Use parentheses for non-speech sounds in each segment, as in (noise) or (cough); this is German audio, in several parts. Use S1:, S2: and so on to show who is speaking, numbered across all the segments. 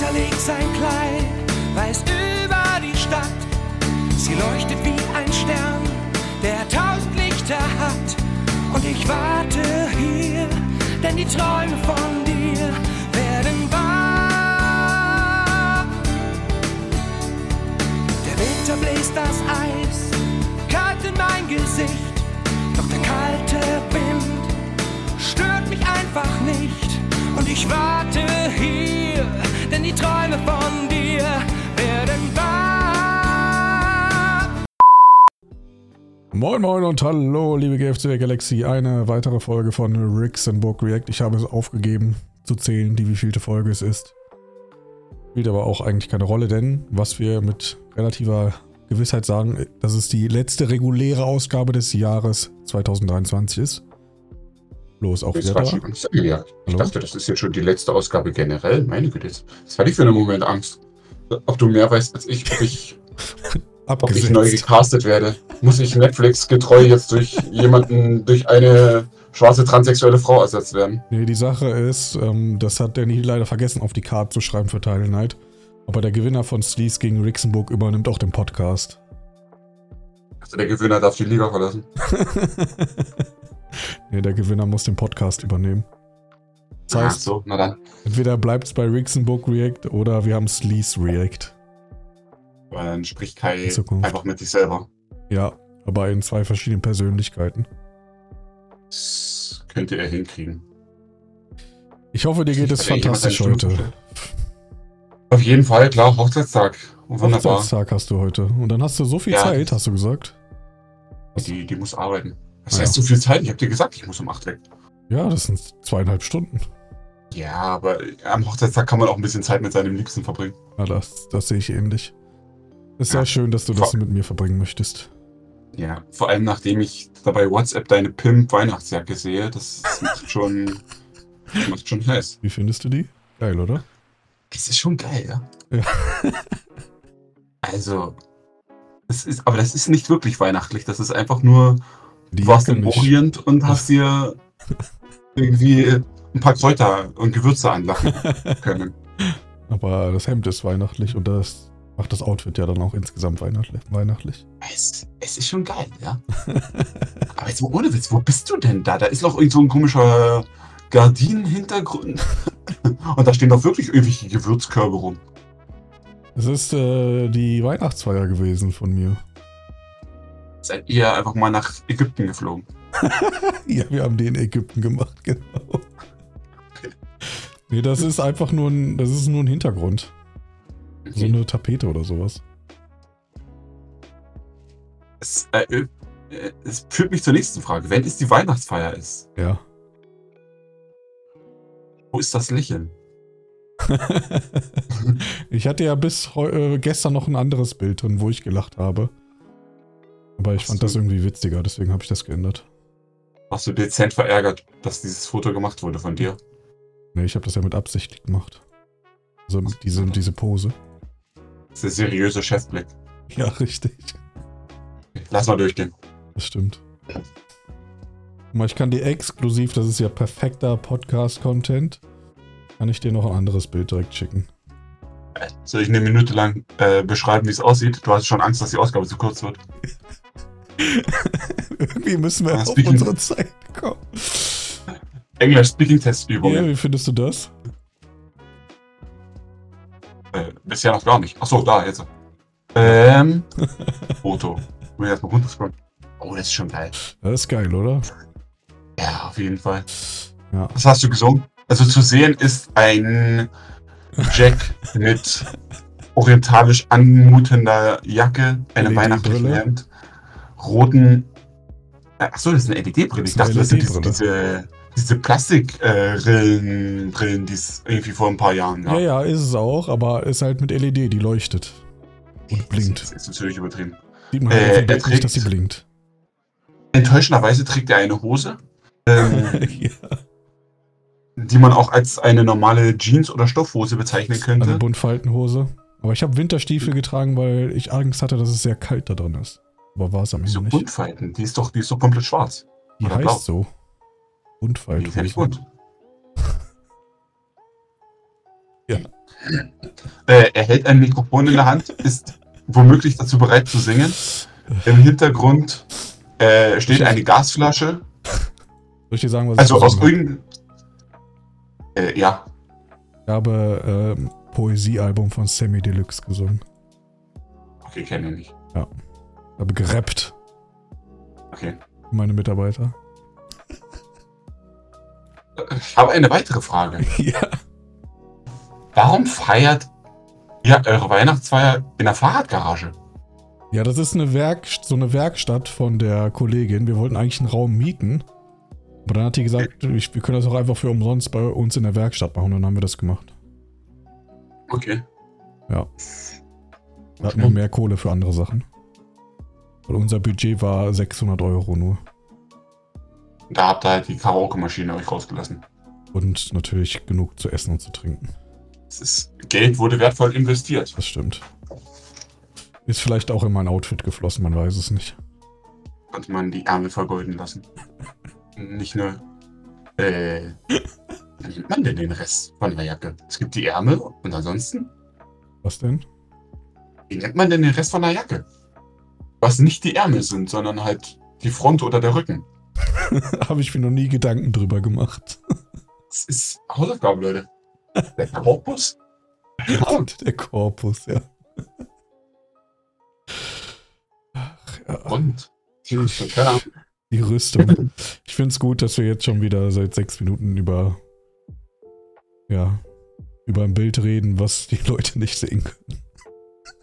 S1: Winter legt sein Kleid weiß über die Stadt. Sie leuchtet wie ein Stern, der tausend Lichter hat. Und ich warte hier, denn die Träume von dir werden wahr. Der Winter bläst das Eis, kalt in mein Gesicht. Doch der kalte Wind stört mich einfach nicht. Ich warte hier, denn die Träume von dir werden wahr.
S2: Moin Moin und hallo, liebe GFC Galaxy. Eine weitere Folge von Book React. Ich habe es aufgegeben zu zählen, die wievielte Folge es ist. Spielt aber auch eigentlich keine Rolle, denn was wir mit relativer Gewissheit sagen, dass es die letzte reguläre Ausgabe des Jahres 2023 ist. Los, auch wieder da.
S3: Ja, ich dachte, das ist jetzt schon die letzte Ausgabe generell. Meine Güte, jetzt jetzt hatte ich für einen Moment Angst. Ob du mehr weißt als ich, ob ich, (laughs) ob ich neu gecastet werde. Muss ich Netflix getreu jetzt durch jemanden, durch eine schwarze transsexuelle Frau ersetzt werden?
S2: Nee, die Sache ist, ähm, das hat Danny leider vergessen, auf die Karte zu schreiben für Title Night. Aber der Gewinner von Sleaze gegen Rixenburg übernimmt auch den Podcast.
S3: Also der Gewinner darf die Liga verlassen. (laughs)
S2: nee, der Gewinner muss den Podcast übernehmen. Das
S3: Ach
S2: heißt,
S3: so, na dann.
S2: entweder bleibt es bei Rixenburg React oder wir haben Sleaze React.
S3: Dann spricht Kai einfach mit sich selber.
S2: Ja, aber in zwei verschiedenen Persönlichkeiten.
S3: Das könnte er hinkriegen.
S2: Ich hoffe, dir geht es
S3: jemand
S2: fantastisch heute.
S3: Auf jeden Fall, klar, Hochzeitstag. Wunderbar.
S2: Hochzeitstag hast du heute. Und dann hast du so viel
S3: Ja.
S2: Zeit, hast du gesagt.
S3: Die, die muss arbeiten. Was heißt so viel Zeit? Ich habe dir gesagt, ich muss um 8 weg.
S2: Ja, das sind zweieinhalb Stunden.
S3: Ja, aber am Hochzeitstag kann man auch ein bisschen Zeit mit seinem Liebsten verbringen.
S2: Ja, das, das sehe ich ähnlich. Ist sehr
S3: Ja.
S2: schön, dass du das
S3: Vor-
S2: mit mir verbringen möchtest.
S3: Ja, vor allem nachdem ich dabei WhatsApp deine Pimp-Weihnachtsjacke sehe, das macht schon, das macht schon heiß.
S2: Wie findest du die? Geil, oder?
S3: Es ist schon geil, ja.
S2: Ja.
S3: Also, das ist, aber das ist nicht wirklich weihnachtlich. Das ist einfach nur,
S2: Die
S3: du warst im. Orient und hast (laughs) dir irgendwie ein paar Kräuter und Gewürze anlachen können. (laughs)
S2: Aber das Hemd ist weihnachtlich und das macht das Outfit ja dann auch insgesamt weihnachtlich. weihnachtlich.
S3: Es, es ist schon geil, ja. (laughs) Aber jetzt mal ohne Witz, wo bist du denn da? Da ist noch irgend so ein komischer Gardinenhintergrund. Und da stehen doch wirklich irgendwelche Gewürzkörbe rum.
S2: Es ist äh, die Weihnachtsfeier gewesen von mir.
S3: Seid ihr einfach mal nach Ägypten geflogen? (laughs)
S2: Ja, wir haben die in Ägypten gemacht, (laughs) genau. Nee, das ist einfach nur ein, das ist nur ein Hintergrund. So eine Tapete oder sowas.
S3: Es, äh, äh, es führt mich zur nächsten Frage. Wenn es die Weihnachtsfeier ist,
S2: Ja.
S3: wo ist das Lächeln? (laughs)
S2: ich hatte ja bis äh, gestern noch ein anderes Bild drin, wo ich gelacht habe. Aber ich
S3: Ach
S2: fand das irgendwie witziger, deswegen habe ich das geändert.
S3: Warst du dezent verärgert, dass dieses Foto gemacht wurde von dir?
S2: Nee, ich habe das ja mit Absicht gemacht. Also diese, diese Pose.
S3: Das ist der seriöse Chefblick.
S2: Ja, richtig.
S3: Lass mal durchgehen.
S2: Das stimmt. Guck mal, ich kann dir exklusiv, das ist ja perfekter Podcast-Content, kann ich dir noch ein anderes Bild direkt schicken.
S3: Soll ich eine Minute lang äh, beschreiben, wie es aussieht? Du hast schon Angst, dass die Ausgabe zu kurz wird. (laughs) (laughs)
S2: Irgendwie müssen wir
S3: Ah,
S2: auf
S3: speaking-
S2: unsere Zeit kommen.
S3: Englisch Speaking
S2: Ja,
S3: Testübungen.
S2: wie findest du das?
S3: Äh, bisher noch gar nicht. Achso, da, jetzt. Ähm. (laughs) Foto. Muss ich erstmal runterscrollen. Oh, das ist schon geil.
S2: Das ist geil, oder?
S3: Ja, auf jeden Fall.
S2: Ja.
S3: Was hast du gesungen? Also zu sehen ist ein Jack (laughs) mit orientalisch anmutender Jacke, einem
S2: LED-Brille.
S3: weihnachtlichen Hemd, roten. Äh, Achso, das ist eine LED-Brille. Ich
S2: Das eine
S3: dachte, das sind diese, diese, diese Plastikbrillen, Brillen, die es irgendwie vor ein paar Jahren gab.
S2: Ja, ja, ist es auch, aber ist halt mit LED, die leuchtet. Und
S3: Das
S2: blinkt.
S3: ist natürlich übertrieben.
S2: Sieht man halt
S3: Äh,
S2: Bild nicht, dass sie blinkt.
S3: Enttäuschenderweise trägt er eine Hose, ähm, (laughs)
S2: ja,
S3: die man auch als eine normale Jeans- oder Stoffhose bezeichnen
S2: eine
S3: könnte.
S2: Buntfaltenhose. Aber ich habe Winterstiefel getragen, weil ich Angst hatte, dass es sehr kalt da drin ist. Aber war es am Ende nicht.
S3: Buntfalten? Die ist doch, die ist doch komplett schwarz.
S2: Die
S3: oder
S2: heißt
S3: blau?
S2: so.
S3: Die ist ja nicht bunt. (laughs)
S2: Ja.
S3: Äh, er hält ein Mikrofon in der Hand, ist womöglich dazu bereit zu singen. Im Hintergrund äh, steht eine Gasflasche.
S2: Soll ich dir sagen, was
S3: Also
S2: ich
S3: aus irgendeinem. Äh, ja,
S2: Ich habe ähm, Poesiealbum von Sammy Deluxe gesungen.
S3: okay, kenne ich nicht.
S2: Habe gerappt.
S3: Okay.
S2: Meine Mitarbeiter. (laughs)
S3: Ich habe eine weitere Frage. (laughs)
S2: ja.
S3: Warum feiert ihr eure Weihnachtsfeier in der Fahrradgarage?
S2: Ja, das ist eine Werk so eine Werkstatt von der Kollegin. Wir wollten eigentlich einen Raum mieten. Aber dann hat die gesagt, ich, wir können das auch einfach für umsonst bei uns in der Werkstatt machen. Und dann haben wir das gemacht.
S3: Okay.
S2: Ja. Wir hatten nur mehr Kohle für andere Sachen. Weil unser Budget war 600 Euro nur.
S3: Da habt ihr halt die Karaoke-Maschine euch rausgelassen.
S2: Und natürlich genug zu essen und zu trinken.
S3: Das ist, Geld wurde wertvoll investiert.
S2: Das stimmt. Ist vielleicht auch in mein Outfit geflossen, man weiß es nicht.
S3: Konnte man die Ärmel vergolden lassen. Nicht nur. Äh. Wie nennt man denn den Rest von der Jacke? Es gibt die Ärmel und ansonsten?
S2: Was denn?
S3: Wie nennt man denn den Rest von der Jacke? Was nicht die Ärmel sind, sondern halt die Front oder der Rücken. (laughs)
S2: Habe ich mir noch nie Gedanken drüber gemacht.
S3: Das ist Hausaufgabe, Leute. Der Korpus? Ja,
S2: Der Korpus, ja. Ach, ja.
S3: und?
S2: Ich,
S3: Keine Ahnung.
S2: die Rüstung. Ich finde es gut, dass wir jetzt schon wieder seit sechs Minuten über ja über ein Bild reden, was die Leute nicht sehen können.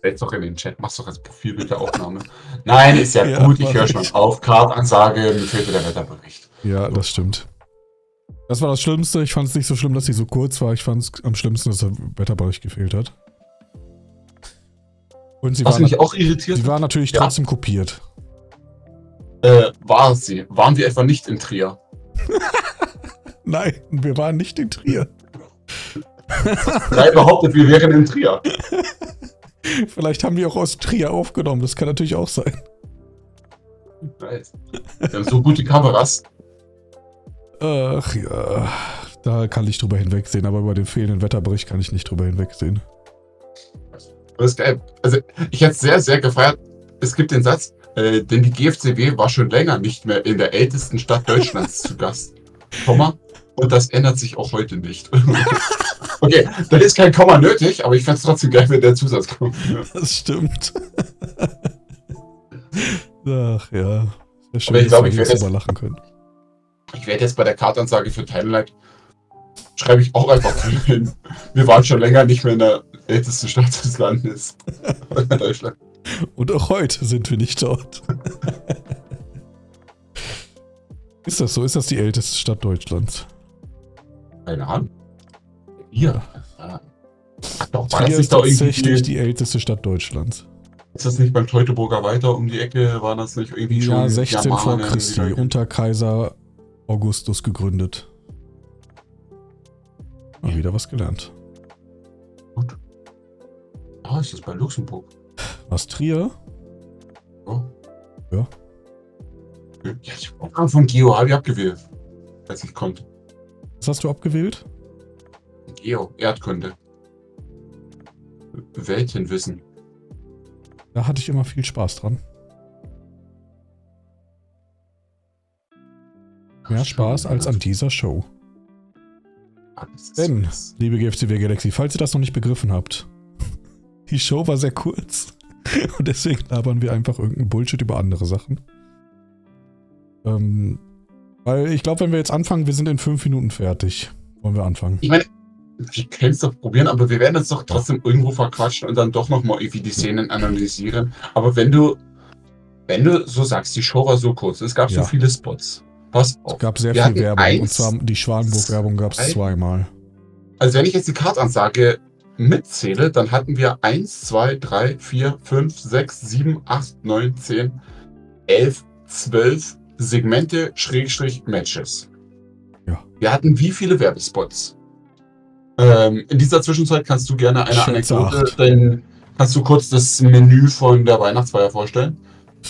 S3: Setz doch in den Chat, mach's doch als Profilbild der Aufnahme. Nein, ist ja, (laughs)
S2: Ja,
S3: gut, ich höre schon auf. Kartansage, mir fehlte der Wetterbericht.
S2: Ja, das stimmt. Das war das Schlimmste. Ich fand es nicht so schlimm, dass sie so kurz war. Ich fand es am schlimmsten, dass der Wetterbericht gefehlt hat. Und sie
S3: Was
S2: war,
S3: mich auch irritiert
S2: sie war natürlich
S3: Ja.
S2: trotzdem kopiert.
S3: äh, war sie. Waren wir etwa nicht in Trier? (laughs)
S2: Nein, wir waren nicht in Trier.
S3: Drei behauptet, wir wären in Trier. (laughs) (laughs)
S2: Vielleicht haben wir auch aus Trier aufgenommen. Das kann natürlich auch sein.
S3: Nice. Haben so gute Kameras.
S2: Ach ja, da kann ich drüber hinwegsehen, aber über den fehlenden Wetterbericht kann ich nicht drüber hinwegsehen.
S3: Das ist geil. Also, ich hätte es sehr, sehr gefeiert. Es gibt den Satz, äh, denn die GFCW war schon länger nicht mehr in der ältesten Stadt Deutschlands zu Gast. Komma. Und das ändert sich auch heute nicht. (laughs) okay, da ist kein Komma nötig, aber ich fände es trotzdem geil, wenn der Zusatz kommt.
S2: Das stimmt. (laughs) Ach ja. Sehr schön,
S3: Aber ich glaube, ich werde jetzt-
S2: lachen können.
S3: Ich werde jetzt bei der Kartansage für Timeline schreibe ich auch einfach (laughs) hin. Wir waren schon länger nicht mehr in der ältesten Stadt des Landes. (laughs) Deutschland.
S2: Und auch heute sind wir nicht dort. Ist das so? Ist das die älteste Stadt Deutschlands?
S3: Keine Ahnung. Hier. Ja. Ach doch, war das
S2: Trier ist
S3: da
S2: tatsächlich
S3: irgendwie.
S2: die älteste Stadt Deutschlands.
S3: Ist das nicht beim Teutoburger weiter um die Ecke? War das nicht irgendwie schon.
S2: Ja, 16 vor Christi, unter Kaiser Augustus gegründet. Mal wieder was gelernt.
S3: Ah, ist das bei Luxemburg?
S2: Was, Trier?
S3: Oh.
S2: Ja.
S3: Ja, ich habe von Geo habe ich abgewählt. Als ich konnte.
S2: Was hast du abgewählt?
S3: Geo, Erdkunde. Weltenwissen.
S2: Da hatte ich immer viel Spaß dran. Mehr Spaß als an dieser Show.
S3: Ist-
S2: Denn, liebe GFCW Galaxy, falls ihr das noch nicht begriffen habt, (laughs) die Show war sehr kurz. (laughs) Und deswegen labern wir einfach irgendeinen Bullshit über andere Sachen. Ähm, weil ich glaube, wenn wir jetzt anfangen, wir sind in fünf Minuten fertig. Wollen wir anfangen?
S3: Ich meine, wir können es doch probieren, aber wir werden uns doch trotzdem irgendwo verquatschen und dann doch nochmal irgendwie die Szenen analysieren. Aber wenn du, wenn du so sagst, die Show war so kurz, es gab
S2: Ja.
S3: so viele Spots. Pass
S2: Es
S3: auf.
S2: gab sehr
S3: Wir
S2: viel Werbung. und
S3: eins,
S2: zwar die Schwanenburg-Werbung gab es
S3: zwei-
S2: zweimal.
S3: Also wenn ich jetzt die Kartansage mitzähle, dann hatten wir 1, 2, 3, 4, 5, 6, 7, 8, 9, 10, 11, 12 Segmente, Schrägstrich, Matches.
S2: Ja.
S3: Wir hatten wie viele Werbespots? Ähm, in dieser Zwischenzeit kannst du gerne eine
S2: schätze
S3: Anekdote, denn kannst du kurz das Menü von der Weihnachtsfeier vorstellen?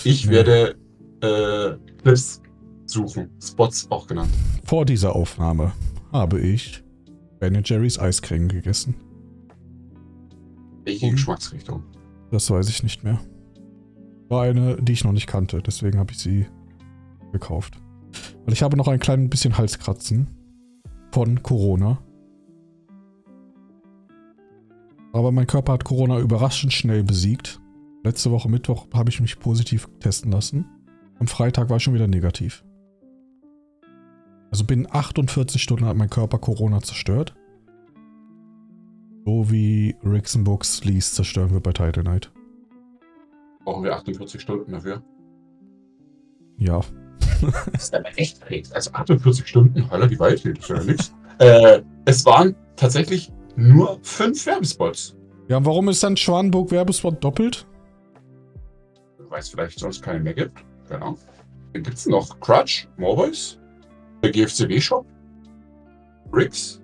S3: Ich
S2: Nee.
S3: werde äh, Clips suchen, Spots auch genannt.
S2: Vor dieser Aufnahme habe ich Ben Jerry's Eiscreme gegessen.
S3: Welche
S2: Und-
S3: Geschmacksrichtung?
S2: Das weiß ich nicht mehr. War eine, die ich noch nicht kannte, deswegen habe ich sie gekauft. Weil ich habe noch ein klein bisschen Halskratzen von Corona. Aber mein Körper hat Corona überraschend schnell besiegt. Letzte Woche Mittwoch habe ich mich positiv testen lassen. Am Freitag war ich schon wieder negativ. Also binnen 48 Stunden hat mein Körper Corona zerstört. So wie Rixen Books Sleaze zerstören wir bei Title Knight.
S3: Brauchen wir 48 Stunden dafür?
S2: Ja,
S3: Das ist aber echt (laughs) fix. Also 48 Stunden, holla die ist ja nichts. Äh, es waren tatsächlich nur fünf Werbespots.
S2: Ja, und warum ist dann Schwanburg Werbespot doppelt?
S3: Weil es vielleicht sonst keine mehr gibt. Genau. Dann gibt es noch Crutch, Morboys, der GFCW-Shop, Riggs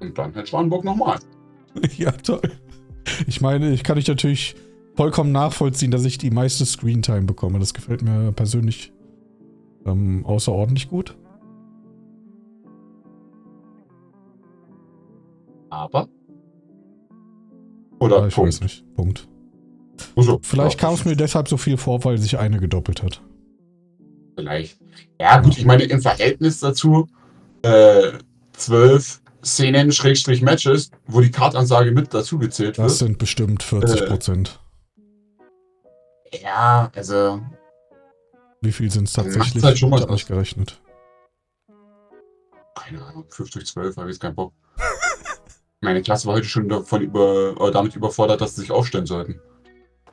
S3: und dann halt Schwanburg nochmal. (laughs)
S2: ja, toll. Ich meine, ich kann dich natürlich vollkommen nachvollziehen, dass ich die meiste Screentime bekomme. Das gefällt mir persönlich ähm, außerordentlich gut.
S3: Aber. Oder
S2: Aber ich weiß nicht. Punkt.
S3: Also,
S2: Vielleicht
S3: ja,
S2: kam es mir deshalb so viel vor, weil sich eine gedoppelt hat.
S3: Vielleicht. Ja, gut, ich meine, im Verhältnis dazu äh, zwölf Szenen, Schrägstrich Matches, wo die Kartansage mit dazu gezählt
S2: Das
S3: wird.
S2: sind bestimmt 40 Prozent.
S3: Ja, also,
S2: Wie viel sind es
S3: macht's
S2: tatsächlich?
S3: halt schon mal
S2: ich habe nicht gerechnet.
S3: keine Ahnung, 5 durch 12, habe ich jetzt keinen Bock. Meine Klasse war heute schon davon über, äh, damit überfordert, dass sie sich aufstellen sollten.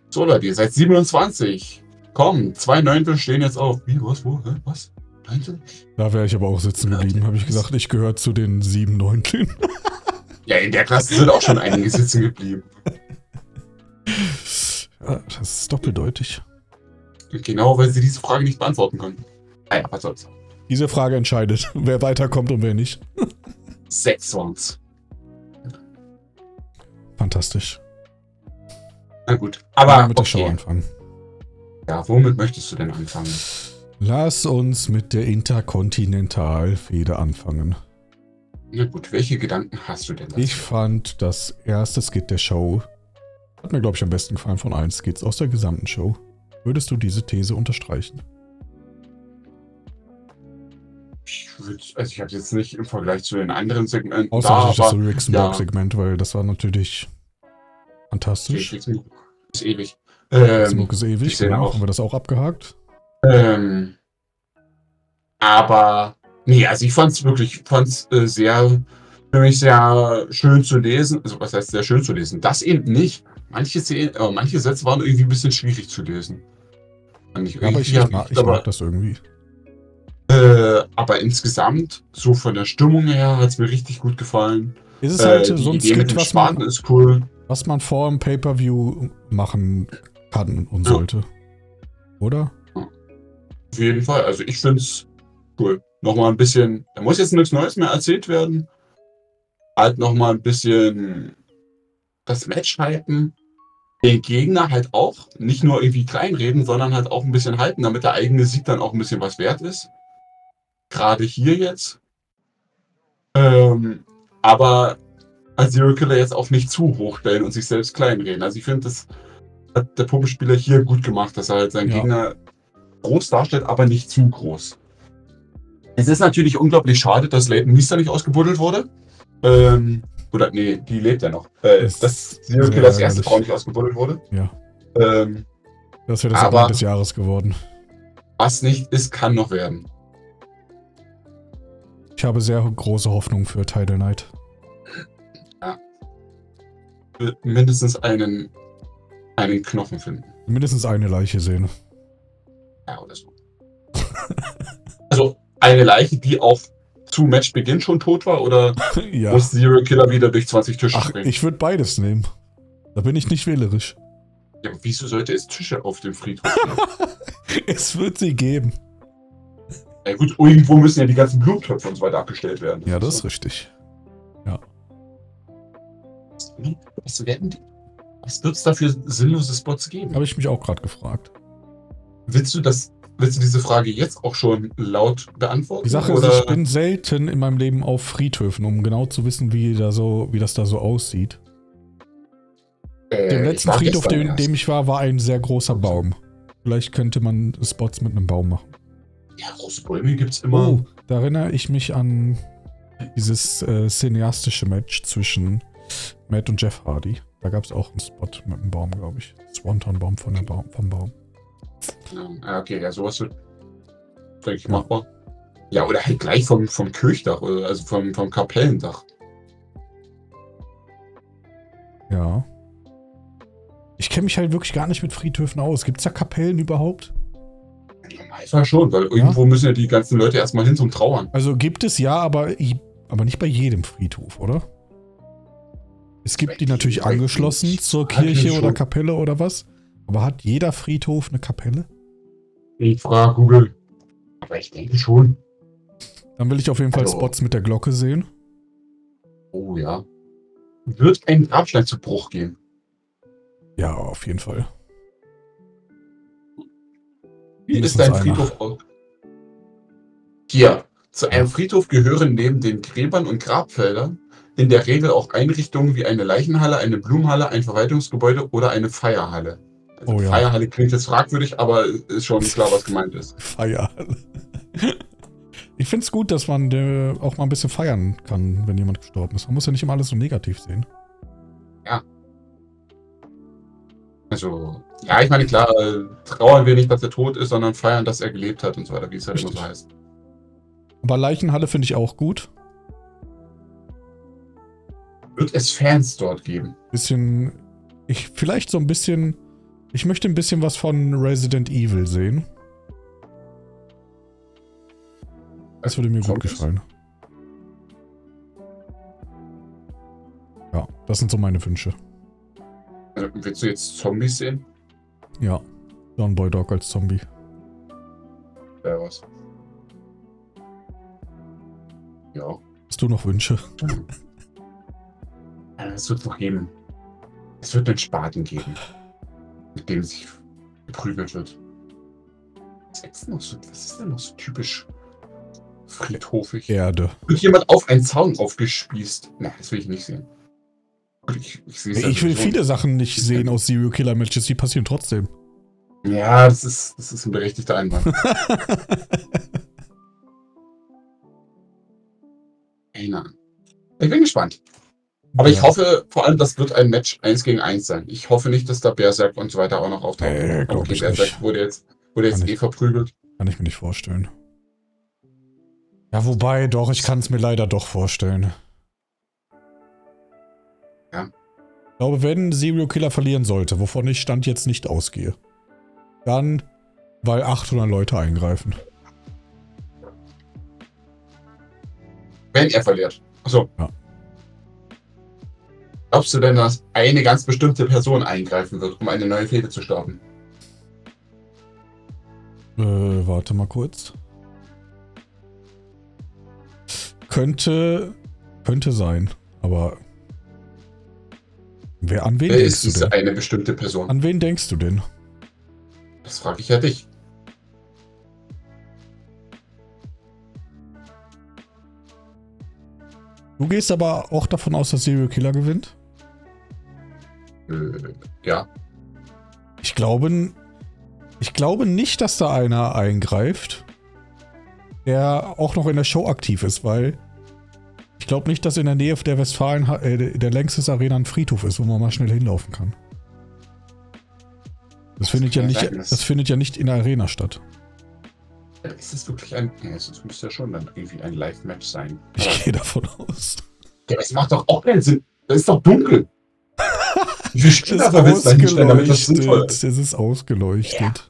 S3: So, Leute, ihr seid 27. Komm, zwei Neuntel stehen jetzt auf. Wie, was, wo, hä, was? Neuntel?
S2: Da wäre ich aber auch sitzen geblieben, habe ich gesagt. Ich gehöre zu den sieben Neunteln. (laughs)
S3: Ja, in der Klasse sind auch schon einige sitzen geblieben.
S2: Ja, das ist doppeldeutig.
S3: Genau, weil sie diese Frage nicht beantworten konnten. Naja, was soll's.
S2: Diese Frage entscheidet, (laughs) wer weiterkommt und wer nicht.
S3: Sechs waren's.
S2: Fantastisch.
S3: Na gut. Aber
S2: mit der Show
S3: okay.
S2: anfangen.
S3: Ja, womit möchtest du denn anfangen?
S2: Lass uns mit der Interkontinentalfehde anfangen.
S3: Na gut, welche Gedanken hast du denn dazu?
S2: Ich fand das erste Skit der Show hat mir, glaube ich, am besten gefallen von allen Skits aus der gesamten Show. Würdest du diese These unterstreichen?
S3: Ich also ich habe jetzt nicht im Vergleich zu den anderen Segmenten
S2: Außer
S3: da,
S2: das Rixenburg-Segment, weil das war natürlich fantastisch.
S3: Felix ist ewig. Ähm,
S2: Rixenburg ist ewig, genau.
S3: auch.
S2: Haben wir das auch abgehakt?
S3: ähm, aber nee, also ich fand es wirklich, fand's äh, sehr, für mich sehr schön zu lesen. Also was heißt sehr schön zu lesen? Das eben nicht. Manche, Szenen, äh, manche Sätze waren irgendwie ein bisschen schwierig zu lesen. Fand ich
S2: Ja, aber ich, ich, mag, ich mag das irgendwie.
S3: Äh, aber insgesamt, so von der Stimmung her, hat es mir richtig gut gefallen.
S2: Es ist halt
S3: äh,
S2: so ein
S3: Idee mit
S2: Skit, was man,
S3: ist cool.
S2: was man vor dem Pay-Per-View machen kann und
S3: Ja.
S2: sollte. Oder?
S3: Auf jeden Fall. Also ich finde es cool. Nochmal ein bisschen, da muss jetzt nichts Neues mehr erzählt werden. Halt nochmal ein bisschen das Match halten. Den Gegner halt auch nicht nur irgendwie kleinreden, sondern halt auch ein bisschen halten, damit der eigene Sieg dann auch ein bisschen was wert ist. Gerade hier jetzt. Ähm, aber als Zero Killer jetzt auch nicht zu hoch stellen und sich selbst kleinreden. Also ich finde, das hat der Puppenspieler hier gut gemacht, dass er halt seinen
S2: Ja.
S3: Gegner groß darstellt, aber nicht zu groß. Es ist natürlich unglaublich schade, dass Leighton Meester nicht ausgebuddelt wurde. Ähm, oder nee, die lebt ja noch. Äh,
S2: Das
S3: dass Zero
S2: sehr
S3: Killers erste. Frau nicht ausgebuddelt wurde.
S2: Ja.
S3: Ähm,
S2: Das wäre das
S3: Aber-
S2: des Jahres geworden.
S3: was nicht ist, kann noch werden.
S2: Ich habe sehr große Hoffnung für Tidal Night.
S3: Wird mindestens einen, einen Knochen finden.
S2: Mindestens eine Leiche sehen.
S3: Ja, oder so. (laughs) also eine Leiche, die auch zu Matchbeginn schon tot war, oder (laughs)
S2: ja.
S3: muss Zero Killer wieder durch 20 Tische
S2: Ach,
S3: springen?
S2: ich würde beides nehmen. Da bin ich nicht wählerisch.
S3: Ja, wieso sollte es Tische auf dem Friedhof (laughs) geben?
S2: Es wird sie geben.
S3: Ja gut, irgendwo müssen ja die ganzen Blumentöpfe und so weiter abgestellt werden.
S2: Ja, das ist richtig.
S3: Was werden die? Was wird es da für sinnlose Spots geben?
S2: Habe ich mich auch gerade gefragt.
S3: Willst du das, willst du diese Frage jetzt auch schon laut beantworten?
S2: Die Sache ist,
S3: oder?
S2: ich bin selten in meinem Leben auf Friedhöfen, um genau zu wissen, wie, da so, wie das da so aussieht.
S3: Äh,
S2: Dem letzten Friedhof, dem,
S3: erst.
S2: dem ich war, war ein sehr großer Baum. Vielleicht könnte man Spots mit einem Baum machen.
S3: Ja, große Bäume gibt's immer.
S2: Oh, da erinnere ich mich an dieses äh, cineastische Match zwischen Matt und Jeff Hardy. Da gab es auch einen Spot mit einem Baum, glaube ich. Swanton-Baum von der Baum, vom Baum.
S3: Ja, okay, ja, sowas wird, denke ich,
S2: Ja.
S3: machbar. Ja, oder halt gleich vom, vom Kirchdach, oder also vom, vom Kapellendach.
S2: Ja. Ich kenne mich halt wirklich gar nicht mit Friedhöfen aus. Gibt es da Kapellen überhaupt?
S3: Normalfall schon, weil irgendwo müssen ja die ganzen Leute erstmal hin zum Trauern.
S2: Also gibt es ja, aber, aber nicht bei jedem Friedhof, oder? Es gibt die natürlich angeschlossen zur Kirche oder. Kapelle oder was. Aber hat jeder Friedhof eine Kapelle?
S3: Ich frage Google. Aber ich denke schon.
S2: Dann will ich auf jeden Fall
S3: Also-
S2: Spots mit der Glocke sehen.
S3: Oh ja. Wird ein Grabstein zu Bruch gehen?
S2: Ja, auf jeden Fall.
S3: Wie ist dein. Friedhof aus? Hier. Zu einem Friedhof gehören neben den Gräbern und Grabfeldern in der Regel auch Einrichtungen wie eine Leichenhalle, eine Blumenhalle, ein Verwaltungsgebäude oder eine Feierhalle. Also
S2: Oh ja.
S3: Feierhalle klingt jetzt fragwürdig, aber ist schon klar, was gemeint ist. (laughs)
S2: Feierhalle. Ich finde es gut, dass man äh, auch mal ein bisschen feiern kann, wenn jemand gestorben ist. Man muss ja nicht immer alles so negativ sehen.
S3: Also, ja, ich meine, klar, trauern wir nicht, dass er tot ist, sondern feiern, dass er gelebt hat und so weiter, wie es halt immer so heißt.
S2: Aber Leichenhalle finde ich auch gut.
S3: Wird es Fans dort geben?
S2: Bisschen, ich vielleicht so ein bisschen, ich möchte ein bisschen was von Resident Evil sehen. Das würde mir gut
S3: Zombies?
S2: gefallen. Ja, das sind so meine Wünsche.
S3: Äh, Willst du jetzt Zombies sehen?
S2: Ja, John Boy Dog als Zombie.
S3: Ja, was? Ja.
S2: Hast du noch Wünsche?
S3: Es wird noch geben. Es wird einen Spaten geben, mit dem sich geprügelt wird. Was ist, denn noch so, was ist denn noch so typisch friedhofig?
S2: Erde.
S3: Wird jemand auf einen Zaun aufgespießt? Nein, das will ich nicht sehen. Ich, ich, ja
S2: Ich will
S3: sowieso.
S2: viele Sachen nicht sehen aus Serial Killer Matches, die passieren trotzdem.
S3: Ja, das ist, das ist ein berechtigter Einwand. (laughs) Ahnung. Ich bin gespannt. Aber ich
S2: Ja.
S3: hoffe vor allem, das wird ein Match 1 gegen 1 sein. Ich hoffe nicht, dass da Berserk und so weiter auch noch auftauchen.
S2: Nee, glaub
S3: okay,
S2: ich
S3: Berserk
S2: nicht.
S3: wurde jetzt, wurde jetzt
S2: Kann
S3: eh
S2: ich.
S3: verprügelt.
S2: Kann ich mir nicht vorstellen. Ja, wobei, doch, ich kann es mir leider doch vorstellen. Glaube, wenn Serial Killer verlieren sollte, wovon ich Stand jetzt nicht ausgehe, dann, weil 800 Leute eingreifen.
S3: Wenn er verliert. Achso.
S2: Ja.
S3: Glaubst du denn, dass eine ganz bestimmte Person eingreifen wird, um eine neue Fehde zu starten?
S2: Äh, warte mal kurz. Könnte, könnte sein, aber wer, an wen
S3: Wer
S2: denkst
S3: ist
S2: du
S3: diese
S2: denn?
S3: eine bestimmte Person?
S2: An wen denkst du denn?
S3: Das frage ich ja dich.
S2: Du gehst aber auch davon aus, dass Serial Killer gewinnt?
S3: Äh, ja.
S2: Ich glaube, ich glaube nicht, dass da einer eingreift, der auch noch in der Show aktiv ist, weil glaube nicht, dass in der Nähe der Westfalen äh, der längstes Arena ein Friedhof ist, wo man mal schnell hinlaufen kann. Das,
S3: Das
S2: findet ja nicht,
S3: das-
S2: findet ja nicht in der Arena statt.
S3: Ist es wirklich ein. Ja, es müsste ja schon dann irgendwie ein Live-Match sein.
S2: Ich (laughs) gehe davon aus.
S3: Ja, das macht doch auch keinen Sinn. Das ist doch dunkel. (laughs) Wie
S2: ist
S3: Spieler willst du da hinstellen, damit das sinnvoll ist?
S2: Es ist ausgeleuchtet.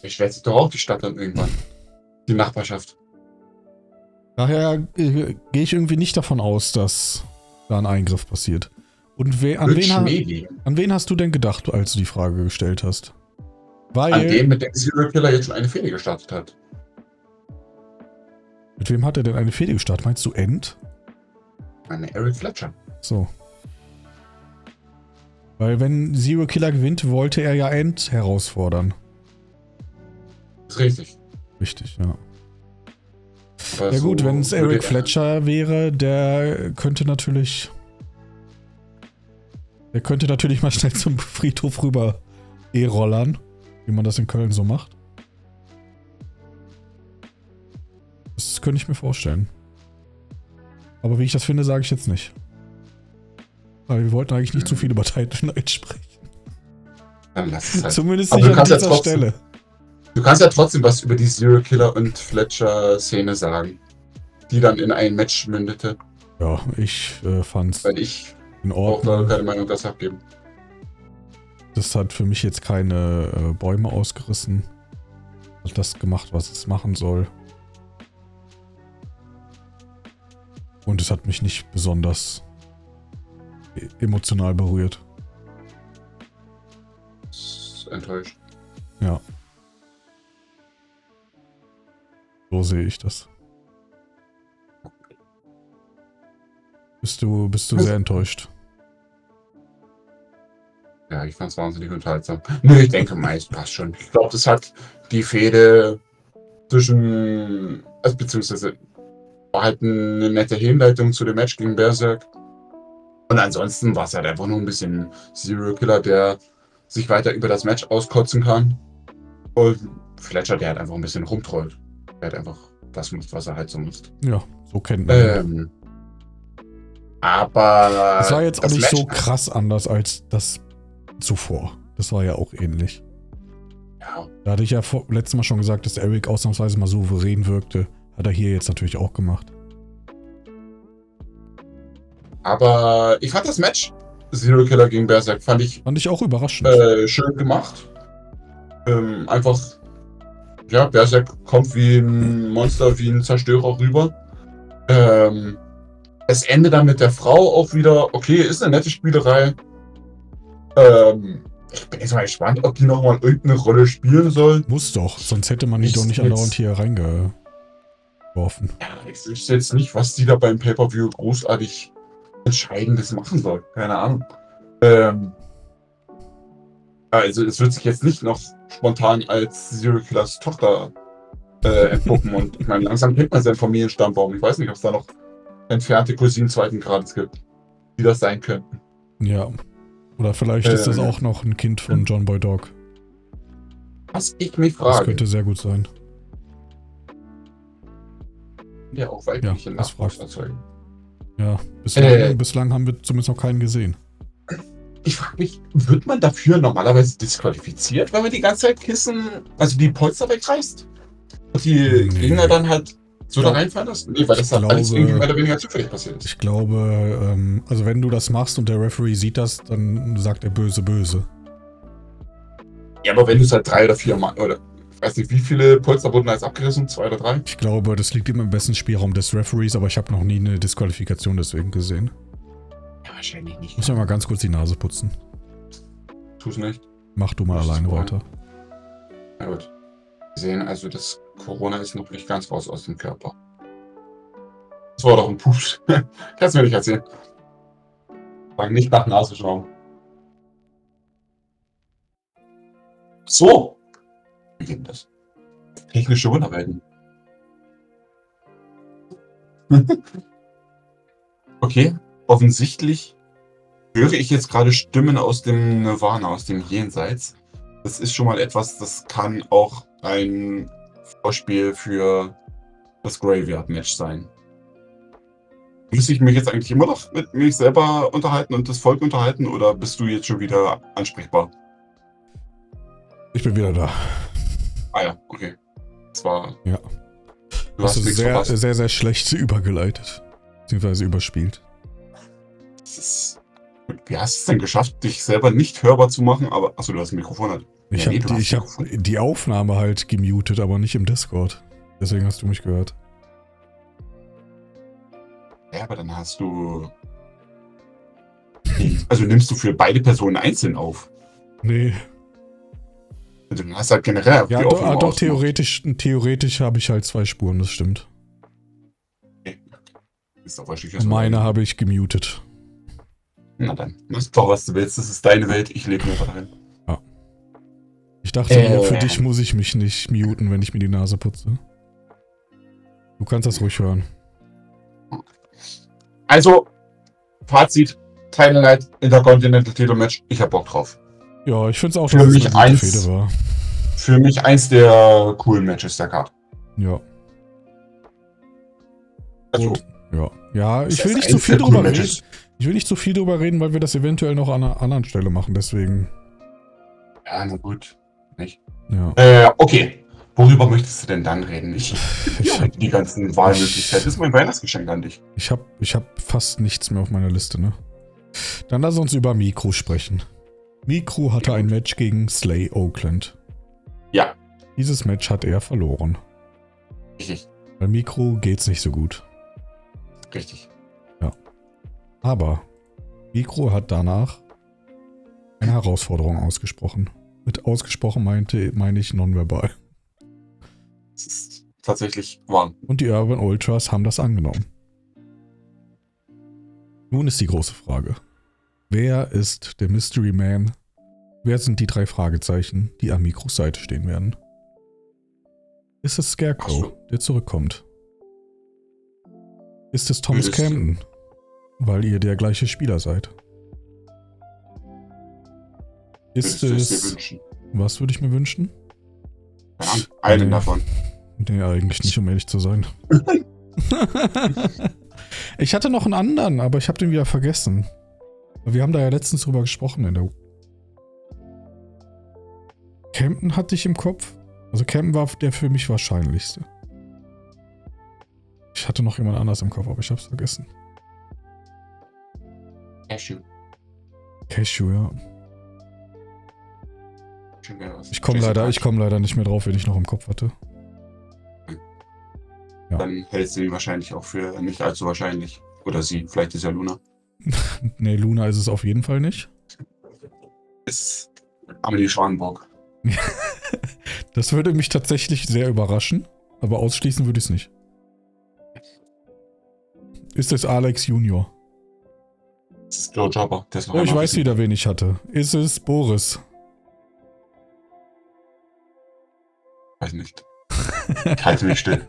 S3: Beschwert sich doch auch die Stadt dann irgendwann. Die Nachbarschaft.
S2: Daher äh, gehe ich irgendwie nicht davon aus, dass da ein Eingriff passiert. Und we an, wen an wen hast du denn gedacht, als du die Frage gestellt hast? Weil,
S3: An dem, mit dem Serial Killer jetzt schon eine Fehde gestartet hat.
S2: mit wem hat er denn eine Fehde gestartet? Meinst du End?
S3: Meine Eric Fletcher.
S2: So. Weil wenn Zero Killer gewinnt, wollte er ja End herausfordern.
S3: Ist richtig.
S2: Richtig, ja.
S3: Aber
S2: Ja gut,
S3: so
S2: wenn es Eric
S3: er-
S2: Fletcher wäre, der könnte natürlich Der könnte natürlich mal schnell zum Friedhof rüber e-rollern, wie man das in Köln so macht. Das könnte ich mir vorstellen. Aber wie ich das finde, sage ich jetzt nicht. Weil wir wollten eigentlich nicht zu viel über Titan (laughs) sprechen.
S3: Dann lass es halt.
S2: Zumindest nicht an dieser Stelle.
S3: Du kannst ja trotzdem was über die Serial Killer und Fletcher-Szene sagen, die dann in ein Match mündete,
S2: Ja, ich äh, fand's
S3: weil ich
S2: in
S3: auch
S2: Ordnung.
S3: keine Meinung dazu abgeben.
S2: Das hat für mich jetzt keine äh, Bäume ausgerissen. Hat das gemacht, was es machen soll. Und es hat mich nicht besonders e- emotional berührt.
S3: Ist enttäuscht.
S2: Ja. So sehe ich das. Bist du, bist du sehr enttäuscht?
S3: Ja, ich fand es wahnsinnig unterhaltsam. Nö, (laughs) ich denke, meist passt schon. Ich glaube, das hat die Fehde zwischen, also beziehungsweise war halt eine nette Hinleitung zu dem Match gegen Berserk. Und ansonsten war es halt einfach nur ein bisschen Serial Killer, der sich weiter über das Match auskotzen kann. Und Fletcher, der halt einfach ein bisschen rumtrollt. Halt einfach das macht, was er halt so macht.
S2: Ja, so kennt man.
S3: Ähm, aber.
S2: Es war jetzt auch nicht so
S3: Match-
S2: krass anders als das zuvor. Das war ja auch ähnlich.
S3: Ja,
S2: Da hatte ich ja vor, letztes Mal schon gesagt, dass Eric ausnahmsweise mal souverän wirkte. Hat er hier jetzt natürlich auch gemacht.
S3: aber ich fand das Match, Zero Killer gegen Berserk, fand ich
S2: Fand ich auch überraschend.
S3: äh, schön gemacht. Ähm, einfach, ja, Berserk kommt wie ein Monster, wie ein Zerstörer rüber. Ähm, das Ende dann mit der Frau auch wieder, okay, ist eine nette Spielerei. Ähm, ich bin jetzt mal gespannt, ob die nochmal irgendeine Rolle spielen soll.
S2: Muss doch, sonst hätte man die doch nicht andauernd hier reingeworfen.
S3: Ja, ich wüsste jetzt nicht, was die da beim Pay-Per-View großartig Entscheidendes machen soll. Keine Ahnung. Ähm, also es wird sich jetzt nicht noch spontan als Zero Killers Tochter äh, entpuppen. Und ich meine, langsam kennt man seinen Familienstammbaum. Ich weiß nicht, ob es da noch entfernte Cousinen zweiten Grades gibt, die das sein könnten.
S2: Ja. Oder vielleicht ist das
S3: Äh.
S2: auch noch ein Kind von John Boy Dog.
S3: Was ich mich
S2: Das
S3: frage,
S2: könnte sehr gut sein.
S3: ja auch weibliche
S2: Ja, das
S3: Nachwuchs erzeugen.
S2: Ja, bislang,
S3: Äh.
S2: bislang haben wir zumindest noch keinen gesehen.
S3: Ich frage mich, wird man dafür normalerweise disqualifiziert, wenn man die ganze Zeit Kissen, also die Polster wegreißt? Und die
S2: Nee.
S3: Gegner dann halt so da reinfallen lassen? Nee, weil das
S2: Ich
S3: dann alles
S2: glaube-
S3: irgendwie mehr oder weniger zufällig passiert ist.
S2: Ich glaube, ähm, also wenn du das machst und der Referee sieht das, dann sagt er böse, böse.
S3: Ja, aber wenn du es halt drei oder vier Mal, oder ich weiß nicht, wie viele Polster wurden da jetzt abgerissen? Zwei oder drei?
S2: Ich glaube, das liegt immer im besten Spielraum des Referees, aber ich habe noch nie eine Disqualifikation deswegen gesehen.
S3: Ja, wahrscheinlich nicht.
S2: Muss ja mal ganz kurz die Nase putzen.
S3: Tu's nicht.
S2: Mach du mal
S3: ist
S2: alleine weiter.
S3: Na gut. Wir sehen also, das Corona ist noch nicht ganz raus aus dem Körper. Das war doch ein Pups. (laughs) Kannst du mir nicht erzählen. Fang nicht nach Nase schauen. So. Wie geht denn das? Technische Wunderwelten. (laughs) okay, offensichtlich höre ich jetzt gerade Stimmen aus dem Nirvana, aus dem Jenseits. Das ist schon mal etwas, das kann auch ein Vorspiel für das Graveyard-Match sein. Muss ich mich jetzt eigentlich immer noch mit mir selber unterhalten und das Volk unterhalten oder bist du jetzt schon wieder ansprechbar?
S2: Ich bin wieder da.
S3: Ah ja, okay. Das war.
S2: Ja.
S3: Du
S2: Hast
S3: hast
S2: du sehr,
S3: verpasst.
S2: sehr, sehr schlecht (laughs) übergeleitet. Beziehungsweise überspielt.
S3: Ist, wie hast du es denn geschafft, dich selber nicht hörbar zu machen? Aber, achso, du hast ein Mikrofon. Halt.
S2: Ich
S3: Ja,
S2: habe
S3: du
S2: die, hab die Aufnahme halt gemutet, aber nicht im Discord. Deswegen hast du mich gehört.
S3: Ja, aber dann hast du. Also nimmst du für beide Personen einzeln auf.
S2: Nee.
S3: Also du hast halt generell
S2: Ja, doch, ah, doch theoretisch, theoretisch habe ich halt zwei Spuren, das stimmt.
S3: Ist doch wahrscheinlich
S2: Und meine habe ich gemutet.
S3: Na dann, mach doch, was du willst. Das ist deine Welt. Ich lebe nur darin.
S2: Ich dachte
S3: Äh.
S2: für dich muss ich mich nicht muten, wenn ich mir die Nase putze. Du kannst das ruhig hören.
S3: Also, Fazit. Title Night Intercontinental Title Match. Ich hab Bock drauf.
S2: Ja, ich finde es auch,
S3: Für
S2: dass es
S3: mich
S2: eine
S3: eins-
S2: Fehde war.
S3: Für mich eins der coolen Matches der Card.
S2: Ja.
S3: Also,
S2: Und, ja. Ja, ich will nicht zu
S3: eins
S2: viel drüber reden. Ich will nicht zu viel drüber reden, weil wir das eventuell noch an einer anderen Stelle machen, deswegen.
S3: Ja, na gut. Nicht.
S2: Ja.
S3: Äh, okay. Worüber möchtest du denn dann reden? Ich, (laughs)
S2: Ich hab,
S3: die ganzen Wahlmöglichkeiten. Das ist mein Weihnachtsgeschenk an dich.
S2: ich hab, ich hab fast nichts mehr auf meiner Liste, ne? Dann lass uns über Mikro sprechen. Mikro hatte ein Match gegen Slay Oakland.
S3: Ja,
S2: Dieses Match hat er verloren.
S3: richtig.
S2: Bei Mikro geht's nicht so gut.
S3: Richtig.
S2: Aber Mikro hat danach eine Herausforderung ausgesprochen. Mit ausgesprochen meinte, meine ich nonverbal.
S3: Das ist tatsächlich wahr.
S2: Und die Urban Ultras haben das angenommen. Nun ist die große Frage. Wer ist der Mystery Man? Wer sind die drei Fragezeichen, die an Mikros Seite stehen werden? Ist es Scarecrow, der zurückkommt? Ist es Thomas Camden, weil ihr der gleiche Spieler seid? Ist
S3: Würdest es?
S2: Was würde ich mir wünschen?
S3: Ahnung. Einen
S2: Nee.
S3: davon.
S2: Nee, eigentlich nicht, um ehrlich zu sein. (laughs) ich hatte noch einen anderen, aber ich habe den wieder vergessen. Wir haben da ja letztens drüber gesprochen in der. Camden hatte ich im Kopf. Also Camden war der für mich wahrscheinlichste. Ich hatte noch jemand anders im Kopf, aber ich hab's vergessen.
S3: Cashew.
S2: Cashew, ja. Ich komme leider, ich komme leider nicht mehr drauf, wen ich noch im Kopf hatte. ja.
S3: Dann hältst du ihn wahrscheinlich auch für nicht allzu wahrscheinlich. Oder sie. Vielleicht ist ja Luna. (laughs)
S2: Nee, Luna ist es auf jeden Fall nicht.
S3: Ist Amelie Schwanenburg. (laughs)
S2: Das würde mich tatsächlich sehr überraschen, aber ausschließen würde ich es nicht. Ist es Alex Junior?
S3: Das ist Joe Jobber. Der ist noch
S2: Oh, ich weiß wieder, wen ich hatte. Ist es Boris?
S3: Weiß nicht. Ich halte mich still.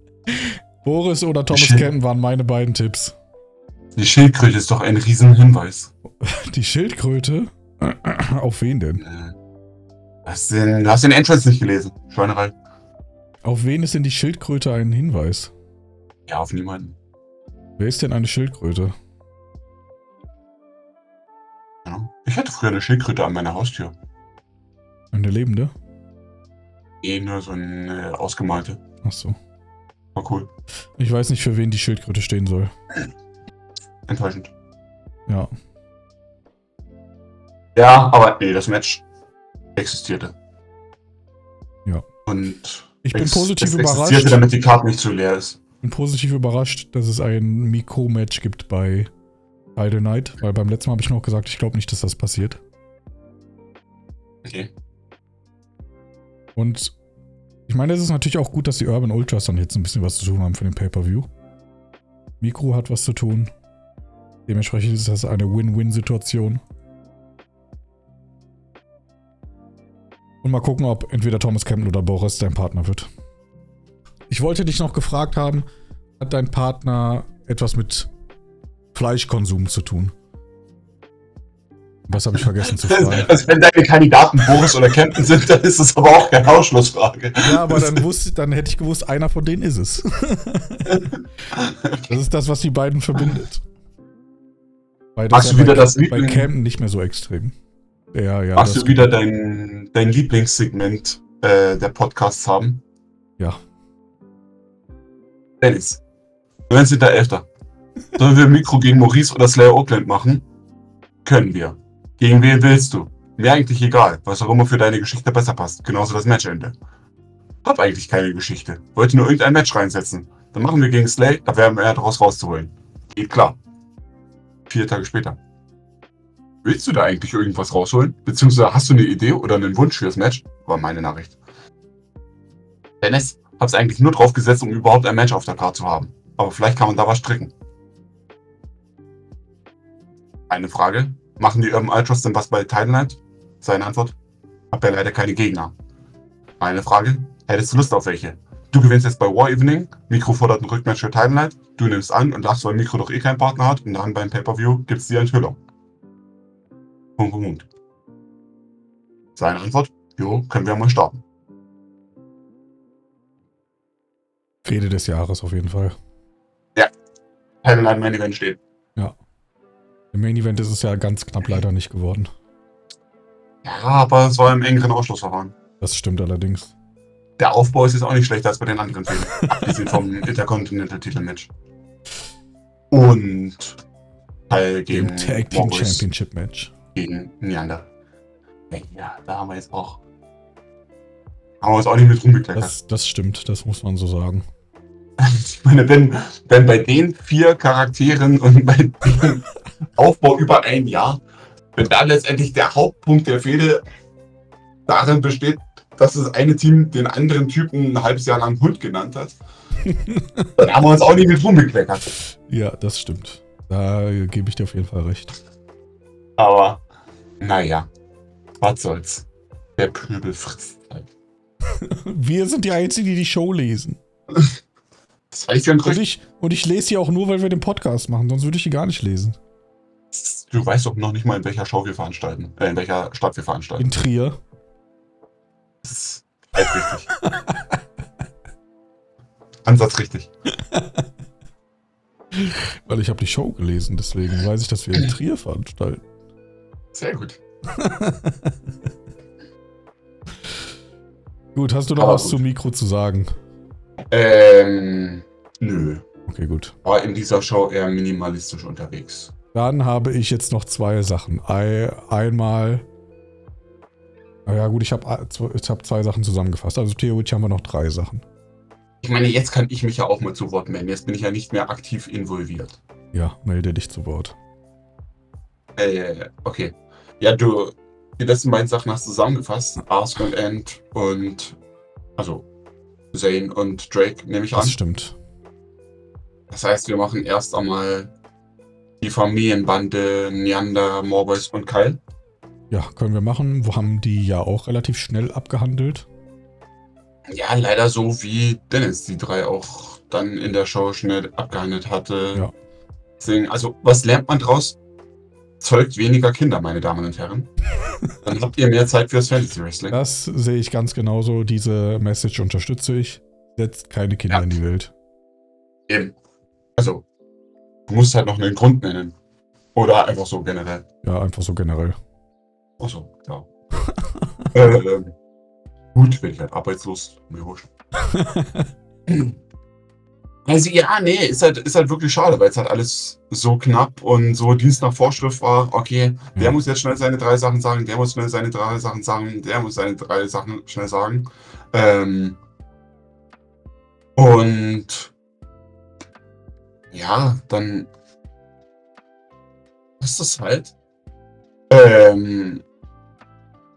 S3: (laughs)
S2: Boris oder Thomas. Kenton waren meine beiden Tipps.
S3: Die Schildkröte ist doch ein Riesenhinweis. (laughs)
S2: Die Schildkröte? (clears throat) Auf wen denn?
S3: Äh, Hast du den, hast den Entrance nicht gelesen? Schweinerei.
S2: Auf wen ist denn die Schildkröte ein Hinweis?
S3: Ja, auf niemanden.
S2: Wer ist denn eine Schildkröte?
S3: Ja. Ich hatte früher eine Schildkröte an meiner Haustür.
S2: Eine lebende?
S3: Eh nur so eine ausgemalte.
S2: Ach so.
S3: War cool.
S2: Ich weiß nicht, für wen die Schildkröte stehen soll.
S3: Enttäuschend.
S2: Ja.
S3: Ja, aber nee, das Match existierte.
S2: Ja.
S3: Und
S2: Ich bin positiv
S3: es
S2: überrascht.
S3: damit die Karte nicht zu leer ist.
S2: bin positiv überrascht, dass es ein Mikro-Match gibt bei Idle Night, weil beim letzten Mal habe ich noch gesagt, ich glaube nicht, dass das passiert.
S3: Okay.
S2: Und ich meine, es ist natürlich auch gut, dass die Urban Ultras dann jetzt ein bisschen was zu tun haben für den Pay-Per-View. Mikro hat was zu tun. Dementsprechend ist das eine Win-Win-Situation. Und mal gucken, ob entweder Thomas Campbell oder Boris dein Partner wird. Ich wollte dich noch gefragt haben, hat dein Partner etwas mit Fleischkonsum zu tun? Was habe ich vergessen zu fragen? (laughs)
S3: Also wenn deine Kandidaten Boris oder Kempten sind, dann ist das aber auch keine Ausschlussfrage.
S2: Ja, aber dann, wusste, dann hätte ich gewusst, einer von denen ist es. (laughs) Das ist das, was die beiden verbindet. Beides
S3: Magst du wieder
S2: bei,
S3: das
S2: bei
S3: Liebling-
S2: Camden nicht mehr so extrem. Ja, ja.
S3: Magst
S2: das-
S3: du wieder dein, dein Lieblingssegment äh, der Podcasts haben?
S2: Ja.
S3: Dennis, 19.11. Sollen wir Mikro gegen Maurice oder Slayer Oakland machen? Können wir. Gegen wen willst du? Mir eigentlich egal, was auch immer für deine Geschichte besser passt. Genauso das Matchende. Hab eigentlich keine Geschichte. Wollte nur irgendein Match reinsetzen. Dann machen wir gegen Slay, da wäre mehr daraus rauszuholen. Geht klar. Vier Tage später. Willst du da eigentlich irgendwas rausholen? Beziehungsweise hast du eine Idee oder einen Wunsch für das Match? War meine Nachricht. Dennis, hab's eigentlich nur drauf gesetzt, um überhaupt ein Match auf der Karte zu haben. Aber vielleicht kann man da was stricken. Eine Frage. Machen die Urban Ultras denn was bei Title Night? Seine Antwort. Hab ja leider keine Gegner. Eine Frage. Hättest du Lust auf welche? du gewinnst jetzt bei War Evening, Mikro fordert ein Rückmatch für Titan Light, du nimmst an und lachst, weil Mikro doch eh keinen Partner hat und dann beim Pay-Per-View gibt es die Enthüllung. Punkt, Punkt, Punkt. Seine Antwort, jo, können wir mal starten.
S2: Fehde des Jahres auf jeden Fall.
S3: Titan Light Main Event steht.
S2: Im Main Event ist es ja ganz knapp leider nicht geworden.
S3: Ja, aber es war im engeren Ausschlussverfahren.
S2: Das stimmt allerdings.
S3: Der Aufbau ist jetzt auch nicht schlechter als bei den anderen Filmen. abgesehen vom (laughs) Intercontinental-Titel-Match. Und Teil gegen
S2: Dem Tag Team
S3: Morris
S2: Championship Match.
S3: gegen Neander. Ja, da haben wir jetzt auch. Haben wir uns auch nicht mit rumgekleckert.
S2: Das, das stimmt, das muss man so sagen. (laughs)
S3: Ich meine, wenn, wenn bei den vier Charakteren und bei dem Aufbau über ein Jahr, wenn da letztendlich der Hauptpunkt der Fehde darin besteht, dass das eine Team den anderen Typen ein halbes Jahr lang Hund genannt hat, (laughs) dann haben wir uns auch nicht mit rumgekleckert.
S2: Ja, das stimmt. Da gebe ich dir auf jeden Fall recht.
S3: Aber, naja, was soll's. Der Pöbel frisst halt. (laughs)
S2: Wir sind die Einzigen, die die Show lesen. (laughs)
S3: Das heißt ja
S2: Und ich, und ich lese sie auch nur, weil wir den Podcast machen, sonst würde ich die gar nicht lesen.
S3: Du weißt doch noch nicht mal, in welcher Show wir veranstalten. Äh, in welcher Stadt wir veranstalten.
S2: In Trier.
S3: Das ist halt richtig. (laughs) Ansatz richtig. (laughs)
S2: Weil ich habe die Show gelesen, deswegen weiß ich, dass wir in (clears throat) Trier veranstalten.
S3: Sehr gut. (laughs)
S2: Gut, hast du noch
S3: Aber
S2: was
S3: gut.
S2: zum Mikro zu sagen?
S3: Ähm, nö.
S2: Okay, gut.
S3: War in dieser Show eher minimalistisch unterwegs.
S2: Dann habe ich jetzt noch zwei Sachen. Ei- Einmal. Naja, gut, ich habe ich hab zwei Sachen zusammengefasst. Also theoretisch haben wir noch drei Sachen.
S3: Ich meine, jetzt kann ich mich ja auch mal zu Wort melden. Jetzt bin ich ja nicht mehr aktiv involviert.
S2: Ja, melde dich zu Wort.
S3: Äh, okay. Ja, du, die letzten beiden Sachen hast du zusammengefasst. Ask und End und, also, Zane und Drake nehme ich
S2: Das
S3: an.
S2: stimmt.
S3: Das heißt, wir machen erst einmal die Familienbande Neander, Morboys und Kyle.
S2: Ja, können wir machen. Wo haben die ja auch relativ schnell abgehandelt?
S3: Ja, leider so wie Dennis die drei auch dann in der Show schnell abgehandelt hatte.
S2: Ja.
S3: Deswegen, also, was lernt man draus? Zeugt weniger Kinder, meine Damen und Herren. (laughs) Dann habt ihr mehr Zeit fürs Fantasy Wrestling.
S2: Das sehe ich ganz genauso. Diese Message unterstütze ich. Setzt keine Kinder
S3: Ja.
S2: in die Welt.
S3: Eben. Also, du musst halt noch einen Grund nennen. Oder einfach so generell.
S2: Ja, einfach so generell.
S3: Achso, ja. (laughs) ähm, gut, wenn ich halt arbeitslos, mir wurscht. (laughs) Also ja, nee, ist halt, ist halt wirklich schade, weil es halt alles so knapp und so Dienst nach Vorschrift war. Okay, der
S2: Ja.
S3: muss jetzt schnell seine drei Sachen sagen, der muss schnell seine drei Sachen sagen, der muss seine drei Sachen schnell sagen. Ähm, und ja, dann ist das halt. Ähm,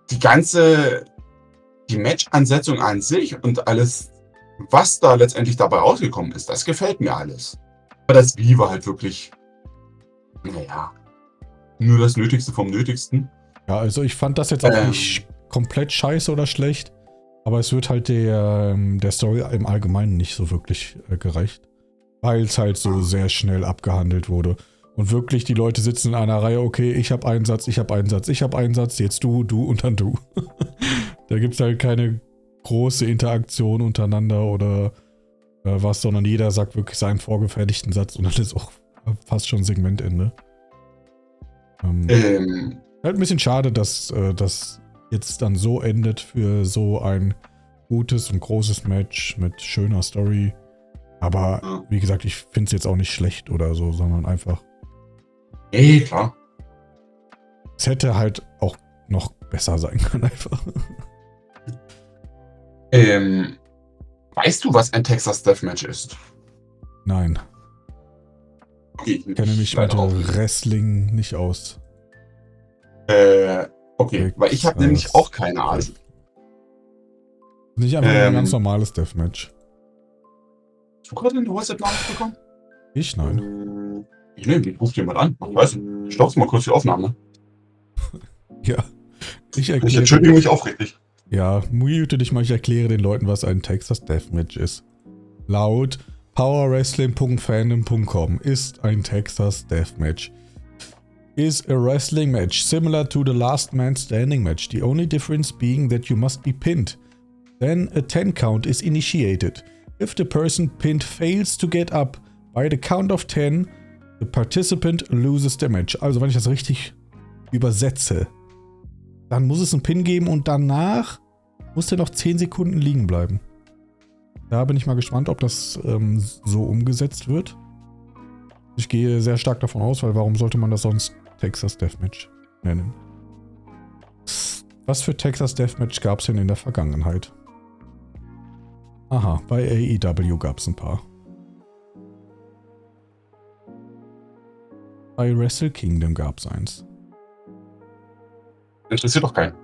S3: die ganze, die Match-Ansetzung an sich und alles, was da letztendlich dabei rausgekommen ist, das gefällt mir alles. Aber das Wie war halt wirklich, naja, nur das Nötigste vom Nötigsten.
S2: Ja, also ich fand das jetzt auch
S3: Ähm.
S2: nicht komplett scheiße oder schlecht. Aber es wird halt der, ähm, der Story im Allgemeinen nicht so wirklich äh, gerecht. Weil es halt so sehr schnell abgehandelt wurde. Und wirklich, die Leute sitzen in einer Reihe, okay, ich habe einen Satz, ich habe einen Satz, ich habe einen Satz, jetzt du, du und dann du. (laughs) da gibt es halt keine große Interaktion untereinander oder äh, was, sondern jeder sagt wirklich seinen vorgefertigten Satz und dann ist auch fast schon Segmentende. Ähm,
S3: Ähm,
S2: Halt ein bisschen schade, dass äh, das jetzt dann so endet für so ein gutes und großes Match mit schöner Story. Aber
S3: Ja.
S2: wie gesagt, ich finde es jetzt auch nicht schlecht oder so, sondern einfach,
S3: eh, klar.
S2: es hätte halt auch noch besser sein können (laughs) einfach.
S3: Ähm, weißt du, was ein Texas Deathmatch ist?
S2: Nein,
S3: Okay,
S2: ich kenne mich mit. Wrestling nicht aus.
S3: Äh, okay,
S2: Texas.
S3: weil ich habe nämlich auch keine Ahnung.
S2: Nicht einfach nur ein
S3: Ähm.
S2: ganz normales Deathmatch.
S3: Hast du gerade eine WhatsApp-Nachricht bekommen?
S2: Ich nein.
S3: Ich nehme die, ruft jemand an. Ich weiß nicht. Stoppst mal kurz die Aufnahme. (laughs)
S2: Ja. Ich
S3: Ich
S2: erkläre.
S3: entschuldige mich aufrichtig.
S2: Ja, mute dich mal, ich erkläre den Leuten, was ein Texas Deathmatch ist. laut powerwrestling.fandom.com ist ein Texas Deathmatch. Is a wrestling match similar to the last man standing match, the only difference being that you must be pinned. Then a 10 count is initiated. If the person pinned fails to get up by the count of 10, the participant loses match. Also, wenn ich das richtig übersetze, dann muss es einen Pin geben und danach muss der noch 10 Sekunden liegen bleiben. Da bin ich mal gespannt, ob das ähm, so umgesetzt wird. Ich gehe sehr stark davon aus, weil warum sollte man das sonst Texas Deathmatch nennen? Was für Texas Deathmatch gab es denn in der Vergangenheit? Aha, bei AEW gab es ein paar. Bei Wrestle Kingdom gab es eins.
S3: Interessiert doch keinen.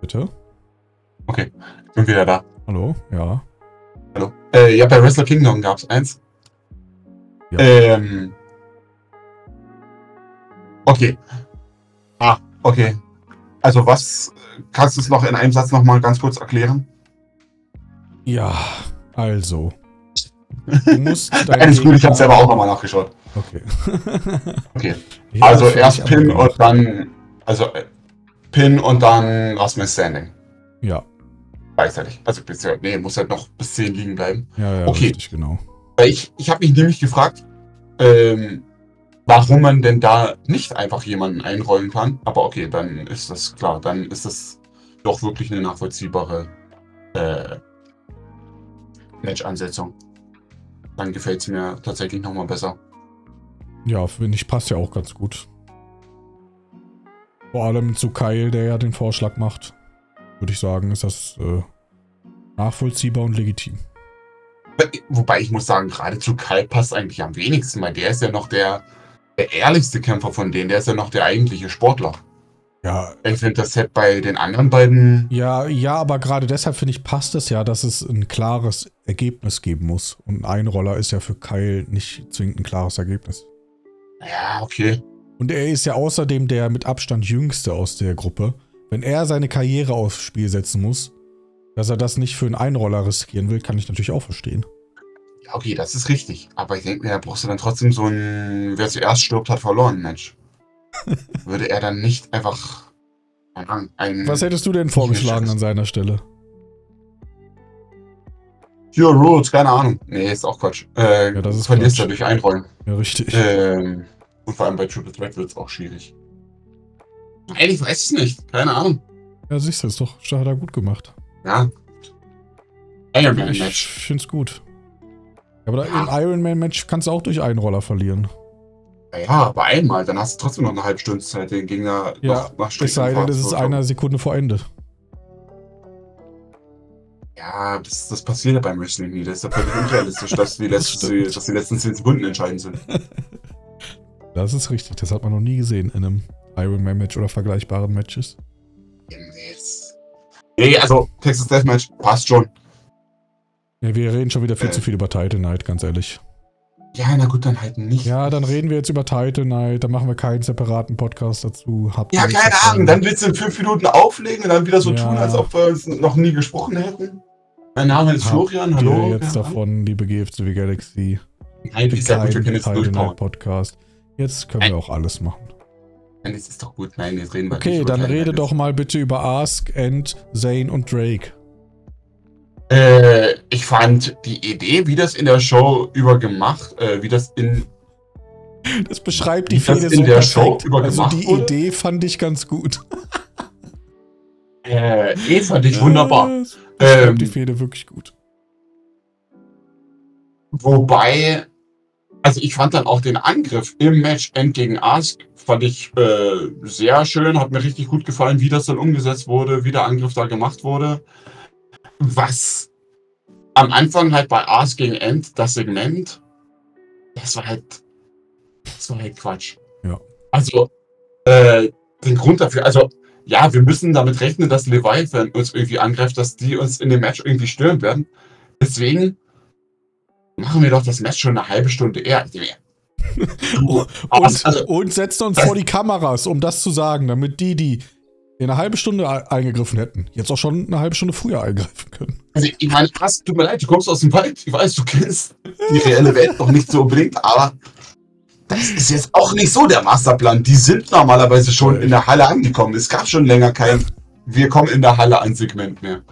S2: Bitte?
S3: Okay, ich bin wieder da.
S2: Hallo? Ja.
S3: Hallo. Äh, ja, bei Wrestle Kingdom gab es eins.
S2: Ja.
S3: Ähm. Okay. Ah, okay. Also was, kannst du es noch in einem Satz nochmal ganz kurz erklären?
S2: Ja, also. (laughs) Du musst
S3: Alles gut, ich habe selber auch nochmal nachgeschaut.
S2: Okay. (laughs)
S3: Okay.
S2: Ja,
S3: also erst
S2: ich
S3: Pin
S2: aber
S3: und dann, also äh, Pin und dann Last Man Standing.
S2: Ja,
S3: Gleichzeitig. Also bis, nee, muss halt noch bis 10 liegen bleiben.
S2: ja, ja,
S3: Okay.
S2: richtig, genau.
S3: Weil ich, ich habe mich nämlich gefragt, ähm, warum man denn da nicht einfach jemanden einrollen kann. Aber okay, dann ist das klar. Dann ist das doch wirklich eine nachvollziehbare äh, Match-Ansetzung. Dann gefällt es mir tatsächlich nochmal besser.
S2: Ja, finde ich, passt ja auch ganz gut. Vor allem zu Kyle, der ja den Vorschlag macht, würde ich sagen, ist das äh, nachvollziehbar und legitim.
S3: Wobei ich muss sagen, gerade zu Kai passt eigentlich am wenigsten, weil der ist ja noch der, der ehrlichste Kämpfer von denen. Der ist ja noch der eigentliche Sportler.
S2: Ja,
S3: Ich finde das Set bei den anderen beiden.
S2: ja, ja, aber gerade deshalb finde ich, passt es ja, dass es ein klares Ergebnis geben muss. Und ein Einroller ist ja für Kyle nicht zwingend ein klares Ergebnis.
S3: Ja, okay.
S2: Und er ist ja außerdem der mit Abstand jüngste aus der Gruppe. Wenn er seine Karriere aufs Spiel setzen muss, dass er das nicht für einen Einroller riskieren will, kann ich natürlich auch verstehen.
S3: Ja, okay, das ist richtig. Aber ich denke mir, da brauchst du dann trotzdem so ein, wer zuerst stirbt, hat verloren, Mensch. Würde er dann nicht einfach keine Ahnung, ein
S2: Was hättest du denn vorgeschlagen an seiner Stelle?
S3: Pure Rules, keine Ahnung. Nee, ist auch Quatsch. Äh,
S2: Ja, das ist
S3: verlierst
S2: Quatsch.
S3: du durch Einrollen.
S2: Ja, richtig.
S3: Ähm, und vor allem bei Triple Threat wird es auch schwierig. Nein, ich weiß es nicht. Keine Ahnung.
S2: Ja, siehst du, ist doch, hat er gut gemacht.
S3: Ja. Iron Man
S2: Ich
S3: Match.
S2: find's gut. Aber da, im Ironman-Match kannst du auch durch Einroller verlieren.
S3: Ja, ja, aber einmal, dann hast du trotzdem noch eine halbe Stunde Zeit, den Gegner
S2: Ja,
S3: noch nach
S2: Es sei denn, das ist einer Sekunde vor Ende.
S3: Ja, das, das passiert ja beim Wrestling nie. Das ist ja völlig unrealistisch, dass die, (laughs) letzten, dass die letzten 10 Sekunden entscheidend sind. (laughs)
S2: Das ist richtig. Das hat man noch nie gesehen in einem Ironman-Match oder vergleichbaren Matches.
S3: Yes. Nee, also Texas Deathmatch passt schon.
S2: Ja, wir reden schon wieder viel
S3: Äh.
S2: zu viel über Title Night, ganz ehrlich.
S3: Ja, na gut, dann halt nicht.
S2: Ja, dann reden wir jetzt über Title Night, dann machen wir keinen separaten Podcast dazu. Habt
S3: Ja, keine? Ahnung. Dann willst du in fünf Minuten auflegen und dann wieder so
S2: Ja.
S3: tun, als ob wir uns noch nie gesprochen hätten. Mein Name ist
S2: Habt
S3: Florian, hallo.
S2: jetzt
S3: Ja,
S2: davon, liebe GFCW Galaxy,
S3: Nein, ist ja gut, wir können jetzt
S2: Title Night. Podcast. Jetzt können wir auch alles machen.
S3: Nein, das ist doch gut. Nein, jetzt reden wir
S2: Okay,
S3: nicht über
S2: dann
S3: Title
S2: rede
S3: Night.
S2: doch mal bitte über Ask, End, Zane und Drake.
S3: Äh, ich fand die Idee, wie das in der Show über gemacht, äh, wie das in
S2: Das beschreibt die Fehde
S3: in
S2: so
S3: der Show
S2: Also die
S3: wurde?
S2: Idee fand ich ganz gut.
S3: äh, eh fand ich wunderbar.
S2: Das
S3: Ähm,
S2: die Fehde wirklich gut.
S3: Wobei, also ich fand dann auch den Angriff im Match End gegen Ask, fand ich äh, sehr schön, hat mir richtig gut gefallen, wie das dann umgesetzt wurde, wie der Angriff da gemacht wurde. Was am Anfang halt bei Ask gegen End, das Segment, das war halt, das war halt Quatsch.
S2: Ja.
S3: Also, äh, den Grund dafür, also, ja, wir müssen damit rechnen, dass Leviathan uns irgendwie angreift, dass die uns in dem Match irgendwie stören werden. Deswegen machen wir doch das Match schon eine halbe Stunde eher. (laughs)
S2: Und,
S3: also,
S2: und setzt uns vor die Kameras, um das zu sagen, damit die, die in einer halben Stunde e- eingegriffen hätten. Jetzt auch schon eine halbe Stunde früher eingreifen können.
S3: Also, ich meine, krass, tut mir leid, du kommst aus dem Wald. Ich weiß, du kennst die reelle Welt noch nicht so unbedingt, aber das ist jetzt auch nicht so der Masterplan. Die sind normalerweise schon in der Halle angekommen. Es gab schon länger kein Wir kommen in der Halle an Segment mehr.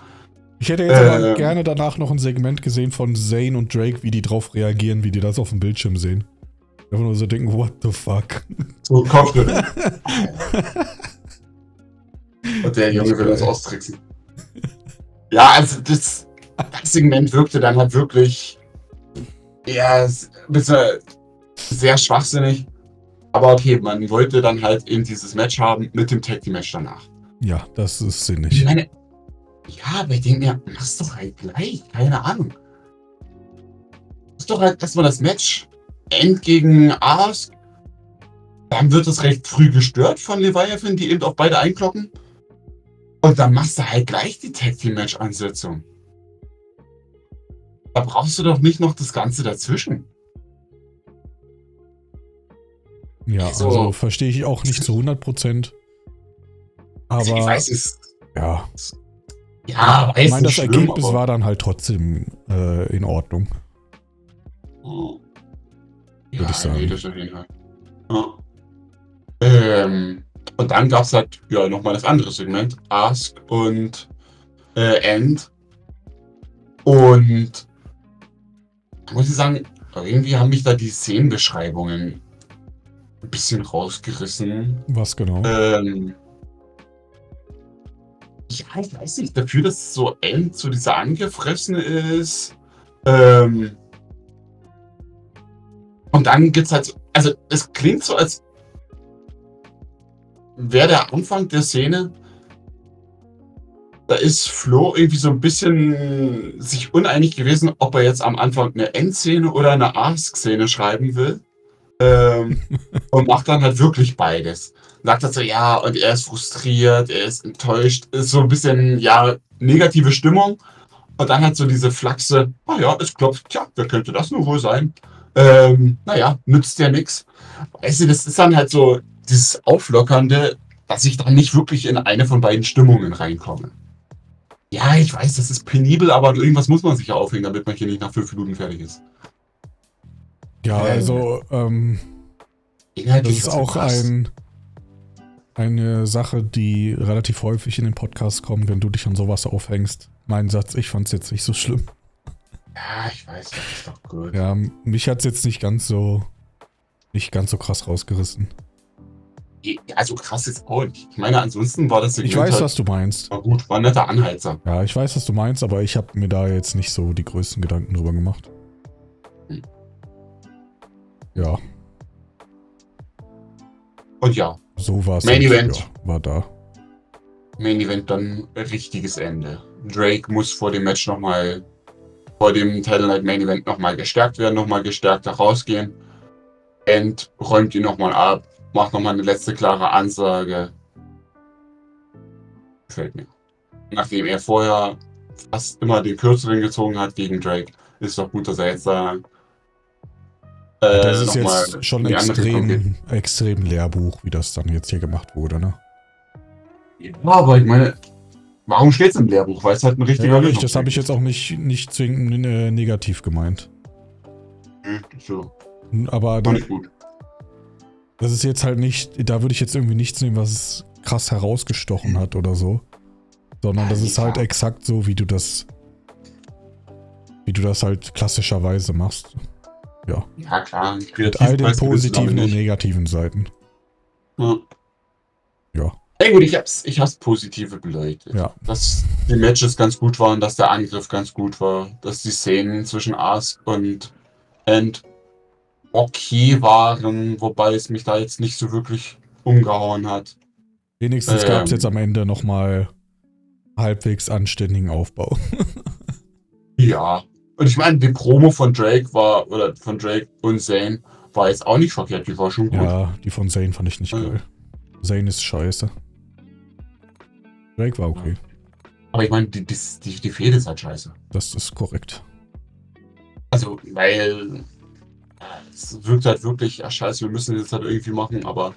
S2: Ich hätte jetzt
S3: Ähm.
S2: gerne danach noch ein Segment gesehen von Zane und Drake, wie die drauf reagieren, wie die das auf dem Bildschirm sehen. Einfach nur so denken, what the fuck?
S3: So, Kopfschütteln. (laughs) Und der Junge will uns austricksen. Ja, also das, das Segment wirkte dann halt wirklich ja, s- bisschen sehr schwachsinnig. Aber okay, man wollte dann halt eben dieses Match haben mit dem Tag Team Match danach.
S2: Ja, das ist
S3: Ich
S2: sinnig.
S3: meine, ja, aber ich denke mir, mach's doch halt gleich, keine Ahnung. Ist doch halt erstmal das Match End gegen Ask. Dann wird es recht früh gestört von Leviathan, die eben auf beide einkloppen. Und dann machst du halt gleich die Tag Team Match Ansetzung. Da brauchst du doch nicht noch das Ganze dazwischen.
S2: Ja,
S3: So.
S2: also verstehe ich auch nicht zu 100 Prozent.
S3: Also
S2: Aber
S3: ich weiß es.
S2: ja,
S3: Ja, weiß
S2: ich meine, das
S3: schlimm,
S2: Ergebnis war dann halt trotzdem äh, in Ordnung.
S3: Ja,
S2: ich sagen.
S3: Nee, das auf jeden Fall. Ja. Ähm, und dann gab es halt ja nochmal das andere Segment, Ask und äh, End. Und da muss ich sagen, irgendwie haben mich da die Szenenbeschreibungen ein bisschen rausgerissen.
S2: Was genau?
S3: Ähm, ja, ich weiß nicht, dafür, dass so End so dieser angefressen ist. Ähm, und dann gibt's halt, so- also es klingt so, als wäre der Anfang der Szene, da ist Flo irgendwie so ein bisschen sich uneinig gewesen, ob er jetzt am Anfang eine Endszene oder eine Ask-Szene schreiben will. Ähm, (laughs) und macht dann halt wirklich beides. Sagt er so, ja, und er ist frustriert, er ist enttäuscht, ist so ein bisschen, ja, negative Stimmung. Und dann halt so diese Flachse, ah ja, es klopft, tja, wer könnte das nur wohl sein? Ähm, naja, nützt ja nix. Weißt du, das ist dann halt so dieses Auflockernde, dass ich dann nicht wirklich in eine von beiden Stimmungen reinkomme. Ja, ich weiß, das ist penibel, aber irgendwas muss man sich ja aufhängen, damit man hier nicht nach fünf Minuten fertig ist.
S2: ja, also ähm, das ist auch
S3: krass.
S2: ein, eine Sache, die relativ häufig in den Podcast kommt, wenn du dich an sowas aufhängst. Mein Satz, ich fand es jetzt nicht so schlimm.
S3: Ja, ich weiß, das ist doch gut.
S2: Ja, mich hat es jetzt nicht ganz so nicht ganz so krass rausgerissen.
S3: Also krass ist auch nicht. Ich meine, ansonsten war das
S2: Ich weiß,
S3: halt,
S2: was du meinst.
S3: war gut, war ein netter Anheizer.
S2: Ja, ich weiß, was du meinst, aber ich habe mir da jetzt nicht so die größten Gedanken drüber gemacht.
S3: Hm.
S2: Ja,
S3: Und ja,
S2: so war es.
S3: Main Event.
S2: Ja, war da.
S3: Main Event dann richtiges Ende. Drake muss vor dem Match nochmal, vor dem Title Night Main Event nochmal gestärkt werden, nochmal gestärkt rausgehen. End räumt ihn nochmal ab, macht nochmal eine letzte klare Ansage. Gefällt mir. Nachdem er vorher fast immer den kürzeren gezogen hat gegen Drake, ist doch gut, dass er jetzt da. Äh,
S2: Das ist jetzt schon extrem, extrem Lehrbuch, wie das dann jetzt hier gemacht wurde, ne?
S3: Ja, aber ich meine, warum steht es im Lehrbuch? Weil es halt ein richtiger
S2: Ja, nicht, das habe ich jetzt auch nicht, nicht zwingend äh, negativ gemeint.
S3: ist. So,
S2: Aber
S3: war
S2: da,
S3: nicht gut.
S2: Das ist jetzt halt nicht, da würde ich jetzt irgendwie nichts nehmen, was es krass herausgestochen hat oder so. Sondern das ist halt
S3: Ja.
S2: exakt so, wie du das, wie du das halt klassischerweise machst.
S3: Ja, klar.
S2: Mit all den positiven und negativen Seiten.
S3: Ja.
S2: Ja.
S3: Ey, gut, ich hab's, ich hab's positive beleuchtet.
S2: Ja.
S3: Dass die Matches ganz gut waren, dass der Angriff ganz gut war, dass die Szenen zwischen Ask und End okay waren, wobei es mich da jetzt nicht so wirklich umgehauen hat.
S2: Wenigstens
S3: Ähm.
S2: gab es jetzt am Ende nochmal halbwegs anständigen Aufbau. (laughs)
S3: Ja. Und ich meine, die Promo von Drake war, oder von Drake und Zane, war jetzt auch nicht verkehrt, die war schon gut.
S2: Ja, die von Zane fand ich nicht
S3: Ja.
S2: geil. Zane ist scheiße. Drake war okay.
S3: Aber ich meine, die, die, die, die Fehde ist halt scheiße.
S2: Das ist korrekt.
S3: Also, weil es wirkt halt wirklich, ja scheiße, wir müssen das halt irgendwie machen, aber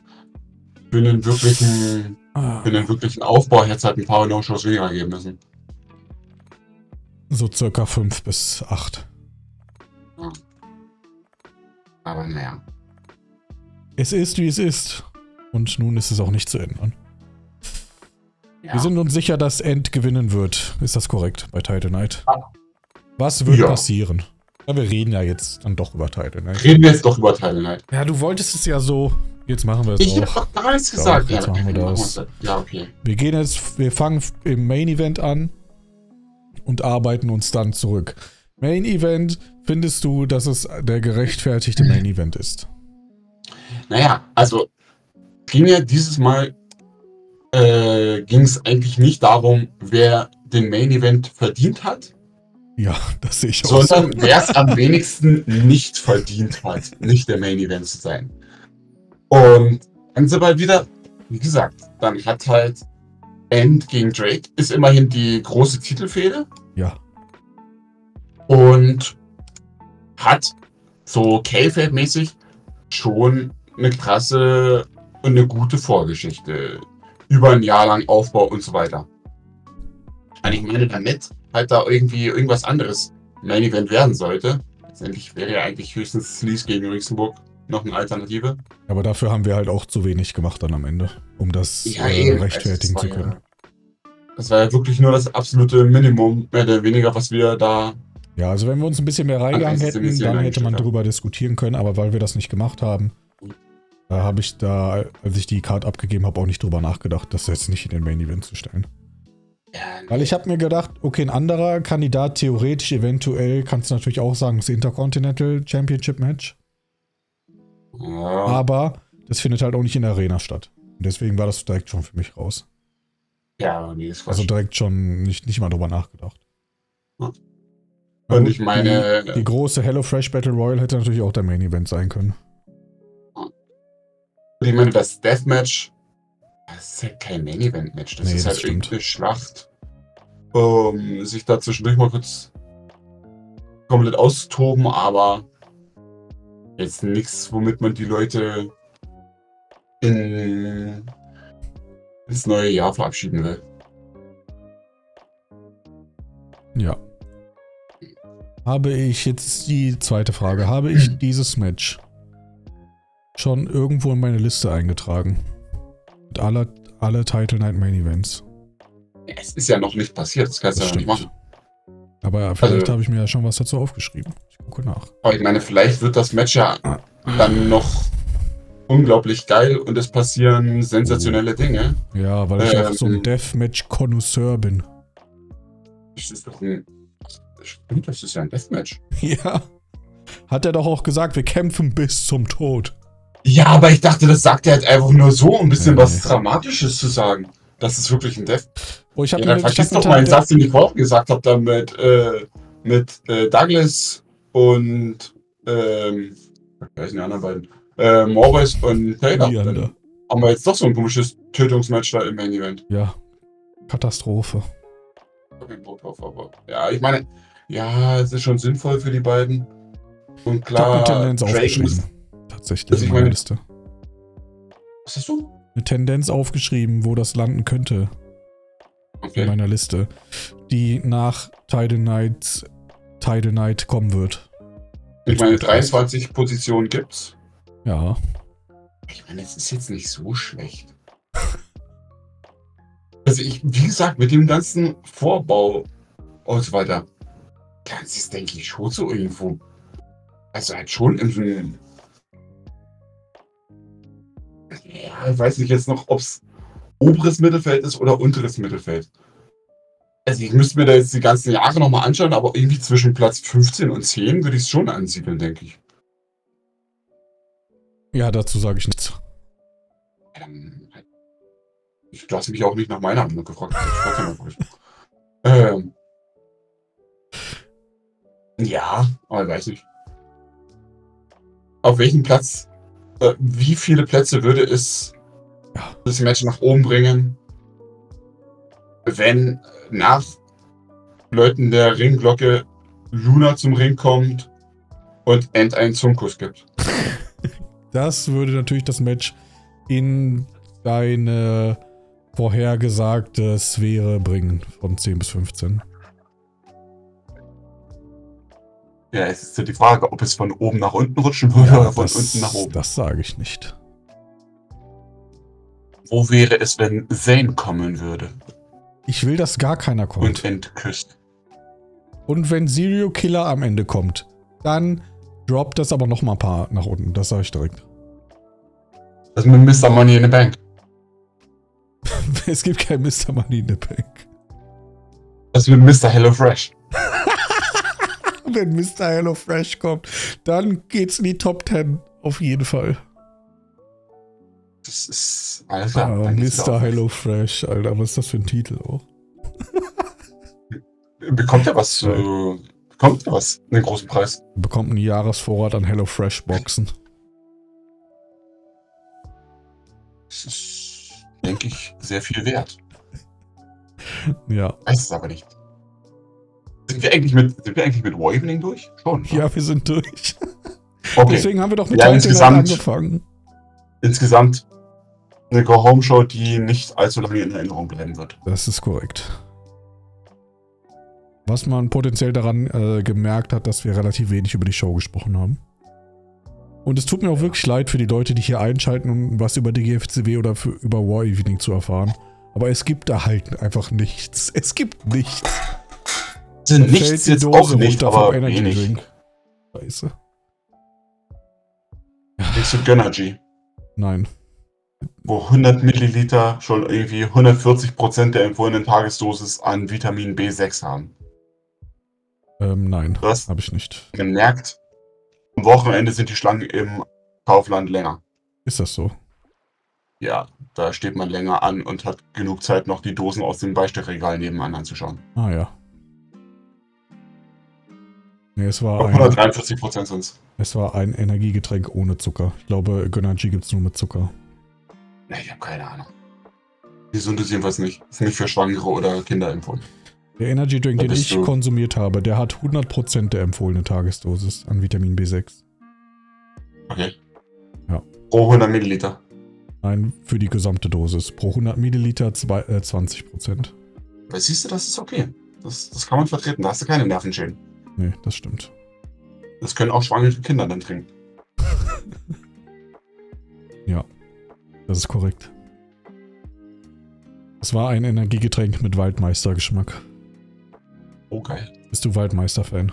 S3: für einen wirklichen
S2: Ah,
S3: Für den wirklichen Aufbau hätte es halt ein paar No-Shows weniger geben müssen.
S2: So circa 5 bis 8.
S3: Aber naja.
S2: Es ist, wie es ist. Und nun ist es auch nicht zu ändern.
S3: Ja.
S2: Wir sind uns sicher, dass End gewinnen wird. Ist das korrekt bei Title Night? Was wird
S3: Ja.
S2: passieren? Ja, wir reden ja jetzt dann doch über Title Night.
S3: Reden wir jetzt doch über Teil Night.
S2: Ja, du wolltest es ja so. Jetzt machen wir es
S3: Ich
S2: auch.
S3: hab doch gar nichts gesagt.
S2: jetzt machen wir das.
S3: Ja, okay.
S2: Wir gehen jetzt, wir fangen im Main Event an und arbeiten uns dann zurück. Main Event, findest du, dass es der gerechtfertigte (clears throat) Main Event ist?
S3: Naja, also ging ja dieses Mal äh, ging es eigentlich nicht darum, wer den Main Event verdient hat,
S2: Ja, (laughs) das sehe ich auch. so.
S3: sondern wer es am wenigsten nicht verdient hat, nicht der Main Event zu sein. Und dann sind wir halt wieder, wie gesagt, dann hat halt End gegen Drake, ist immerhin die große Titelfehde
S2: Ja,
S3: und hat so K-Fab-mäßig schon eine krasse und eine gute Vorgeschichte. Über ein Jahr lang Aufbau und so weiter. Und ich meine, damit halt da irgendwie irgendwas anderes Main Event werden sollte. Letztendlich wäre ja eigentlich höchstens Sleaze gegen Luxemburg noch eine Alternative.
S2: aber dafür haben wir halt auch zu wenig gemacht dann am Ende, um das äh,
S3: eben.
S2: rechtfertigen
S3: Also,
S2: zu
S3: das
S2: können.
S3: Ja, das war ja wirklich nur das absolute Minimum, mehr oder weniger, was wir da.
S2: Ja, also wenn wir uns ein bisschen mehr reingegangen
S3: An
S2: hätten, dann hätte man drüber diskutieren können, aber weil wir das nicht gemacht haben, da habe ich da, als ich die Card abgegeben habe, auch nicht drüber nachgedacht, das jetzt nicht in den Main Event zu stellen. Weil ich habe mir gedacht, okay, ein anderer Kandidat, theoretisch, eventuell, kannst du natürlich auch sagen, das Intercontinental Championship Match.
S3: Ja,
S2: Aber das findet halt auch nicht in der Arena statt. Und deswegen war das direkt schon für mich raus.
S3: ja nee, das war
S2: Also direkt schon nicht, nicht mal drüber nachgedacht. Na
S3: Und
S2: gut,
S3: ich meine-
S2: Die, die große HelloFresh Battle Royale hätte natürlich auch der Main Event sein können.
S3: Ich meine, das Deathmatch, das ist ja kein Main-Event-Match. Das
S2: Nee,
S3: ist
S2: das
S3: halt
S2: stimmt.
S3: irgendeine Schlacht, um sich da zwischendurch mal kurz komplett auszutoben, aber jetzt nichts, womit man die Leute in ins neue Jahr verabschieden will.
S2: Ja. Habe ich jetzt die zweite Frage. Habe ich (clears throat) dieses Match schon irgendwo in meine Liste eingetragen? Mit aller, alle Title Night Main Events.
S3: Es ist ja noch nicht passiert, das kannst du ja noch nicht machen.
S2: Aber vielleicht
S3: Also-
S2: habe ich mir ja schon was dazu aufgeschrieben. Ich gucke nach.
S3: Aber ich meine, vielleicht wird das Match ja dann noch unglaublich geil und es passieren sensationelle Dinge.
S2: Ja, weil ich auch so ein
S3: Ähm.
S2: Deathmatch-Konnoisseur bin.
S3: Das ist doch ein. Stimmt, das ist ja ein Deathmatch. (laughs)
S2: Ja. Hat er doch auch gesagt, wir kämpfen bis zum Tod.
S3: Ja, aber ich dachte, das sagt er halt einfach nur so, um ein bisschen
S2: Nee,
S3: was. Dramatisches zu sagen. Das ist wirklich ein Death.
S2: Oh, ich
S3: Ja,
S2: habe
S3: dann
S2: ich hab
S3: vergiss doch mal einen
S2: Teil-
S3: Satz, den ich vorhin gesagt habe, dann mit, äh, mit äh, Douglas und ähm, wer heißen die anderen beiden? Äh, Morris und Taylor. Dann haben wir jetzt doch so ein komisches Tötungsmatch da im Main Event.
S2: Ja. Katastrophe.
S3: Ja, ich meine, ja, es ist schon sinnvoll für die beiden. Und
S2: Ich
S3: klar, Drake muss.
S2: Tatsächlich
S3: Also
S2: in
S3: meine-
S2: Liste.
S3: Was hast du?
S2: Eine Tendenz aufgeschrieben, wo das landen könnte in
S3: Okay.
S2: meiner Liste, die nach Tidal Night, Tidal Night kommen wird.
S3: Ich meine, 23 Positionen gibt's.
S2: Ja.
S3: Ich meine, es ist jetzt nicht so schlecht. (laughs) Also ich, wie gesagt, mit dem ganzen Vorbau und so weiter, kann sie es, denke ich, schon so irgendwo. Also halt schon im. Ja, ich weiß nicht jetzt noch, ob es oberes Mittelfeld ist oder unteres Mittelfeld. Also ich müsste mir da jetzt die ganzen Jahre nochmal anschauen, aber irgendwie zwischen Platz 15 und 10 würde ich es schon ansiedeln, denke ich.
S2: Ja, dazu sage ich nichts.
S3: Ähm, ich lasse mich auch nicht nach meiner Meinung gefragt. Ich (laughs) ähm, ja, aber ich weiß nicht. Auf welchen Platz, äh, wie viele Plätze würde es das Match nach oben bringen, wenn nach Leuten der Ringglocke Luna zum Ring kommt und End einen Zungenkuss gibt? (laughs)
S2: Das würde natürlich das Match in deine vorhergesagte Sphäre bringen von 10 bis 15.
S3: Ja, es ist ja die Frage, ob es von oben nach unten rutschen würde
S2: Ja,
S3: oder von
S2: das,
S3: unten nach oben.
S2: Das sage ich nicht.
S3: Wo wäre es, wenn Zane kommen würde
S2: Ich will, dass gar keiner kommt.
S3: und entküsst?
S2: Und wenn Serial Killer am Ende kommt, dann droppt das aber noch mal ein paar nach unten. Das sage ich direkt.
S3: Das mit Mr. Money in the Bank. (laughs)
S2: es gibt kein Mr. Money in the Bank.
S3: Das mit Mr. Hello Fresh. (laughs)
S2: Wenn Mr. Hello Fresh kommt, dann geht's in die Top 10. Auf jeden Fall.
S3: Das ist. Alles klar.
S2: Ah, Mr.
S3: wieder auf.
S2: Hello Fresh, Alter. Was ist das für ein Titel auch?
S3: Bekommt er was zu. Bekommt er was? Einen großen Preis.
S2: Bekommt einen Jahresvorrat an Hello Fresh Boxen.
S3: Das ist, denke ich, sehr viel wert.
S2: Ja.
S3: Weiß es aber nicht. Sind wir eigentlich mit, sind wir eigentlich mit Wavening durch? Schon. ne?
S2: Ja, wir sind durch. (laughs)
S3: Okay.
S2: Deswegen haben wir doch mit
S3: Ja, insgesamt-
S2: angefangen.
S3: Insgesamt eine Go-Home-Show, die nicht allzu lange in Erinnerung bleiben wird.
S2: Das ist korrekt. Was man potenziell daran äh, gemerkt hat, dass wir relativ wenig über die Show gesprochen haben. Und es tut mir auch wirklich leid für die Leute, die hier einschalten, um was über die GFCW oder für, über War Evening zu erfahren. Aber es gibt da halt einfach nichts. Es gibt nichts. Da
S3: nichts jetzt
S2: Dose
S3: auch nicht, aber wenig.
S2: Drink. Scheiße.
S3: Nichts mit Gönnergy,
S2: Nein.
S3: wo 100 Milliliter schon irgendwie 140 Prozent der empfohlenen Tagesdosis an Vitamin B6 haben.
S2: Ähm, nein.
S3: Was?
S2: Habe ich nicht.
S3: Gemerkt, am Wochenende sind die Schlangen im Kaufland länger.
S2: Ist das so?
S3: Ja, da steht man länger an und hat genug Zeit, noch die Dosen aus dem Beistellregal nebenan anzuschauen.
S2: Ah ja. Nee, es war
S3: Auf
S2: ein,
S3: 143 Prozent sind es.
S2: war ein Energiegetränk ohne Zucker. Ich glaube, Gönnergy gibt es nur mit Zucker.
S3: Ne, ich habe keine Ahnung. Gesund ist jedenfalls nicht. Ist nicht für Schwangere oder Kinder empfohlen.
S2: Der Energy Drink, den ich
S3: du-
S2: konsumiert habe, der hat 100% der empfohlene Tagesdosis an Vitamin B6.
S3: Okay.
S2: Ja.
S3: Pro 100 Milliliter.
S2: Nein, für die gesamte Dosis. Pro 100 Milliliter zwei, äh, 20%.
S3: Weil siehst du, das ist okay. Das, das kann man vertreten. Da hast du keine Nervenschäden.
S2: Nee, das stimmt.
S3: Das können auch schwangere Kinder dann trinken. (laughs)
S2: Das ist korrekt. Es war ein Energiegetränk mit Waldmeister-Geschmack.
S3: Oh, geil.
S2: Bist du Waldmeister-Fan?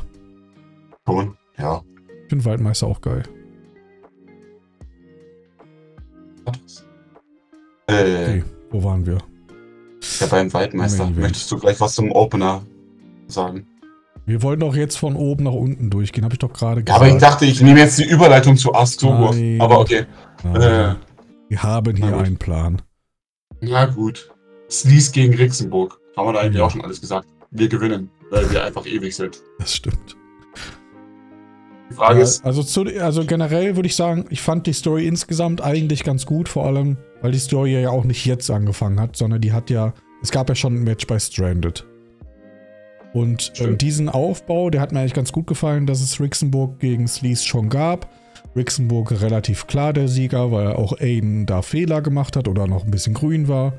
S3: Schon. Ja.
S2: Ich finde Waldmeister auch geil.
S3: Was? Äh,
S2: Okay, wo waren wir?
S3: ja, beim Waldmeister. Möchtest du gleich was zum Opener sagen?
S2: Wir wollten doch jetzt von oben nach unten durchgehen, habe ich doch gerade gesagt.
S3: aber ich dachte, ich nehme jetzt die Überleitung zu.
S2: Nein.
S3: Aber okay. Äh,
S2: wir haben hier einen Plan.
S3: na gut. Sleaze gegen Rixenburg. Haben wir da eigentlich
S2: Ja.
S3: auch schon alles gesagt. Wir gewinnen, weil wir einfach ewig sind.
S2: Das stimmt.
S3: Die Frage
S2: Ja,
S3: ist,
S2: also, zu, also generell würde ich sagen, ich fand die Story insgesamt eigentlich ganz gut, vor allem, weil die Story ja auch nicht jetzt angefangen hat, sondern die hat ja, es gab ja schon ein Match bei Stranded. Und
S3: Stimmt.
S2: diesen Aufbau, der hat mir eigentlich ganz gut gefallen, dass es Rixenburg gegen Sleaze schon gab. Rixenburg relativ klar der Sieger, weil auch Aiden da Fehler gemacht hat oder noch ein bisschen grün war.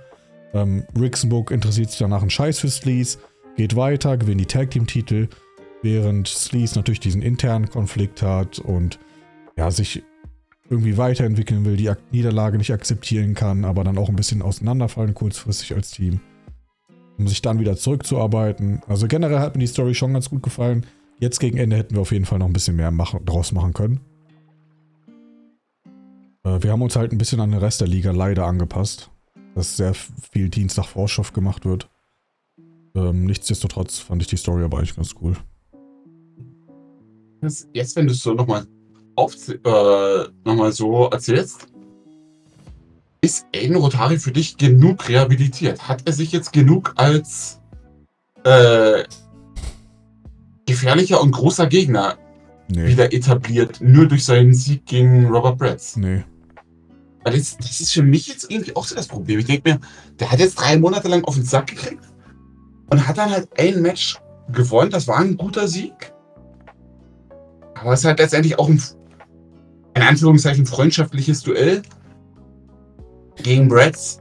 S2: Ähm, Rixenburg interessiert sich danach einen Scheiß für Sleaze, geht weiter, gewinnt die Tag Team Titel, während Sleaze natürlich diesen internen Konflikt hat und ja, sich irgendwie weiterentwickeln will, die Niederlage nicht akzeptieren kann, aber dann auch ein bisschen auseinanderfallen kurzfristig als Team, um sich dann wieder zurückzuarbeiten. Also generell hat mir die Story schon ganz gut gefallen. Jetzt gegen Ende hätten wir auf jeden Fall noch ein bisschen mehr machen, draus machen können. Äh, wir haben uns halt ein bisschen an den Rest der Liga leider angepasst, dass sehr viel Dienstag Vorschrift gemacht wird. Ähm, nichtsdestotrotz fand ich die Story aber eigentlich ganz cool.
S3: Jetzt, wenn du es so nochmal äh, noch so erzählst, ist Aiden Rotari für dich genug rehabilitiert? Hat er sich jetzt genug als äh, gefährlicher und großer Gegner
S2: Nee.
S3: wieder etabliert, nur durch seinen Sieg gegen Robert Bratz?
S2: Nee.
S3: Weil das, das ist für mich jetzt irgendwie auch so das Problem. Ich denke mir, der hat jetzt drei Monate lang auf den Sack gekriegt und hat dann halt ein Match gewonnen. Das war ein guter Sieg. Aber es ist halt letztendlich auch ein, in Anführungszeichen, freundschaftliches Duell gegen Bratz.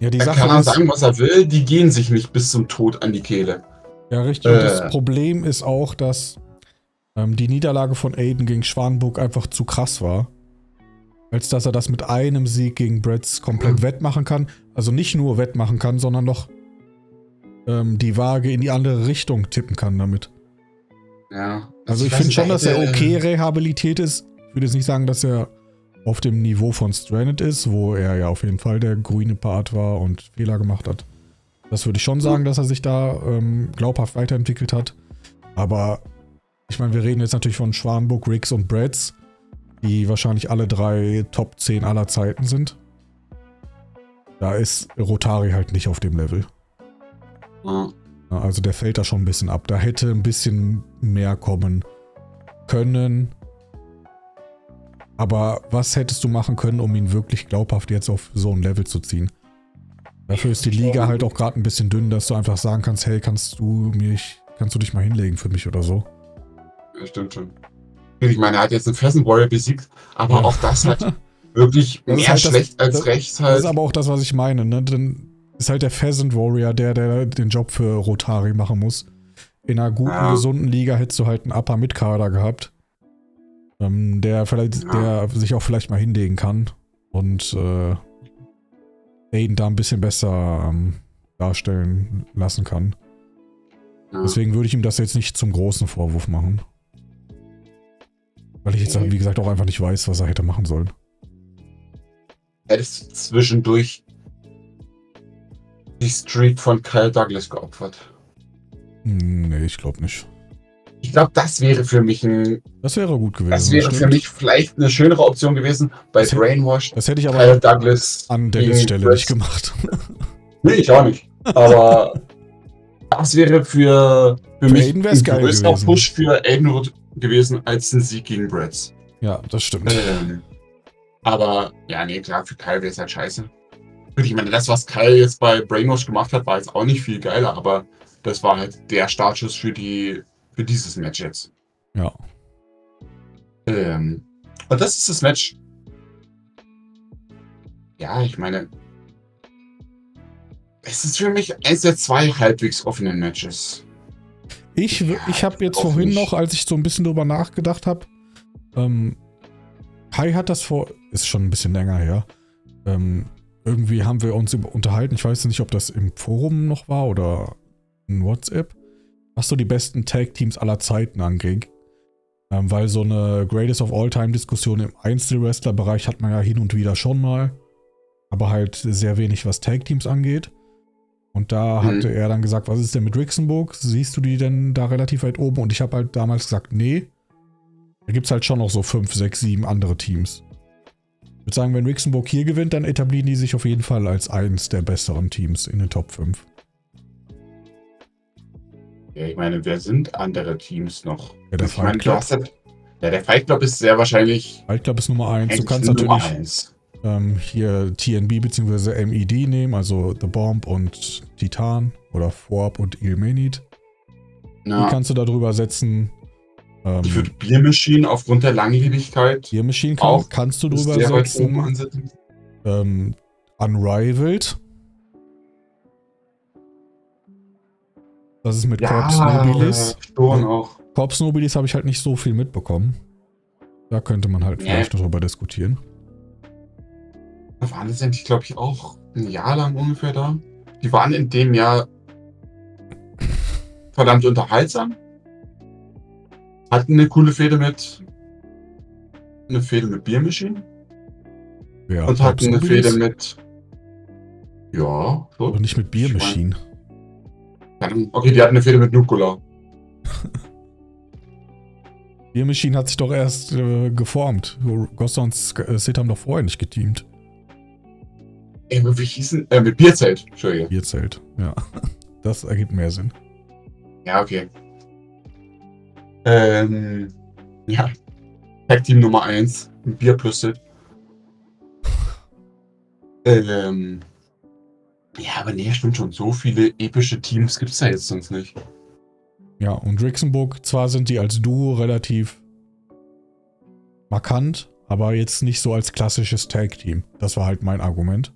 S2: Ja, die
S3: Da
S2: Sache
S3: kann er
S2: ist,
S3: sagen, was er will, die gehen sich nicht bis zum Tod an die Kehle.
S2: ja richtig, und das
S3: Äh.
S2: Problem ist auch, dass ähm, die Niederlage von Aiden gegen Schwanburg einfach zu krass war. Als dass er das mit einem Sieg gegen Bretts komplett
S3: Mhm.
S2: wettmachen kann. Also nicht nur wettmachen kann, sondern noch ähm, die Waage in die andere Richtung tippen kann damit.
S3: Ja.
S2: Also ich
S3: weiß
S2: finde schon,
S3: da
S2: dass er okay rehabilitiert ist. Ich würde jetzt nicht sagen, dass er auf dem Niveau von Stranded ist, wo er ja auf jeden Fall der grüne Part war und Fehler gemacht hat. Das würde ich schon sagen, dass er sich da ähm, glaubhaft weiterentwickelt hat. Aber ich meine, wir reden jetzt natürlich von Schwanburg, Riggs und Brads, die wahrscheinlich alle drei Top 10 aller Zeiten sind. Da ist Rotari halt nicht auf dem Level. Also der fällt da schon ein bisschen ab. Da hätte ein bisschen mehr kommen können. Aber was hättest du machen können, um ihn wirklich glaubhaft jetzt auf so ein Level zu ziehen? Dafür ist die Liga halt auch gerade ein bisschen dünn, dass du einfach sagen kannst, hey, kannst du mich, kannst du dich mal hinlegen für mich oder so?
S3: Ja, stimmt schon. Ich meine, er hat jetzt einen Pheasant Warrior besiegt, aber
S2: Ja.
S3: auch das hat (laughs) wirklich
S2: Das
S3: mehr
S2: halt das-
S3: schlecht als
S2: das-
S3: recht
S2: Das
S3: halt.
S2: ist aber auch das, was ich meine, ne? Dann ist halt der Pheasant Warrior, der, der den Job für Rotari machen muss. In einer guten,
S3: Ja.
S2: gesunden Liga hättest du halt einen Upper mit Kader gehabt. Ähm, der vielleicht,
S3: Ja.
S2: der sich auch vielleicht mal hinlegen kann. Und äh, Aiden da ein bisschen besser ähm, darstellen lassen kann.
S3: ja.
S2: Deswegen würde ich ihm das jetzt nicht zum großen Vorwurf machen. Weil ich jetzt, wie gesagt, auch einfach nicht weiß, was er hätte machen sollen.
S3: hättest zwischendurch die Streak von Kyle Douglas geopfert.
S2: Hm, Nee, ich glaube nicht.
S3: Ich glaube, das wäre für mich ein,
S2: Das wäre gut gewesen.
S3: das wäre für mich vielleicht eine schönere Option gewesen bei
S2: Das
S3: Brainwash.
S2: Das hätte ich aber
S3: Kyle Douglas
S2: an Dennis
S3: gegen
S2: Stelle
S3: Brett.
S2: nicht gemacht. (laughs)
S3: Nee, ich auch nicht. Aber das wäre für, für,
S2: Für
S3: mich
S2: Aiden
S3: ein größerer. Push für Aiden Root gewesen als ein Sieg gegen Bretts.
S2: ja, das stimmt.
S3: Ähm, aber ja, nee, klar, für Kyle wäre es halt scheiße. Ich meine, das, was Kyle jetzt bei Brainwash gemacht hat, war jetzt auch nicht viel geiler, aber das war halt der Startschuss für die für dieses Match jetzt.
S2: Ja.
S3: Ähm, und das ist das Match. Ja, ich meine, es ist für mich eins der zwei halbwegs offenen Matches.
S2: Ich,
S3: Ja,
S2: ich habe jetzt vorhin
S3: nicht.
S2: noch, als ich so ein bisschen drüber nachgedacht habe, ähm, Kai hat das vor, ist schon ein bisschen länger her. Ähm, irgendwie haben wir uns über- unterhalten, ich weiß nicht, ob das im Forum noch war oder in WhatsApp, was so die besten Tag-Teams aller Zeiten anging. Ähm, weil so eine Greatest of All-Time-Diskussion im Einzelwrestler-Bereich hat man ja hin und wieder schon mal, aber halt sehr wenig, was Tag-Teams angeht. Und da
S3: Mhm.
S2: hatte er dann gesagt, was ist denn mit Rixenburg? Siehst du die denn da relativ weit oben? Und ich habe halt damals gesagt, nee. Da gibt es halt schon noch so fünf, sechs, sieben andere Teams. Ich würde sagen, wenn Rixenburg hier gewinnt, dann etablieren die sich auf jeden Fall als eins der besseren Teams in den Top 5.
S3: Ja, ich meine, wer sind andere Teams noch?
S2: Ja, der
S3: ich
S2: Fight Club.
S3: halt, ja, der Fight Club ist sehr wahrscheinlich
S2: Fight Club ist Nummer eins. Du
S3: eigentlich
S2: kannst
S3: Nummer
S2: natürlich
S3: eins.
S2: ähm, hier TNB bzw. MED nehmen, also The Bomb und Titan oder Forb und Ilmenit. Die
S3: Ja.
S2: kannst du da drüber setzen. Ähm,
S3: Ich würde Beer Machine aufgrund der Langlebigkeit
S2: Gear Machine kann,
S3: auch
S2: kannst du drüber setzen. Ähm, Unrivaled. Das ist mit Corps Nobilis. Ja.
S3: auch.
S2: Corps Nobilis habe ich halt nicht so viel mitbekommen. Da könnte man halt vielleicht noch drüber diskutieren.
S3: Da waren eigentlich, glaube ich, auch ein Jahr lang ungefähr da. Die waren in dem Jahr (laughs) verdammt unterhaltsam. Hatten eine coole Fehde mit eine Fehde mit Beer Machine
S2: Ja,
S3: und hatten eine Fehde mit ja, so.
S2: aber nicht mit Beer
S3: Ich mein-. Okay, die hatten eine Fehde mit Nukular. (laughs)
S2: Beer Machine hat sich doch erst äh, geformt. Gossa und äh, Sid haben doch vorher nicht geteamt.
S3: Ey, wie hießen? Äh, mit Bierzelt. Entschuldige.
S2: Bierzelt, ja. (laughs) Das ergibt mehr Sinn.
S3: Ja, okay. Ähm, ja. Tag Team Nummer 1. Bier plus Sid. (laughs) Ähm, ja, aber nee, stimmt schon. So viele epische Teams gibt es da jetzt sonst nicht.
S2: Ja, und Rixenburg, zwar sind die als Duo relativ markant, aber jetzt nicht so als klassisches Tag-Team. Das war halt mein Argument.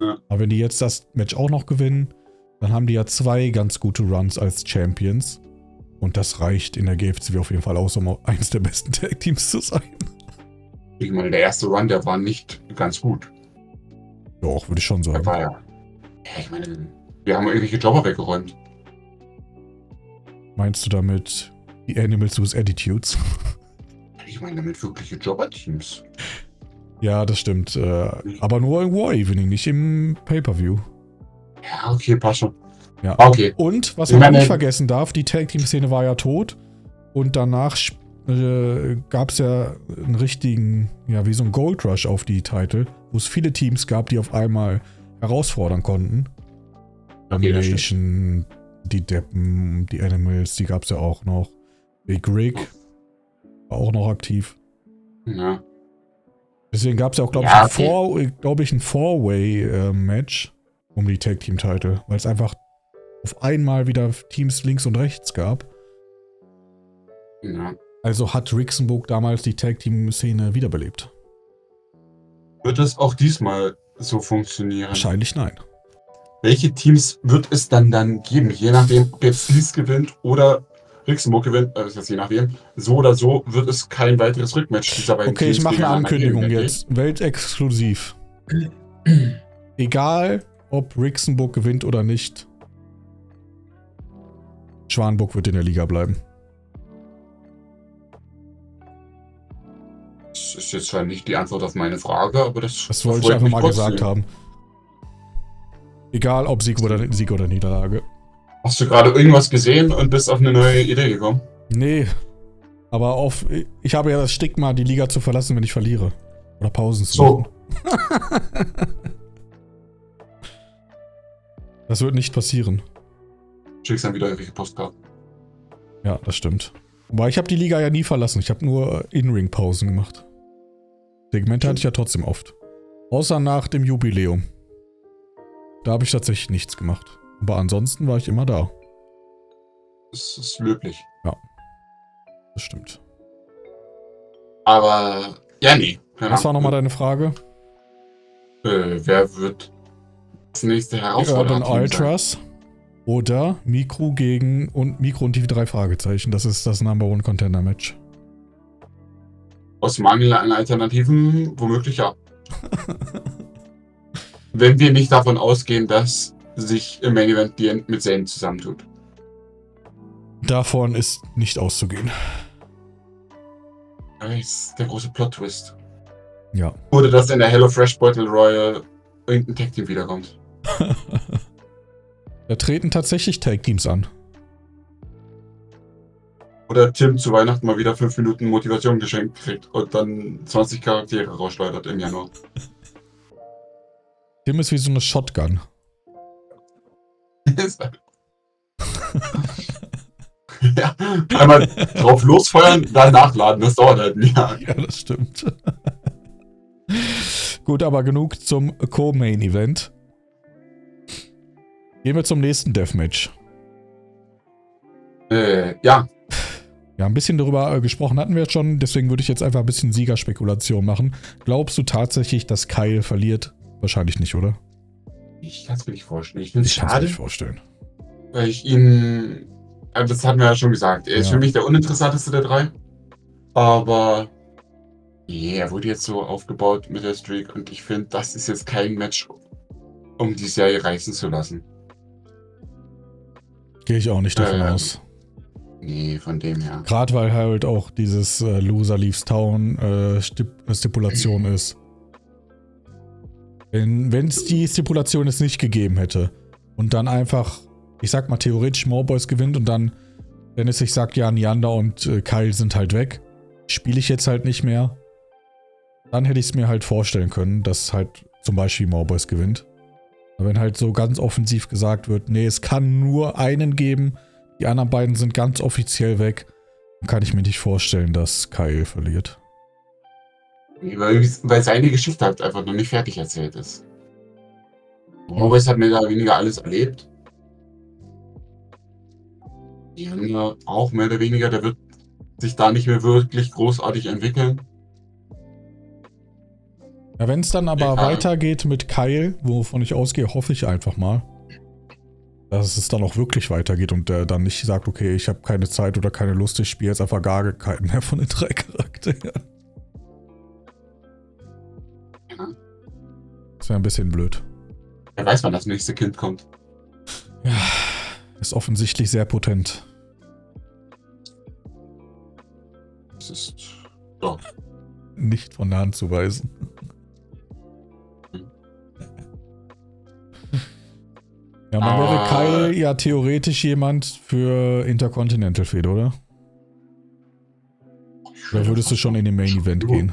S3: Ja.
S2: Aber wenn die jetzt das Match auch noch gewinnen, dann haben die ja zwei ganz gute Runs als Champions. Und das reicht in der GFCW auf jeden Fall aus, um eines der besten (laughs) Tag-Teams zu sein.
S3: Ich meine, der erste Run, der war nicht ganz gut.
S2: Doch, würde ich schon sagen.
S3: war ja. Ja, ich meine, wir haben irgendwelche Jobber weggeräumt.
S2: Meinst du damit die Animals with Attitudes? (laughs)
S3: Ich meine damit wirkliche Jobber-Teams.
S2: ja, das stimmt. Äh, aber nur im War Evening, nicht im Pay-Per-View.
S3: Ja, okay, passt schon.
S2: Ja.
S3: Ah, Okay.
S2: Und, was
S3: Ich
S2: man auch
S3: meine-
S2: nicht vergessen darf, die Tag-Team-Szene war ja tot. Und danach äh, gab es ja einen richtigen, ja, wie so ein Gold Rush auf die Titel, wo es viele Teams gab, die auf einmal herausfordern konnten.
S3: Okay.
S2: Domination, die Deppen, die Animals, die gab es ja auch noch. Big Rig war auch noch aktiv.
S3: Ja.
S2: Deswegen gab es ja auch, glaube
S3: Ja,
S2: ich, ein Four, glaub ich, ein Four-Way-Match um die Tag-Team-Title, weil es einfach auf einmal wieder Teams links und rechts gab.
S3: ja.
S2: Also hat Rixenburg damals die Tag-Team-Szene wiederbelebt.
S3: Wird es auch diesmal so funktionieren?
S2: Wahrscheinlich nein.
S3: Welche Teams wird es dann dann geben? Je nachdem, ob jetzt Lies gewinnt oder Rixenburg gewinnt, äh, das je nachdem, so oder so wird es kein weiteres Rückmatch dieser beiden
S2: Okay, ich
S3: Teams
S2: mache eine Ankündigung jetzt. Weltexklusiv. (clears throat) Egal, ob Rixenburg gewinnt oder nicht. Schwanburg wird in der Liga bleiben.
S3: Das ist jetzt zwar nicht die Antwort auf meine Frage, aber das,
S2: Das wollte ich einfach mal
S3: trotzdem.
S2: gesagt haben. Egal, ob Sieg oder, Sieg oder Niederlage.
S3: Hast du gerade irgendwas gesehen und bist auf eine neue Idee gekommen?
S2: Nee. Aber auf, ich habe ja das Stigma, die Liga zu verlassen, wenn ich verliere. Oder Pausen zu
S3: So.
S2: machen. Das wird nicht passieren.
S3: Schickst dann wieder irgendwelche Postkarten.
S2: Ja, das stimmt. Aber ich habe die Liga ja nie verlassen. Ich habe nur In-Ring-Pausen gemacht. Segmente hatte ich ja trotzdem oft. Außer nach dem Jubiläum. Da habe ich tatsächlich nichts gemacht. Aber ansonsten war ich immer da.
S3: Das ist löblich.
S2: Das stimmt.
S3: Aber, ja, nee.
S2: Was war nochmal deine Frage?
S3: Äh, wer wird das nächste
S2: Die
S3: Herausforderer
S2: Urban Ultras oder Mikro gegen und Mikro und die drei Fragezeichen. Das ist das Number One Contender Match.
S3: Aus Mangel an Alternativen womöglich ja. (laughs) Wenn wir nicht davon ausgehen, dass sich im Main Event die mit Zane zusammentut.
S2: Davon ist nicht auszugehen.
S3: Das ist der große Plot-Twist.
S2: Ja.
S3: Oder dass in der Hello Fresh Battle Royal irgendein Tag-Team wiederkommt. (laughs)
S2: Da treten tatsächlich Tag Teams an.
S3: Oder Tim zu Weihnachten mal wieder 5 Minuten Motivation geschenkt kriegt und dann 20 Charaktere rausschleudert im Januar.
S2: Tim ist wie so eine Shotgun. (laughs)
S3: ja, einmal drauf losfeuern, dann nachladen. Das dauert halt ein Jahr.
S2: Ja, das stimmt. Gut, aber genug zum Co-Main-Event. Gehen wir zum nächsten Deathmatch.
S3: Äh, ja, (laughs)
S2: Ja, ein bisschen darüber äh, gesprochen hatten wir jetzt schon, deswegen würde ich jetzt einfach ein bisschen Siegerspekulation machen. Glaubst du tatsächlich, dass Kyle verliert? Wahrscheinlich nicht, oder?
S3: ich kann es mir nicht vorstellen. Ich finde es
S2: Ich kann es mir
S3: schade,
S2: nicht vorstellen.
S3: weil ich ihn. äh, Das hatten wir ja schon gesagt. Er ist
S2: Ja.
S3: für mich der uninteressanteste der drei. Aber. Nee, er wurde jetzt so aufgebaut mit der Streak und ich finde, das ist jetzt kein Match, um die Serie reißen zu lassen.
S2: Gehe ich auch nicht davon
S3: Ähm.
S2: aus.
S3: Nee, von dem her.
S2: Gerade weil halt auch dieses äh, Loser Leaves Town äh, Stip Stipulation (clears throat) ist. Wenn es die Stipulation jetzt nicht gegeben hätte und dann einfach, ich sag mal theoretisch Morboys gewinnt und dann Dennis sich sagt, ja, Neander und äh, Kyle sind halt weg, spiele ich jetzt halt nicht mehr, dann hätte ich es mir halt vorstellen können, dass halt zum Beispiel Morboys gewinnt. Aber wenn halt so ganz offensiv gesagt wird, nee, es kann nur einen geben, die anderen beiden sind ganz offiziell weg. Dann kann ich mir nicht vorstellen, dass Kyle verliert.
S3: Weil, weil seine Geschichte halt einfach noch nicht fertig erzählt ist. Morris hat mehr oder weniger alles erlebt. Die Junge auch mehr oder weniger, der wird sich da nicht mehr wirklich großartig entwickeln.
S2: Ja, wenn es dann aber
S3: Ja.
S2: weitergeht mit Kyle, wovon ich ausgehe, hoffe ich einfach mal, dass es dann auch wirklich weitergeht und der dann nicht sagt, okay, ich habe keine Zeit oder keine Lust, ich spiele jetzt einfach gar keinen mehr von den drei (laughs) Charakteren.
S3: Ja.
S2: Das wäre ein bisschen blöd.
S3: Wer weiß, wann das nächste Kind kommt.
S2: Ja, ist offensichtlich sehr potent.
S3: Das ist. Ja.
S2: Nicht von der Hand zu weisen. Ja, man wäre
S3: Ah.
S2: Kyle ja theoretisch jemand für Intercontinental Fehde, oder? Oder würdest du schon in den Main Event gehen?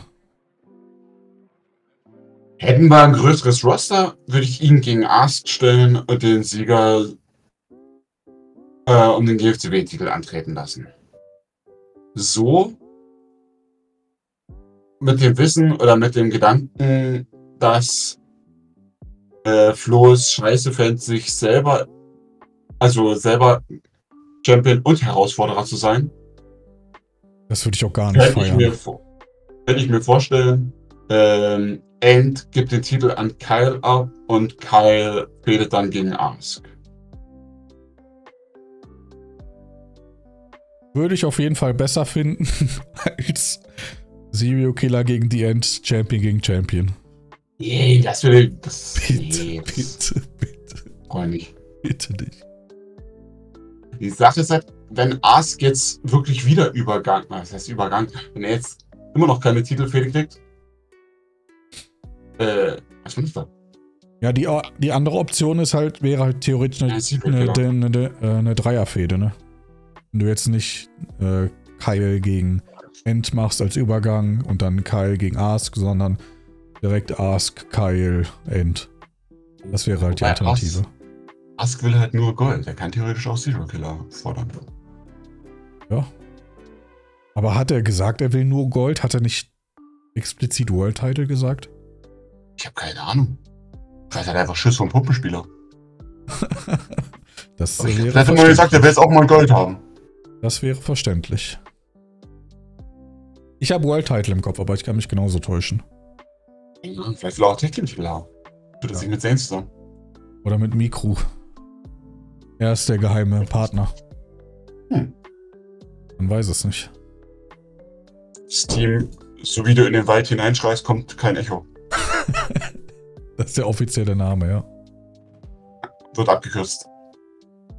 S3: Hätten wir ein größeres Roster, würde ich ihn gegen Ask stellen und den Sieger äh, um den GFCW-Titel antreten lassen. So mit dem Wissen oder mit dem Gedanken, dass äh, Flo es scheiße fände, sich selber, also selber Champion und Herausforderer zu sein,
S2: Das würde ich auch gar nicht
S3: könnte ich, mir,
S2: feiern.
S3: vor- könnte ich mir vorstellen, ähm, End gibt den Titel an Kyle ab und Kyle fädet dann gegen Ask.
S2: Würde ich auf jeden Fall besser finden (laughs) als Serial Killer gegen The End, Champion gegen Champion.
S3: Nee, das will das,
S2: Bitte,
S3: nee, das
S2: bitte, bitte,
S3: brauche ich nicht.
S2: bitte nicht.
S3: Die Sache ist halt, wenn Ask jetzt wirklich wieder Übergang, was heißt Übergang, wenn er jetzt immer noch keine Titelfehde kriegt, äh, was bin ich da?
S2: Ja, die, die andere Option ist halt, wäre halt theoretisch eine,
S3: Ja,
S2: eine,
S3: Killer.
S2: eine, eine, äh, eine Dreierfehde, ne? Wenn du jetzt nicht äh, Kyle gegen End machst als Übergang und dann Kyle gegen Ask, sondern direkt Ask, Kyle, End. Das wäre halt die
S3: Wobei
S2: Alternative.
S3: Ask, Ask will halt nur Gold. Er kann theoretisch auch Zero Killer fordern.
S2: Ja. Aber hat er gesagt, er will nur Gold? Hat er nicht explizit World Title gesagt?
S3: Ich habe keine Ahnung. Vielleicht hat er einfach Schiss vom Puppenspieler. (laughs)
S2: Das
S3: Er
S2: wäre,
S3: hat immer gesagt, er will jetzt auch mal Gold haben.
S2: das wäre verständlich. Ich habe World Title im Kopf, aber ich kann mich genauso täuschen.
S3: Ja, vielleicht will er auch Tech-Team-Titel haben. Tut er
S2: Ja.
S3: sich mit Saints zusammen.
S2: Oder mit Mikro. Er ist der geheime Partner.
S3: Hm.
S2: Man weiß es nicht.
S3: Das Team, so wie du in den Wald hineinschreist, kommt kein Echo. (laughs)
S2: Das ist der offizielle Name, ja.
S3: Wird abgekürzt.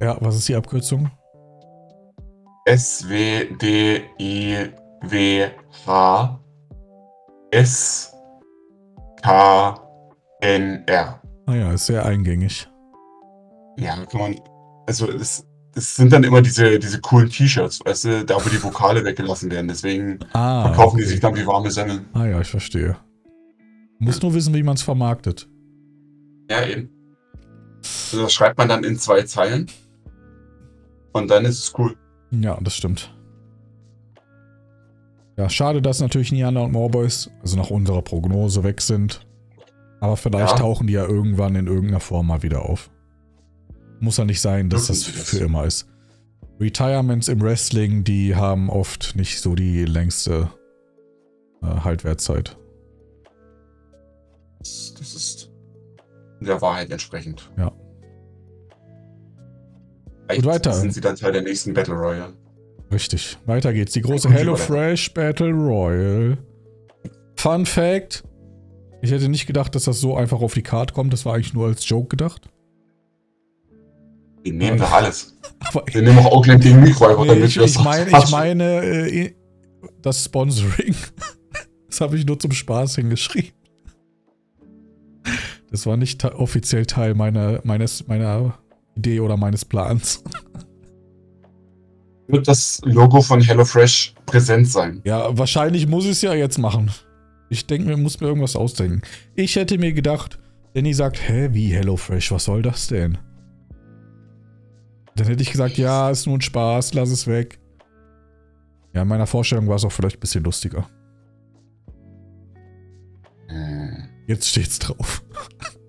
S2: Ja, was ist die Abkürzung?
S3: S-W-D-I-W-H S-K-N-R.
S2: Ah ja, ist sehr eingängig.
S3: Ja, kann man. Also, das, das sind dann immer diese, diese coolen T-Shirts, weißt du, da wo die Vokale weggelassen werden. Deswegen
S2: Ah,
S3: verkaufen die
S2: okay.
S3: sich dann wie warme Semmeln.
S2: Ah ja, ich verstehe. Muss nur wissen, wie man es vermarktet.
S3: Ja, eben. Also, das schreibt man dann in zwei Zeilen. Und dann ist es cool.
S2: Ja, das stimmt. Ja, schade, dass natürlich Niana und Morboys, also nach unserer Prognose, weg sind. Aber vielleicht
S3: Ja.
S2: tauchen die ja irgendwann in irgendeiner Form mal wieder auf. Muss ja nicht sein, dass das für immer ist. Retirements im Wrestling, die haben oft nicht so die längste äh, Haltwertzeit.
S3: Das, das ist der Wahrheit entsprechend.
S2: Ja.
S3: Vielleicht
S2: weiter.
S3: sind sie dann Teil der nächsten Battle Royale.
S2: Richtig. Weiter geht's. Die große
S3: Gut,
S2: Hello
S3: weiter.
S2: Fresh Battle Royale. Fun Fact: Ich hätte nicht gedacht, dass das so einfach auf die Karte kommt. Das war eigentlich nur als Joke gedacht.
S3: Wir nehmen doch alles.
S2: Aber
S3: Wir nehmen auch Oakland gegen Mikro,
S2: Nee,
S3: damit
S2: ich, ich meine, ich meine äh, das Sponsoring. (laughs) Das habe ich nur zum Spaß hingeschrieben. Das war nicht offiziell Teil meiner, meines, meiner Idee oder meines Plans. (laughs)
S3: wird das Logo von HelloFresh präsent sein.
S2: Ja, wahrscheinlich muss ich es ja jetzt machen. Ich denke mir, muss mir irgendwas ausdenken. Ich hätte mir gedacht, Danny sagt, hä, wie HelloFresh, was soll das denn? Dann hätte ich gesagt, ja, ist nur ein Spaß, lass es weg. Ja, in meiner Vorstellung war es auch vielleicht ein bisschen lustiger.
S3: Hm.
S2: Jetzt steht's drauf. (laughs)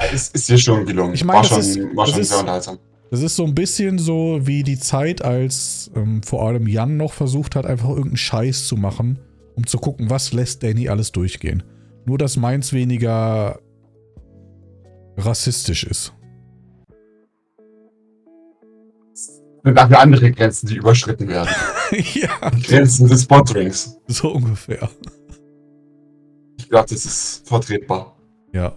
S3: Ja, ist, hier schon gelungen.
S2: Ich meine,
S3: war
S2: das
S3: schon,
S2: ist-
S3: war
S2: das
S3: schon
S2: ist-
S3: sehr unterhaltsam.
S2: Das ist so ein bisschen so wie die Zeit, als ähm, vor allem Jan noch versucht hat, einfach irgendeinen Scheiß zu machen um zu gucken, was lässt Danny alles durchgehen. Nur, dass meins weniger rassistisch ist.
S3: sind dafür andere Grenzen, die überschritten werden. (laughs)
S2: ja,
S3: Die Grenzen des Sponsorings.
S2: so ungefähr.
S3: Ich glaube, das ist vertretbar.
S2: Ja.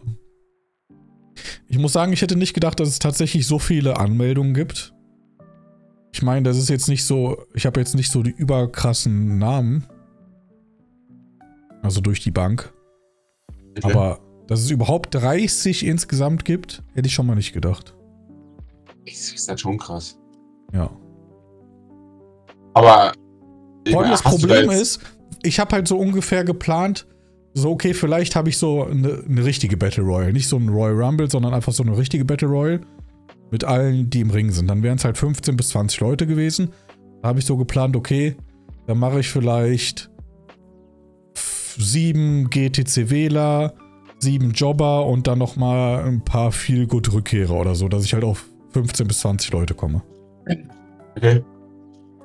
S2: Ich muss sagen, ich hätte nicht gedacht, dass es tatsächlich so viele Anmeldungen gibt. Ich meine, das ist jetzt nicht so, ich habe jetzt nicht so die überkrassen Namen. Also durch die Bank.
S3: Okay.
S2: Aber dass es überhaupt 30 insgesamt gibt, hätte ich schon mal nicht gedacht.
S3: das ist halt schon krass.
S2: Ja.
S3: Aber
S2: Vor allem das Problem ist, ich habe halt so ungefähr geplant, so okay, vielleicht habe ich so eine, eine richtige Battle Royale. Nicht so ein Royal Rumble, sondern einfach so eine richtige Battle Royale. Mit allen, die im Ring sind. Dann wären es halt 15 bis 20 Leute gewesen. Da habe ich so geplant, okay, dann mache ich vielleicht sieben GTC-Wähler, sieben Jobber und dann nochmal ein paar viel gut Rückkehrer oder so, dass ich halt auf 15 bis 20 Leute komme.
S3: Okay.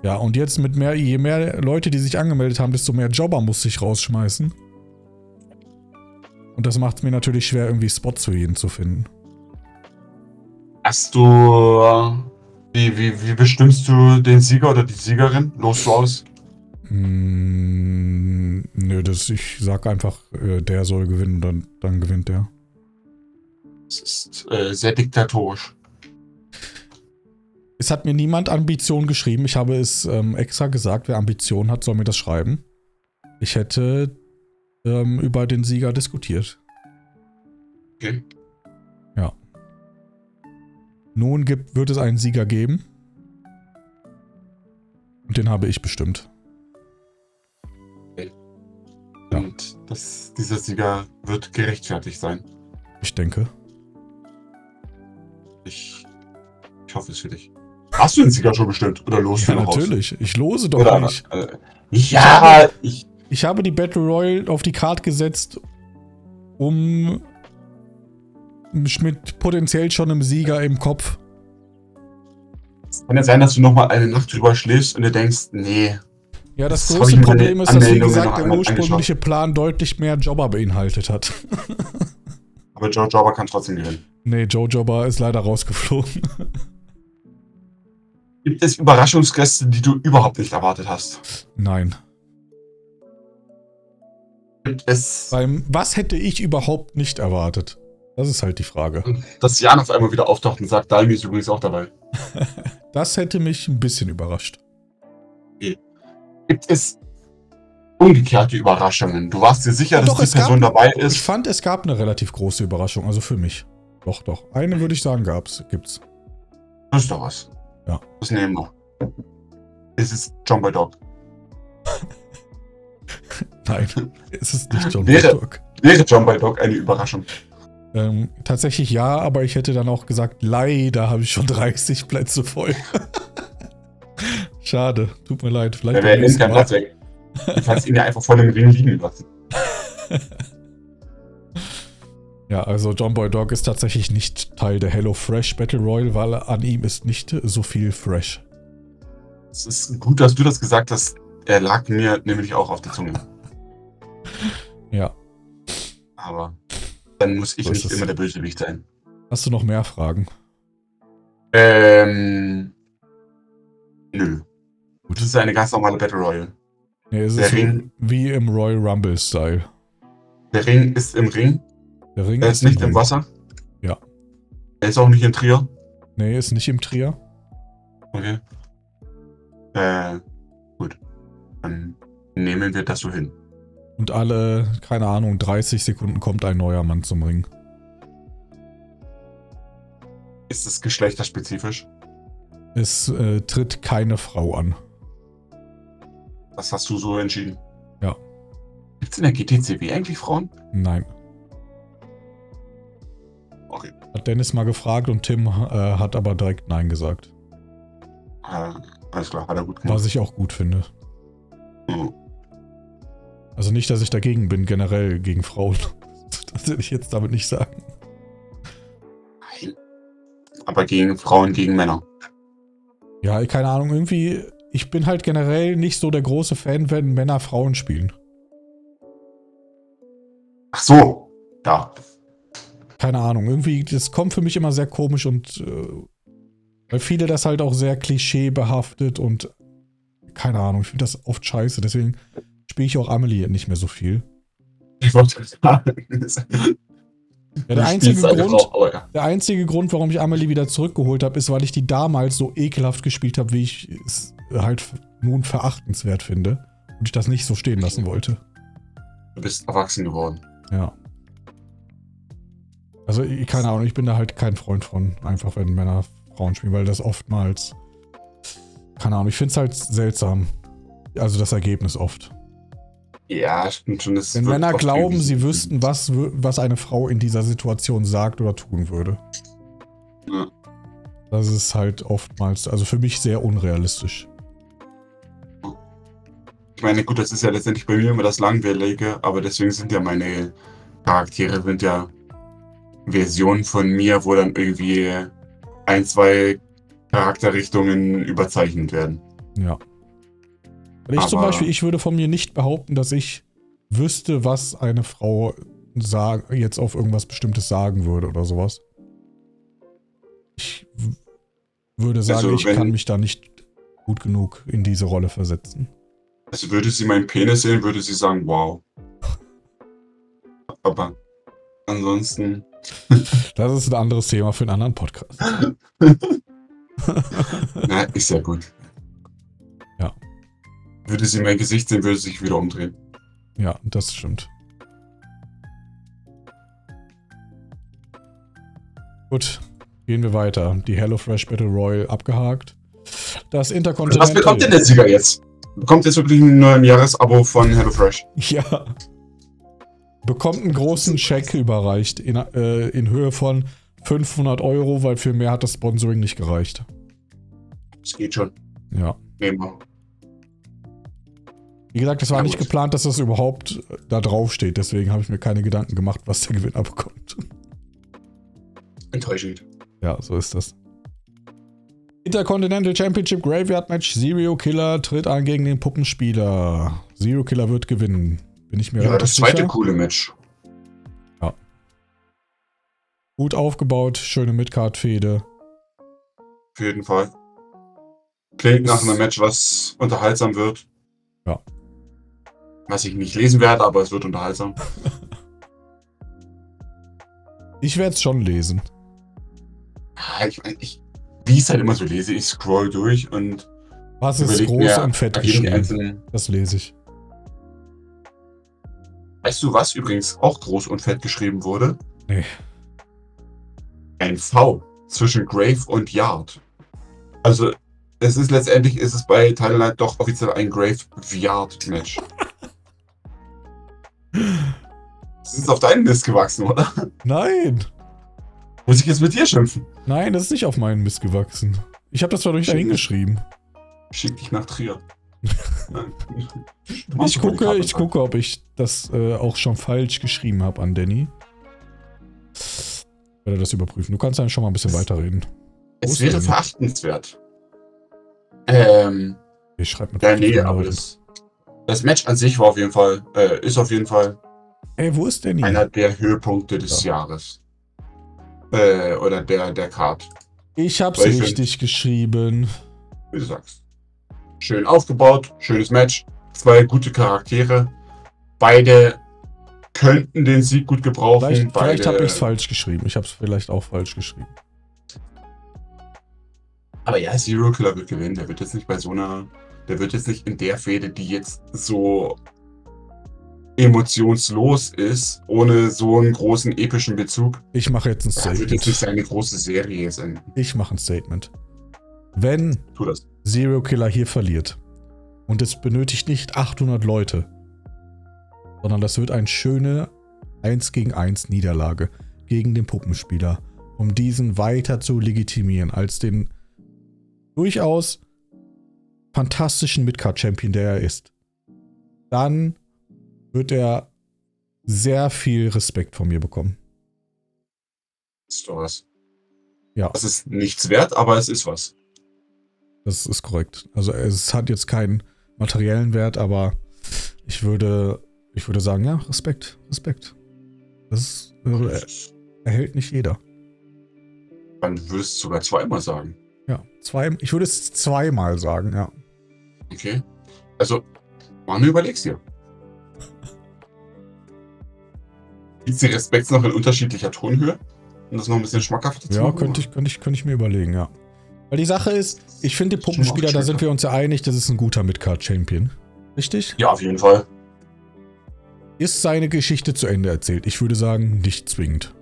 S2: Ja, und jetzt mit mehr, je mehr Leute, die sich angemeldet haben, desto mehr Jobber musste ich rausschmeißen. Und das macht es mir natürlich schwer, irgendwie Spots für jeden zu finden.
S3: Hast du. Wie, wie, wie bestimmst du den Sieger oder die Siegerin? Los du aus?
S2: Mm, nö, das, ich sag einfach, äh, der soll gewinnen und dann, dann gewinnt der.
S3: Das ist äh, sehr diktatorisch.
S2: Es hat mir niemand Ambition geschrieben. Ich habe es ähm, extra gesagt, wer Ambition hat, soll mir das schreiben. Ich hätte ähm, über den Sieger diskutiert.
S3: Okay.
S2: Nun gibt, wird es einen Sieger geben. Und den habe ich bestimmt. Ja.
S3: Und das, dieser Sieger wird gerechtfertigt sein.
S2: Ich denke.
S3: Ich, ich hoffe es für dich. Hast du den Sieger schon bestimmt? Oder los
S2: Ja, natürlich. Ich lose doch
S3: Oder,
S2: nicht.
S3: äh, ja, ich,
S2: Ich habe die Battle Royale auf die Karte gesetzt, um mit potenziell schon einem Sieger im Kopf.
S3: es kann ja sein, dass du noch mal eine Nacht drüber schläfst und du denkst, nee,
S2: Ja, das,
S3: Das
S2: große Problem ist, dass, wie gesagt, der ursprüngliche Plan deutlich mehr Jobber beinhaltet hat. (laughs)
S3: aber Joe Jobber kann trotzdem gewinnen.
S2: nee, Joe Jobber ist leider rausgeflogen.
S3: Gibt es Überraschungsgäste, die du überhaupt nicht erwartet hast?
S2: Nein.
S3: Es,
S2: Beim Was hätte ich überhaupt nicht erwartet? Das ist halt die Frage.
S3: dass Jan auf einmal wieder auftaucht und sagt, Dalmi ist übrigens auch dabei. (laughs)
S2: Das hätte mich ein bisschen überrascht.
S3: Gibt es umgekehrte Überraschungen? Du warst dir sicher,
S2: Ja,
S3: dass
S2: doch,
S3: die
S2: es gab-
S3: Person dabei
S2: Ich
S3: ist?
S2: fand, es gab eine relativ große Überraschung, also für mich. Doch, doch. Eine würde ich sagen, gab's, gibt's.
S3: Das ist doch was.
S2: Ja.
S3: Das nehmen wir. Es ist Boy Dog. (laughs) (laughs)
S2: Nein, es ist nicht John
S3: Wäre-
S2: Woodcock.
S3: Wäre John Boy Dog eine Überraschung?
S2: Ähm, tatsächlich ja, aber ich hätte dann auch gesagt, leider habe ich schon 30 Plätze voll. (laughs) Schade, tut mir leid. Vielleicht beim
S3: wäre nimmt keinen. Platz weg. Du kannst ihn ja einfach vor dem Ring liegen lassen. (laughs)
S2: Ja, also John Boy Dog ist tatsächlich nicht Teil der Hello Fresh Battle Royale, weil an ihm ist nicht so viel Fresh.
S3: Es ist gut, dass du das gesagt hast. Er lag mir nämlich auch auf der Zunge.
S2: Ja.
S3: Aber dann muss ich
S2: So ist
S3: nicht immer der Bösewicht sein.
S2: Hast du noch mehr Fragen?
S3: Ähm. Nö.
S2: Gut.
S3: Das ist eine ganz normale Battle Royale.
S2: Nee, es
S3: Der
S2: ist
S3: Ring.
S2: wie im Royal Rumble Style.
S3: Der Ring ist im Ring.
S2: Der Ring
S3: Er ist nicht
S2: Ring.
S3: im Wasser.
S2: Ja.
S3: Er ist auch nicht in Trier.
S2: Nee, ist nicht im Trier.
S3: Okay. Äh, gut. Dann nehmen wir das so hin.
S2: Und alle, keine Ahnung, 30 Sekunden kommt ein neuer Mann zum Ring.
S3: Ist es geschlechterspezifisch?
S2: Es äh, tritt keine Frau an.
S3: Das hast du so entschieden.
S2: Ja.
S3: Gibt es in der GTCW eigentlich Frauen?
S2: Nein.
S3: Okay.
S2: Hat Dennis mal gefragt und Tim äh, hat aber direkt Nein gesagt.
S3: Äh, alles klar, hat er gut gemacht.
S2: Was ich auch gut finde. Also nicht, dass ich dagegen bin, generell gegen Frauen. (laughs) Das will ich jetzt damit nicht sagen.
S3: Nein. Aber gegen Frauen, gegen Männer.
S2: Ja, keine Ahnung, irgendwie, ich bin halt generell nicht so der große Fan, wenn Männer Frauen spielen.
S3: Ach so, da.
S2: Keine Ahnung, irgendwie, das kommt für mich immer sehr komisch und äh, weil viele das halt auch sehr klischeebehaftet und keine Ahnung, ich finde das oft scheiße, deswegen spiele ich auch Amelie nicht mehr so viel.
S3: Ich wollte sagen. (laughs)
S2: Ja, der, einzige Grund, der einzige Grund, warum ich Amelie wieder zurückgeholt habe, ist, weil ich die damals so ekelhaft gespielt habe, wie ich es halt nun verachtenswert finde. Und ich das nicht so stehen lassen wollte.
S3: Du bist erwachsen geworden.
S2: Ja. Also, keine Ahnung, ich bin da halt kein Freund von, einfach wenn Männer Frauen spielen, weil das oftmals. Keine Ahnung, ich finde es halt seltsam. Also das Ergebnis oft.
S3: Ja, stimmt schon.
S2: Wenn Männer glauben, sie wüssten, was, was eine Frau in dieser Situation sagt oder tun würde.
S3: Ja.
S2: Das ist halt oftmals, also für mich sehr unrealistisch.
S3: Ich meine, gut, das ist ja letztendlich bei mir immer das Langweilige, aber deswegen sind ja meine Charaktere sind ja Versionen von mir, wo dann irgendwie ein, zwei Charakterrichtungen überzeichnet werden.
S2: Ja. Weil ich zum Beispiel, ich würde von mir nicht behaupten, dass ich wüsste, was eine Frau sag, jetzt auf irgendwas Bestimmtes sagen würde oder sowas. Ich würde sagen,
S3: Also,
S2: ich kann mich da nicht gut genug in diese Rolle versetzen.
S3: Also würde sie meinen Penis sehen, würde sie sagen, wow. Aber ansonsten, (laughs)
S2: Das ist ein anderes Thema für einen anderen Podcast. (laughs)
S3: na, ist ja gut.
S2: Ja.
S3: Würde sie mein Gesicht sehen, würde sie sich wieder umdrehen.
S2: Ja, das stimmt. Gut, gehen wir weiter. Die HelloFresh Battle Royale abgehakt. Das Intercontinental.
S3: Was bekommt denn der Sieger jetzt? Bekommt jetzt wirklich ein Jahresabo von HelloFresh?
S2: Ja. Bekommt einen großen Scheck überreicht in, äh, in Höhe von 500 Euro, weil für mehr hat das Sponsoring nicht gereicht.
S3: Das geht schon.
S2: Ja.
S3: Nehmen wir.
S2: Wie gesagt, es war
S3: Ja,
S2: nicht
S3: gut.
S2: geplant, dass das überhaupt da drauf steht. Deswegen habe ich mir keine Gedanken gemacht, was der Gewinner (laughs) bekommt.
S3: Enttäuschend.
S2: Ja, so ist das. Intercontinental Championship Graveyard Match. Zero Killer tritt an gegen den Puppenspieler. Zero Killer wird gewinnen. Bin ich mir
S3: Ja, das zweite
S2: sicher.
S3: coole Match.
S2: Gut aufgebaut, schöne Midcard-Fehde.
S3: Auf jeden Fall. Klingt nach einem Match, was unterhaltsam wird.
S2: Ja.
S3: Was ich nicht lesen werde, aber es wird unterhaltsam. (laughs)
S2: Ich werde es schon lesen.
S3: Ah, Ich, ich, wie ich es halt immer so lese, ich scroll durch und
S2: Was ist groß
S3: mir
S2: und fett geschrieben? Das lese ich.
S3: Weißt du, was übrigens auch groß und fett geschrieben wurde?
S2: Nee.
S3: Ein V zwischen Grave und Yard. Also, es ist letztendlich, ist es bei Title doch offiziell ein Grave Yard Match. Das (laughs) ist auf deinen Mist gewachsen, oder?
S2: Nein!
S3: Muss ich jetzt mit dir schimpfen?
S2: Nein, das ist nicht auf meinen Mist gewachsen. Ich habe das zwar
S3: Schick.
S2: dahin geschrieben.
S3: Schick dich nach Trier. (laughs)
S2: Ich gucke, ich gucke, ob ich das äh, auch schon falsch geschrieben habe an Danny. Ich werde das überprüfen. Du kannst dann schon mal ein bisschen weiterreden.
S3: Es wäre verachtenswert. Ähm,
S2: Ich schreibe mit
S3: ja, nee, aber das, das Match an sich war auf jeden Fall, äh, ist auf jeden Fall
S2: Ey, wo ist Danny?
S3: einer der Höhepunkte des Jahres. Äh, oder der, der Card,
S2: Ich hab's
S3: Weil ich
S2: richtig geschrieben.
S3: wie du sagst. Schön aufgebaut, schönes Match, zwei gute Charaktere. Beide könnten den Sieg gut gebrauchen.
S2: Vielleicht, vielleicht habe ich es falsch geschrieben. Ich habe es vielleicht auch falsch geschrieben.
S3: Aber ja, Zero Killer wird gewinnen. Der wird jetzt nicht bei so einer. Der wird jetzt nicht in der Fehde, die jetzt so emotionslos ist, ohne so einen großen epischen Bezug.
S2: Ich mache jetzt ein
S3: Er wird jetzt nicht
S2: Statement.
S3: seine große Serie senden.
S2: Ich mache ein Statement. Wenn
S3: Tu das.
S2: Zero Killer hier verliert und es benötigt nicht 800 Leute, sondern das wird eine schöne 1 gegen 1 Niederlage gegen den Puppenspieler, um diesen weiter zu legitimieren als den durchaus fantastischen Midcard-Champion, der er ist. Dann wird er sehr viel Respekt von mir bekommen.
S3: Ist doch was.
S2: Ja.
S3: Das ist nichts wert, aber es ist was.
S2: Das ist korrekt. Also es hat jetzt keinen materiellen Wert, aber ich würde, ich würde sagen, ja, Respekt, Respekt. Das äh, erhält nicht jeder.
S3: Dann würdest du es sogar zweimal sagen.
S2: Ja, zwei, ich würde es zweimal sagen, ja.
S3: Okay. Also, Manu, überlegst dir. Gibt die Respekts noch in unterschiedlicher Tonhöhe? Um das noch ein bisschen schmackhafter zu
S2: Ja,
S3: machen?
S2: könnte ich, könnte, ich, könnte ich mir überlegen, ja. Weil die Sache ist, ich finde Puppenspieler, da sind wir uns ja einig, das ist ein guter Midcard-Champion. Richtig?
S3: Ja, auf jeden Fall.
S2: Ist seine Geschichte zu Ende erzählt? Ich würde sagen, nicht zwingend.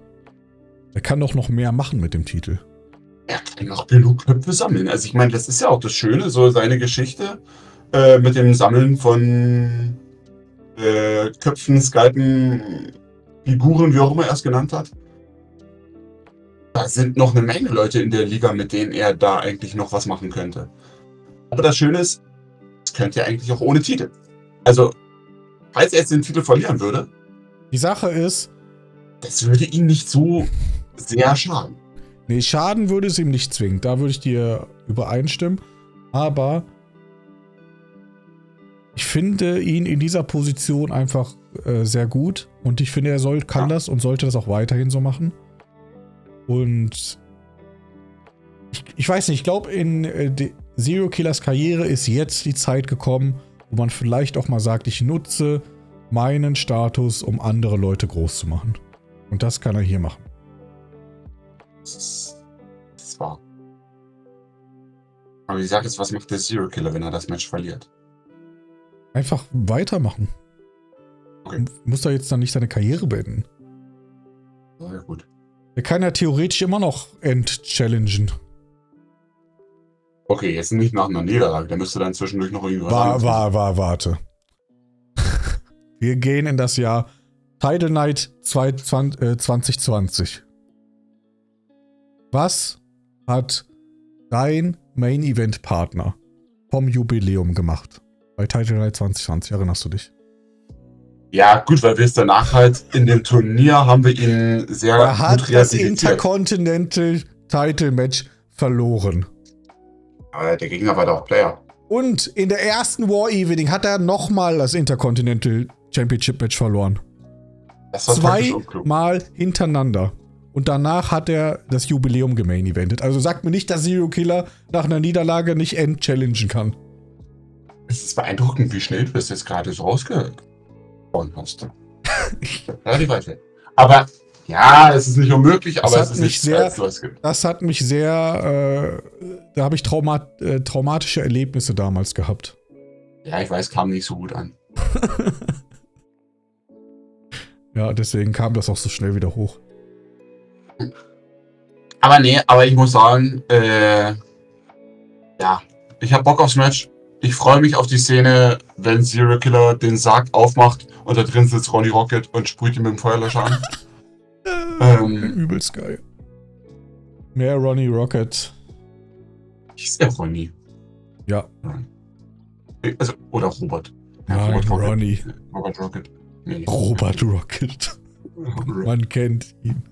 S2: Er kann doch noch mehr machen mit dem Titel.
S3: Er kann noch genug Köpfe sammeln. Also ich meine, das ist ja auch das Schöne, so seine Geschichte äh, mit dem Sammeln von äh, Köpfen, Skalpen, Figuren, wie auch immer er es genannt hat. Da sind noch eine Menge Leute in der Liga, mit denen er da eigentlich noch was machen könnte. Aber das Schöne ist, es könnte er eigentlich auch ohne Titel. Also, falls er jetzt den Titel verlieren würde,
S2: Die Sache ist,
S3: das würde ihn nicht so sehr schaden.
S2: Nee, schaden würde es ihm nicht zwingend. Da würde ich dir übereinstimmen. Aber ich finde ihn in dieser Position einfach äh, sehr gut. Und ich finde, er soll, kann das und sollte das auch weiterhin so machen. Und ich, ich weiß nicht, ich glaube, in äh, Zero Killers Karriere ist jetzt die Zeit gekommen, wo man vielleicht auch mal sagt, ich nutze meinen Status, um andere Leute groß zu machen. Und das kann er hier machen.
S3: Das ist, das wahr. Aber die Sache ist, was macht der Zero Killer, wenn er das Match verliert?
S2: Einfach weitermachen.
S3: Okay.
S2: Muss da jetzt dann nicht seine Karriere beenden.
S3: Ja, gut.
S2: Er kann ja theoretisch immer noch end-challengen.
S3: Okay, jetzt nicht nach einer Niederlage. Der müsste dann zwischendurch noch irgendwas
S2: War, war, war, warte. (laughs) Wir gehen in das Jahr Title Night 20, äh, 2020. Was hat dein Main Event Partner vom Jubiläum gemacht? Bei Title Night 2020, erinnerst du dich?
S3: Ja, gut, weil wir es danach halt in dem Turnier haben wir ihn sehr
S2: Er hat das. Intercontinental Title Match verloren.
S3: Aber der Gegner war doch Player.
S2: Und in der ersten War Evening hat er nochmal das Intercontinental Championship Match verloren. Zweimal hintereinander. Und danach hat er das Jubiläum gemain eventet. Also sagt mir nicht, dass Zero Killer nach einer Niederlage nicht end-challengen kann.
S3: Es ist beeindruckend, wie schnell du das jetzt gerade so rausgehauen hast. (laughs) ja, die Weite. Aber ja, es ist nicht unmöglich, aber es ist nicht
S2: sehr- Das hat mich sehr, äh, da habe ich trauma äh, traumatische Erlebnisse damals gehabt.
S3: Ja, ich weiß, kam nicht so gut an. (laughs)
S2: Ja, deswegen kam das auch so schnell wieder hoch.
S3: Aber nee, aber ich muss sagen, äh, ja, ich habe Bock aufs Match. Ich freue mich auf die Szene, wenn Zero Killer den Sarg aufmacht und da drin sitzt Ronnie Rocket und sprüht ihn mit dem Feuerlöscher an. (laughs) Ähm.
S2: Übelst geil. Mehr Ronnie Rocket.
S3: Hieß der Ronnie?
S2: Ja,
S3: Also, oder Robert.
S2: nein,
S3: Robert Rocket.
S2: Ronnie.
S3: Robert Rocket. Nee.
S2: Robert Rocket. Man kennt ihn.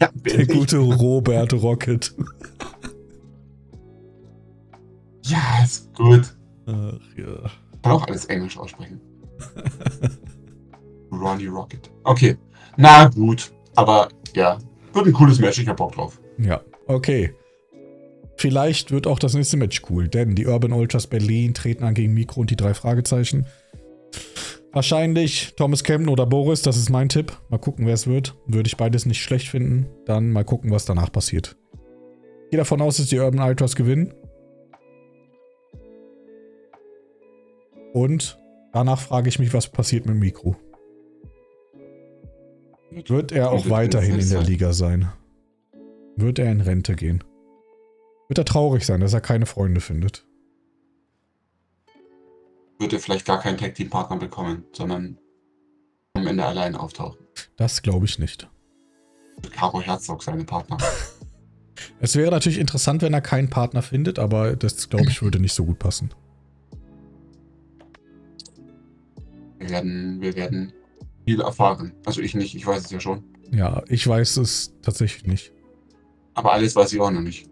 S3: Ja, (laughs)
S2: Der
S3: bin ich.
S2: gute Robert Rocket.
S3: Ja, ist gut.
S2: Ach ja.
S3: Kann auch alles Englisch aussprechen. (laughs) Ronnie Rocket. Okay. Na gut. Aber ja, wird ein cooles Match. Ich hab Bock drauf.
S2: Ja, okay. Vielleicht wird auch das nächste Match cool, denn die Urban Ultras Berlin treten an gegen Mikro und die drei Fragezeichen. Wahrscheinlich Thomas Kempen oder Boris, das ist mein Tipp. Mal gucken, wer es wird. Würde ich beides nicht schlecht finden. Dann mal gucken, was danach passiert. Ich gehe davon aus, dass die Urban Ultras gewinnen. Und danach frage ich mich, was passiert mit Mikro. Wird er auch weiterhin in der Liga sein? Wird er in Rente gehen? Wird er traurig sein, dass er keine Freunde findet?
S3: Wird er vielleicht gar keinen Tag-Team-Partner bekommen, sondern am Ende allein auftauchen.
S2: Das glaube ich nicht.
S3: Caro Herzog seine Partner. (laughs)
S2: Es wäre natürlich interessant, wenn er keinen Partner findet, aber das glaube ich würde nicht so gut passen.
S3: Wir werden, wir werden viel erfahren. Also ich nicht, ich weiß es ja schon.
S2: Ja, ich weiß es tatsächlich nicht.
S3: Aber alles weiß ich auch noch nicht.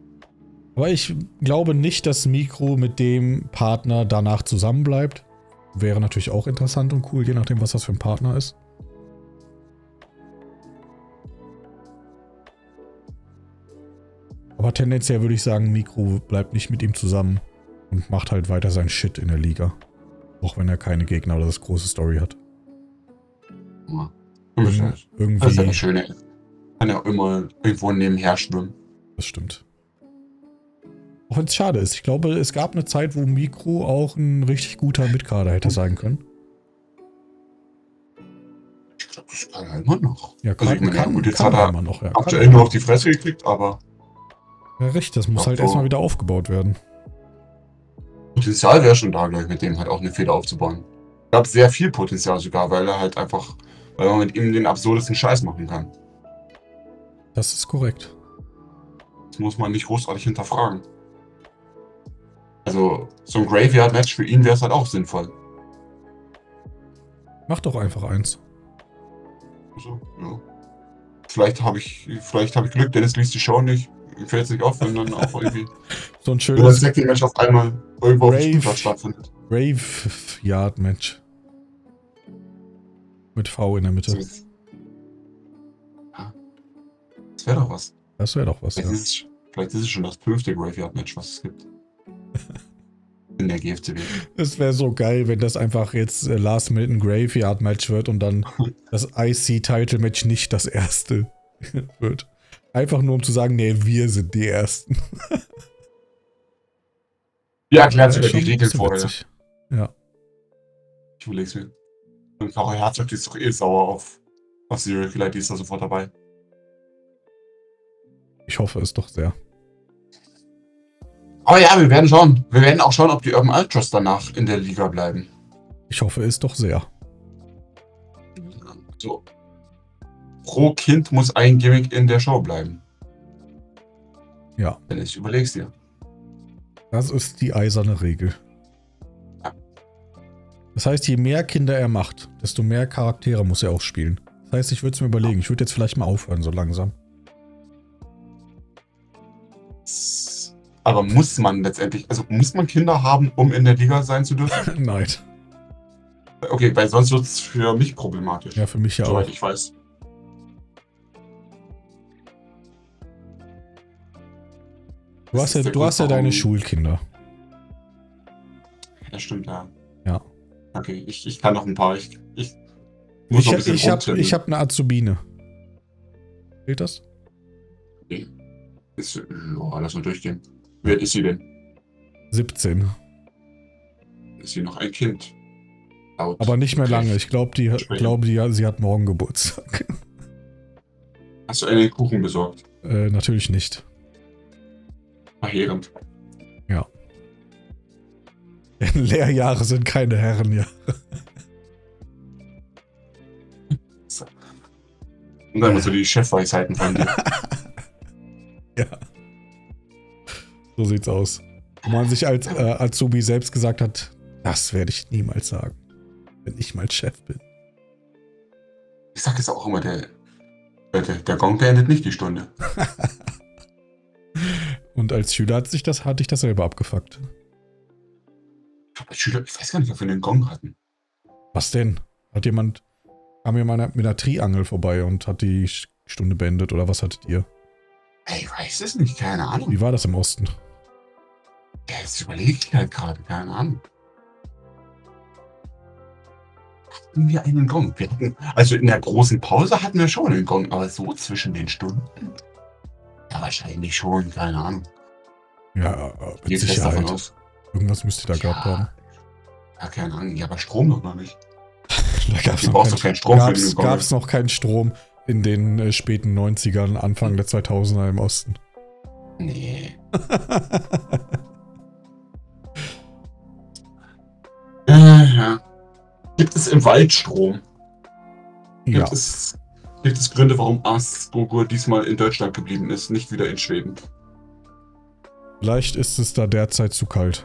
S2: Aber ich glaube nicht, dass Mikro mit dem Partner danach zusammenbleibt. Wäre natürlich auch interessant und cool, je nachdem, was das für ein Partner ist. Aber tendenziell würde ich sagen, Mikro bleibt nicht mit ihm zusammen und macht halt weiter sein Shit in der Liga. Auch wenn er keine Gegner oder das große Story hat.
S3: Ja.
S2: Irgendwie.
S3: Das ist ja eine schöne. Kann ja auch immer irgendwo nebenher schwimmen.
S2: Das stimmt. Auch wenn es schade ist. Ich glaube, es gab eine Zeit, wo Mikro auch ein richtig guter Mitkader hätte sein können.
S3: Ich glaube, das kann er immer noch.
S2: Ja,
S3: Also ich meine, ja, gut, jetzt hat er
S2: immer noch. Ja,
S3: Aktuell
S2: kann,
S3: nur auf die Fresse gekriegt, aber
S2: ja, richtig, das muss halt
S3: so.
S2: erstmal wieder aufgebaut werden.
S3: Potenzial wäre schon da, glaube ich, mit dem halt auch eine Fehler aufzubauen. Ich glaube, sehr viel Potenzial sogar, weil er halt einfach, weil man mit ihm den absurdesten Scheiß machen kann.
S2: Das ist korrekt.
S3: Das muss man nicht großartig hinterfragen. Also, so ein Graveyard-Match für ihn wäre es halt auch sinnvoll.
S2: Mach doch einfach eins.
S3: Also, ja. Vielleicht habe ich, vielleicht habe ich Glück, Dennis liest die Show nicht. Ihm fällt es nicht auf, wenn dann auch irgendwie (laughs)
S2: So ein
S3: wenn das
S2: schönes
S3: Second-Match auf einmal irgendwo auf dem
S2: Brave.
S3: Spielplatz stattfindet.
S2: Rave-Yard-Match. Mit V in der Mitte.
S3: So. Ja. Das wäre doch was.
S2: Das wäre doch was, ja.
S3: Vielleicht, ist es, vielleicht ist es schon das fünfte Graveyard-Match, was es gibt. In der GFCW.
S2: Es wäre so geil, wenn das einfach jetzt äh, Last Minute ein Graveyard-Match wird und dann (laughs) das IC-Title-Match nicht das erste (laughs) wird. Einfach nur um zu sagen, nee, wir sind die Ersten. (laughs)
S3: Ja, erklärt sogar
S2: Schon
S3: die
S2: bisschen
S3: vorher.
S2: Ja.
S3: Ich überleg's mir. Und Caro Herzog ist doch eh sauer auf, auf Serial Killer, die ist da sofort dabei.
S2: Ich hoffe es doch sehr.
S3: Aber ja, wir werden schauen. Wir werden auch schauen, ob die Urban Ultras danach in der Liga bleiben.
S2: Ich hoffe es doch sehr.
S3: So. Pro Kind muss ein Gimmick in der Show bleiben.
S2: Ja.
S3: Wenn ich überleg's dir.
S2: Das ist die eiserne Regel.
S3: Ja.
S2: Das heißt, je mehr Kinder er macht, desto mehr Charaktere muss er auch spielen. Das heißt, ich würde es mir überlegen. Ich würde jetzt vielleicht mal aufhören, so langsam.
S3: Aber muss man letztendlich, also muss man Kinder haben, um in der Liga sein zu dürfen? (laughs)
S2: Nein.
S3: Okay, weil sonst wird es für mich problematisch.
S2: Ja, für mich ja auch.
S3: soweit ich weiß.
S2: Du hast ja, du hast ja deine Schulkinder.
S3: Ja, stimmt, ja.
S2: Ja.
S3: Okay, ich, ich kann noch ein paar. Ich, ich muss
S2: Ich,
S3: noch ein bisschen
S2: ich habe hab eine Azubine. Gilt das?
S3: Ist, ja, lass mal durchgehen. Wer ist sie denn?
S2: 17.
S3: Ist sie noch ein Kind? Laut.
S2: Aber nicht mehr lange. Ich glaube, die, glaub, die, sie hat morgen Geburtstag.
S3: Hast du einen Kuchen besorgt?
S2: äh, natürlich nicht.
S3: Verheerend.
S2: Denn Lehrjahre sind keine Herrenjahre.
S3: Und dann mal so die Chefweisheiten von dir. (laughs)
S2: Ja. So sieht's aus. Wo man sich als äh, Azubi selbst gesagt hat, das werde ich niemals sagen. Wenn ich mal Chef bin.
S3: Ich sag es auch immer, der, der, der Gong beendet nicht die Stunde. (laughs)
S2: Und als Schüler hat sich das, hatte ich das selber abgefuckt.
S3: Ich glaube, als Schüler, ich weiß gar nicht, ob wir einen Gong hatten.
S2: Was denn? Hat jemand, kam jemand mit einer Triangel vorbei und hat die Stunde beendet oder was hattet ihr?
S3: Ey, Ich weiß es nicht, keine Ahnung.
S2: Wie war das im Osten?
S3: Ja, Jetzt überlege ich halt gerade, keine Ahnung. Hatten wir einen Gong? Wir hatten, also in der großen Pause hatten wir schon einen Gong, aber so zwischen den Stunden? Ja, wahrscheinlich schon, keine Ahnung.
S2: Ja, mit
S3: davon
S2: Sicherheit.
S3: aus.
S2: Irgendwas müsst ihr da gehabt haben.
S3: Ja, keine Ahnung. Ja, aber Strom noch nicht. (laughs)
S2: Da gab's
S3: Du
S2: noch,
S3: brauchst
S2: kein,
S3: doch keinen Strom für
S2: gab's, gab's noch keinen Strom in den äh, späten 90ern, Anfang der 2000er im Osten.
S3: Nee. (laughs) ja. Gibt es im Wald Strom? Gibt,
S2: ja,
S3: es, gibt es Gründe, warum Asperger diesmal in Deutschland geblieben ist, nicht wieder in Schweden?
S2: vielleicht ist es da derzeit zu kalt.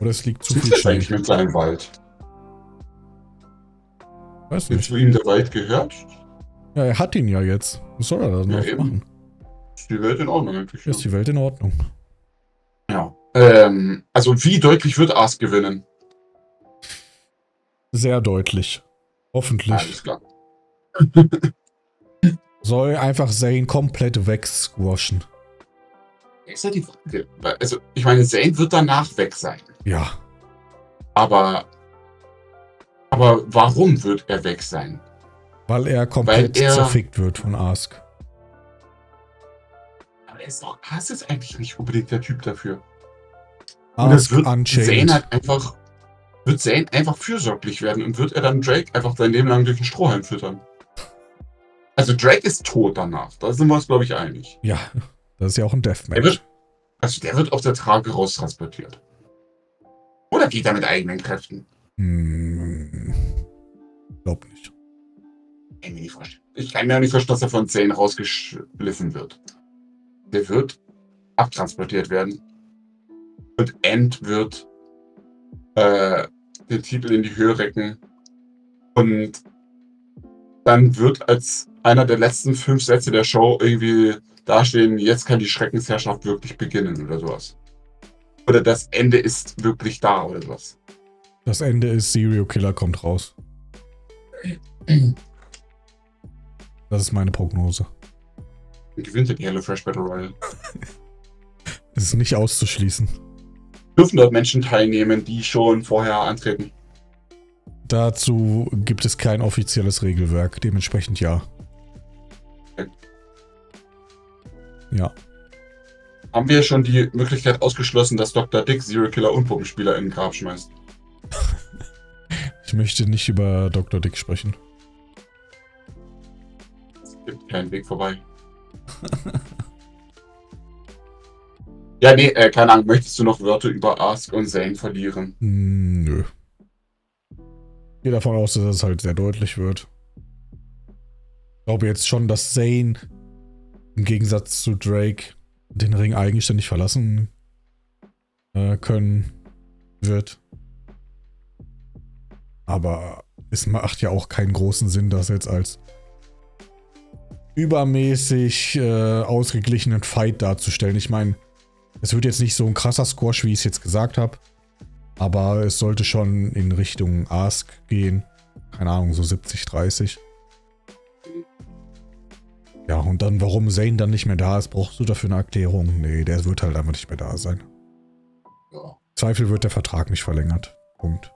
S2: Oder es liegt zu
S3: Was
S2: viel Schnee.
S3: eigentlich mit seinem Wald?
S2: Weiß nicht.
S3: zu ihm der Wald gehört,
S2: Ja, er hat ihn ja jetzt. Was soll er da noch
S3: eben.
S2: machen?
S3: ist die Welt in Ordnung eigentlich.
S2: Ist die Welt in Ordnung.
S3: Ja. Ähm, also wie deutlich wird Ars gewinnen?
S2: Sehr deutlich. Hoffentlich.
S3: Alles klar. (laughs)
S2: Soll einfach Zane komplett wegsquashen.
S3: Ist ja die Frage. Also, ich meine, Zane wird danach weg sein.
S2: Ja,
S3: Aber. Aber warum wird er weg sein?
S2: weil er komplett
S3: Weil er-
S2: zerfickt wird von Ask.
S3: Aber er ist doch. Hass ist eigentlich nicht unbedingt der Typ dafür. Und
S2: Ask
S3: es wird
S2: Unchained.
S3: Zane halt einfach. Wird Zane einfach fürsorglich werden und wird er dann Drake einfach sein Leben lang durch den Strohhalm füttern? Also Drake ist tot danach. Da sind wir uns, glaube ich, einig.
S2: Ja, das ist ja auch ein
S3: Der
S2: Deathmatch.
S3: wird, also der wird auf der Trage raustransportiert. Oder geht er mit eigenen Kräften?
S2: Hm, glaub nicht.
S3: Kann ich mir nicht vorstellen. Ich kann mir auch nicht vorstellen, dass er von Zane rausgeschliffen wird. Der wird abtransportiert werden. Und End wird äh, den Titel in die Höhe recken. Und dann wird als einer der letzten fünf Sätze der Show irgendwie dastehen, jetzt kann die Schreckensherrschaft wirklich beginnen oder sowas. Oder das Ende ist wirklich da oder sowas.
S2: Das Ende ist Serial Killer kommt raus. Das ist meine Prognose.
S3: Gewinnt er die Hello Fresh Battle Royale.
S2: Es (laughs) ist nicht auszuschließen.
S3: Dürfen dort Menschen teilnehmen, die schon vorher antreten?
S2: Dazu gibt es kein offizielles Regelwerk, dementsprechend ja. Ja,
S3: Haben wir schon die Möglichkeit ausgeschlossen, dass Dr. Dick Serial Killer und Puppenspieler in den Grab schmeißt? (laughs)
S2: ich möchte nicht über Dr. Dick sprechen.
S3: Es gibt keinen Weg vorbei. (laughs) ja, nee, äh, keine Ahnung. Möchtest du noch Wörter über Ask und Zane verlieren?
S2: Hm, Nö. Ich gehe davon aus, dass es halt sehr deutlich wird. Ich glaube jetzt schon, dass Zane im Gegensatz zu Drake den Ring eigenständig verlassen äh, können wird. Aber es macht ja auch keinen großen Sinn, das jetzt als übermäßig äh, ausgeglichenen Fight darzustellen. Ich meine, es wird jetzt nicht so ein krasser Squash, wie ich es jetzt gesagt habe. Aber es sollte schon in Richtung Ask gehen. Keine Ahnung, so 70, 30. Ja, und dann, warum Zane dann nicht mehr da ist, brauchst du dafür eine Erklärung? Nee, der wird halt einfach nicht mehr da sein.
S3: Ja.
S2: Zweifel wird der Vertrag nicht verlängert. Punkt.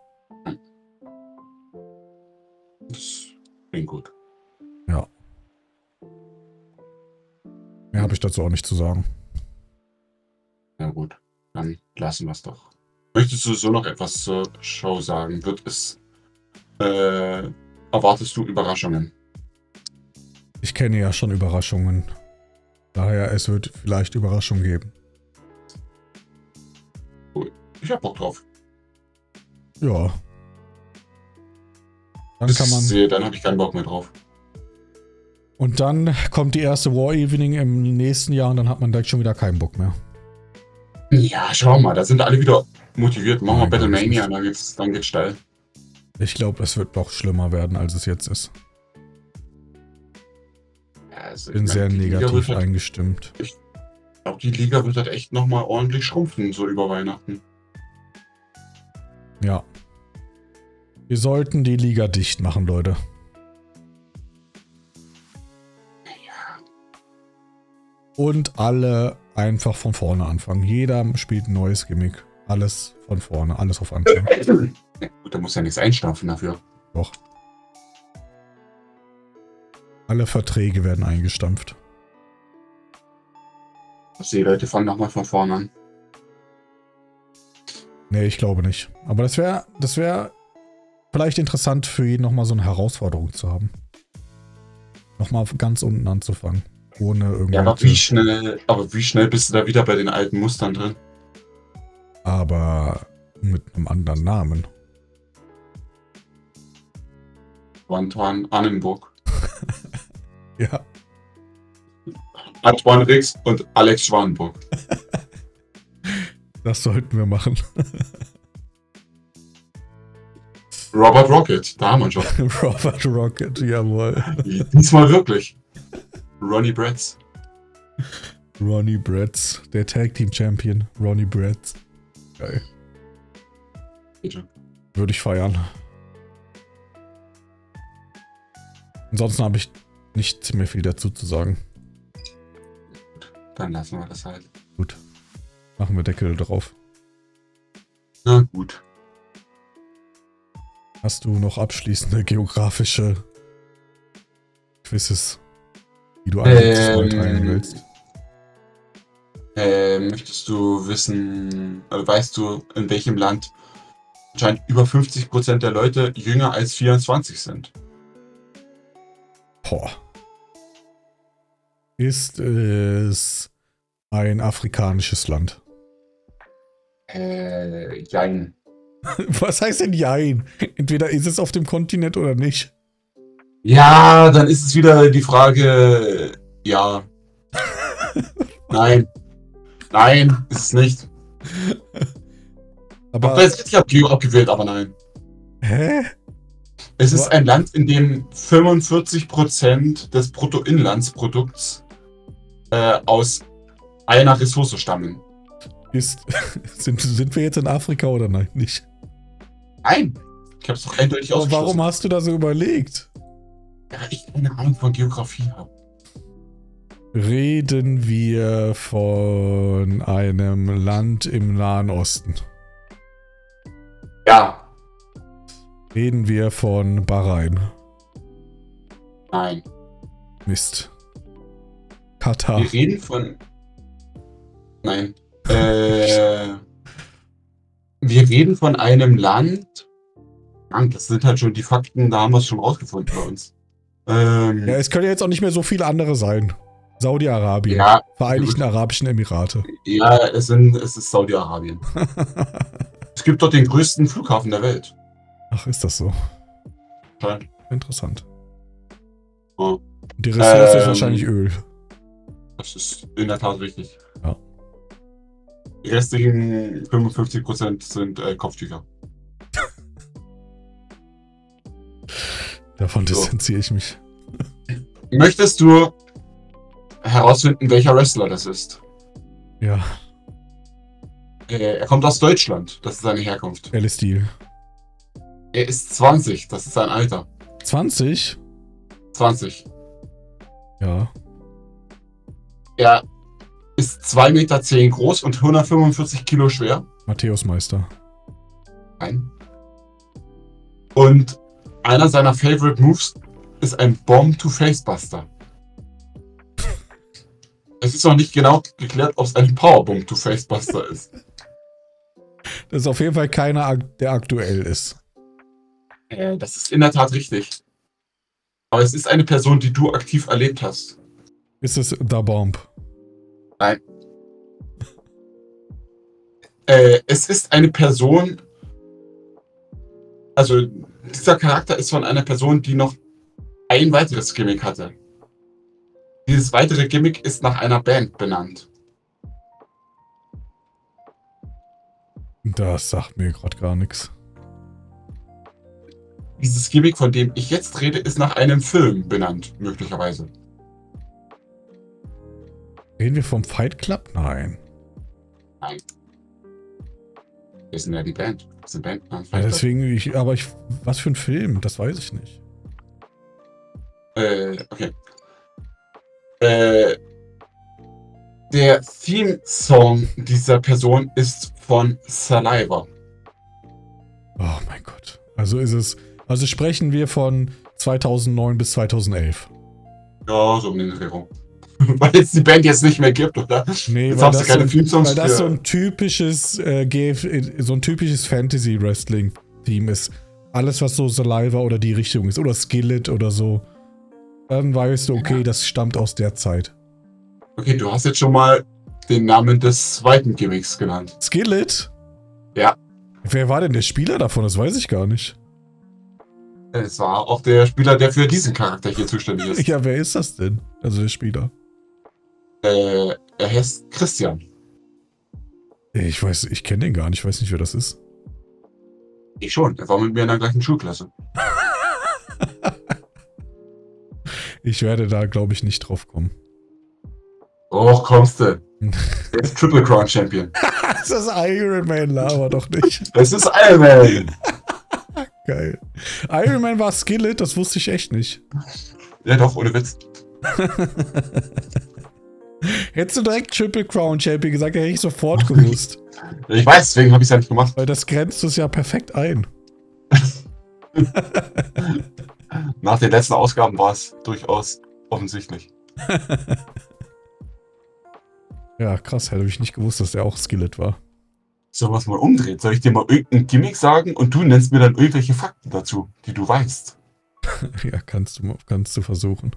S3: Das klingt gut.
S2: Mehr habe ich dazu auch nicht zu sagen.
S3: Lassen wir es doch. Möchtest du so noch etwas zur Show sagen? Wird es. Äh, erwartest du Überraschungen?
S2: Ich kenne ja schon Überraschungen. Daher, es wird vielleicht Überraschungen geben.
S3: Ich hab Bock drauf.
S2: Ja. Dann
S3: Das
S2: kann man.
S3: sehe, dann habe ich keinen Bock mehr drauf.
S2: Und dann kommt die erste War Evening im nächsten Jahr und dann hat man direkt schon wieder keinen Bock mehr.
S3: Ja, schau mal, da sind alle wieder motiviert. Machen wir
S2: Nein,
S3: Battlemania, dann geht's, dann geht's steil.
S2: Ich glaube, es wird noch schlimmer werden, als es jetzt ist.
S3: Also,
S2: Bin
S3: ich
S2: sehr negativ
S3: halt,
S2: eingestimmt.
S3: Ich glaube, die Liga wird halt echt nochmal ordentlich schrumpfen, so über Weihnachten.
S2: Ja. Wir sollten die Liga dicht machen, Leute.
S3: Ja,
S2: Und alle einfach von vorne anfangen. Jeder spielt ein neues Gimmick. Alles von vorne, alles auf Anfang. (laughs)
S3: gut, da muss ja nichts einstampfen dafür.
S2: Doch. Alle Verträge werden eingestampft.
S3: Also die Leute fangen nochmal von vorne an.
S2: Nee, ich glaube nicht. Aber das wäre das wäre vielleicht interessant für jeden nochmal so eine Herausforderung zu haben. Nochmal ganz unten anzufangen. Ohne
S3: Ja,
S2: irgendwelche...
S3: aber wie schnell, aber wie schnell bist du da wieder bei den alten Mustern drin?
S2: aber mit einem anderen Namen.
S3: Antoine Annenburg, (laughs)
S2: Ja.
S3: Antoine Rix und Alex Schwanenburg. (laughs)
S2: Das sollten wir machen.
S3: Robert Rocket, da haben wir schon. (laughs)
S2: Robert Rocket, jawohl.
S3: Diesmal wirklich. Ronnie Bretz.
S2: Ronnie Bretz, der Tag Team Champion. Ronnie Bretz. Geil.
S3: Bitte.
S2: Würde ich feiern. Ansonsten habe ich nicht mehr viel dazu zu sagen.
S3: Dann lassen wir das halt.
S2: Gut. Machen wir Deckel drauf.
S3: Na gut.
S2: Hast du noch abschließende geografische Quizzes, die du eigentlich
S3: Ähm,
S2: teilen willst?
S3: Äh, möchtest du wissen, also weißt du, in welchem Land anscheinend über 50% der Leute jünger als 24 sind?
S2: Boah. Ist es ein afrikanisches Land?
S3: Äh, jein. (laughs)
S2: Was heißt denn Jein? Entweder ist es auf dem Kontinent oder nicht.
S3: Ja, dann ist es wieder die Frage, ja. (laughs) Nein. Nein, ist es nicht.
S2: Aber.
S3: Jetzt richtig abge abgewählt, aber nein.
S2: hä?
S3: Es ist ein Land, in dem 45% des Bruttoinlandsprodukts äh, aus einer Ressource stammen.
S2: Ist, (laughs) sind, sind wir jetzt in Afrika oder nein? Nicht.
S3: Nein. Ich habe es doch eindeutig ausgeschlossen.
S2: warum hast du da so überlegt?
S3: Ja, ich keine Ahnung von Geografie habe.
S2: Reden wir von einem Land im Nahen Osten?
S3: Ja.
S2: Reden wir von Bahrain?
S3: Nein.
S2: Mist. Katar.
S3: Wir reden von. Nein. Äh, wir reden von einem Land. Mann, das sind halt schon die Fakten, da haben wir es schon rausgefunden bei uns. Ähm,
S2: Ja, es können ja jetzt auch nicht mehr so viele andere sein. Saudi-Arabien.
S3: ja,
S2: Vereinigten Arabischen Emirate.
S3: ja, es, sind, es ist Saudi-Arabien. (laughs) Es gibt dort den größten Flughafen der Welt.
S2: Ach, ist das so?
S3: Scheint.
S2: Interessant.
S3: Oh.
S2: Die Ressource ist
S3: Ähm,
S2: wahrscheinlich Öl.
S3: Das ist in der Tat richtig.
S2: Ja.
S3: Die restlichen 55% sind äh, Kopftücher.
S2: Davon
S3: so.
S2: distanziere ich mich.
S3: Möchtest du herausfinden, welcher Wrestler das ist?
S2: Ja,
S3: Äh, er kommt aus Deutschland. Das ist seine Herkunft.
S2: Alice Steel.
S3: Er ist 20. Das ist sein Alter.
S2: 20?
S3: 20.
S2: Ja.
S3: Er ist 2,10 Meter groß und 145 Kilo schwer.
S2: Matthäus Meister.
S3: Nein. Und einer seiner Favorite Moves ist ein Bomb-to-Face-Buster. Es ist noch nicht genau geklärt, ob es ein Powerbomb-to-Face-Buster ist. (laughs)
S2: Das ist auf jeden Fall keiner, der aktuell ist.
S3: Äh, das ist in der Tat richtig. Aber es ist eine Person, die du aktiv erlebt hast.
S2: Ist es The Bomb? (laughs)
S3: Äh, es ist eine Person. Also, dieser Charakter ist von einer Person, die noch ein weiteres Gimmick hatte. Dieses weitere Gimmick ist nach einer Band benannt.
S2: Das sagt mir gerade gar nichts.
S3: Dieses Gimmick, von dem ich jetzt rede, ist nach einem Film benannt, möglicherweise.
S2: Reden wir vom Fight Club? Nein.
S3: Wir sind ja die Band. Eine Band. Nein,
S2: Ja, deswegen, ich, aber ich, was für ein Film? Das weiß ich nicht.
S3: Äh, okay. Äh, der Theme-Song dieser Person ist von Saliva.
S2: Oh mein Gott. Also ist es, also sprechen wir von 2009 bis 2011.
S3: Ja, so um den Dreh rum. (laughs) Weil es die Band jetzt nicht mehr gibt, oder?
S2: Nee,
S3: Jetzt
S2: weil das,
S3: keine
S2: so,
S3: Theme-Songs
S2: weil das so ein typisches äh, GF, so ein typisches Fantasy-Wrestling-Theme ist. Alles, was so Saliva oder die Richtung ist. Oder Skillet oder so. Dann weißt du, okay,
S3: Ja.
S2: das stammt aus der Zeit.
S3: Okay, du hast jetzt schon mal den Namen des zweiten Gimmicks genannt.
S2: Skillet?
S3: Ja.
S2: Wer war denn der Spieler davon? Das weiß ich gar nicht.
S3: Es war auch der Spieler, der für diesen Charakter hier zuständig ist. (laughs)
S2: Ja, wer ist das denn? Also der Spieler.
S3: Äh, er heißt Christian.
S2: Ich weiß, ich kenne den gar nicht. Ich weiß nicht, wer das ist.
S3: Ich schon, er war mit mir in der gleichen Schulklasse. (laughs)
S2: Ich werde da, glaube ich, nicht drauf kommen.
S3: Och, kommst du. (laughs) Er ist Triple Crown Champion. (laughs)
S2: Das ist Iron Man, laber doch nicht.
S3: Es ist Iron Man.
S2: Geil. Iron Man war Skillet, das wusste ich echt nicht.
S3: Ja doch, ohne Witz.
S2: Hättest du direkt Triple Crown Champion gesagt, hätte ich sofort gewusst.
S3: Ich weiß, deswegen habe ich es ja nicht gemacht.
S2: Weil das grenzt es ja perfekt ein. (laughs)
S3: Nach den letzten Ausgaben war es durchaus offensichtlich. (laughs)
S2: Ja, krass, hätte ich nicht gewusst, dass der auch Skillet war.
S3: Sollen wir es mal umdrehen? Soll ich dir mal irgendein Gimmick sagen und du nennst mir dann irgendwelche Fakten dazu, die du weißt? (laughs)
S2: ja, kannst du, kannst du versuchen.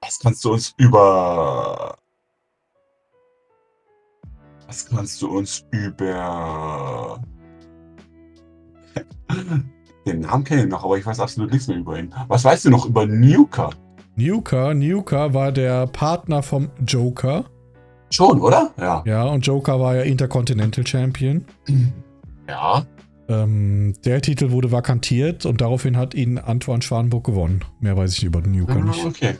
S3: Was kannst du uns über. Was kannst du uns über. (laughs) Den Namen kenne ich noch, aber ich weiß absolut nichts mehr über ihn. Was weißt du noch über Nuka?
S2: Nuka, Nuka war der Partner vom Joker.
S3: Schon, oder? Ja.
S2: Ja, und Joker war ja Intercontinental Champion. (clears throat)
S3: Ja.
S2: Ähm, der Titel wurde vakantiert und daraufhin hat ihn Antoine Schwanburg gewonnen. Mehr weiß ich über Nuka
S3: Ah,
S2: nicht.
S3: okay.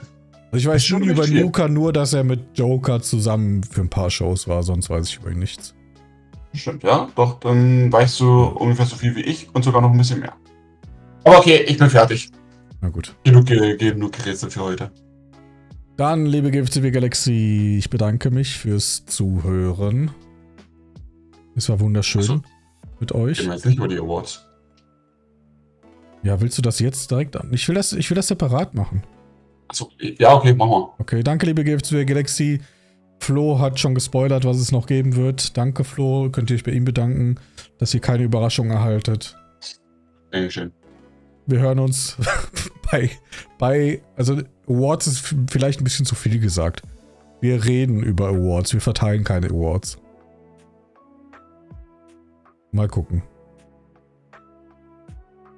S2: Also ich weiß
S3: schon
S2: über. Nuka nur, dass er mit Joker zusammen für ein paar Shows war, sonst weiß ich über ihn nichts.
S3: Stimmt, ja. Doch, dann weißt du ungefähr so viel wie ich und sogar noch ein bisschen mehr. Aber okay, ich bin fertig.
S2: Na gut.
S3: Genug, ge- genug gerätselt für heute.
S2: Dann, liebe GFCW Galaxy, ich bedanke mich fürs Zuhören. Es war wunderschön
S3: so.
S2: mit euch.
S3: Wir jetzt nicht über die Awards.
S2: Ja, willst du das jetzt direkt an? Ich will das, ich will das separat machen.
S3: Achso, ja, okay, machen wir.
S2: Okay, danke, liebe GFCW Galaxy. Flo hat schon gespoilert, was es noch geben wird. Danke, Flo. Könnt ihr euch bei ihm bedanken, dass ihr keine Überraschung erhaltet.
S3: Dankeschön.
S2: Wir hören uns (laughs) bei, bei, also Awards ist vielleicht ein bisschen zu viel gesagt. Wir reden über Awards, wir verteilen keine Awards. Mal gucken.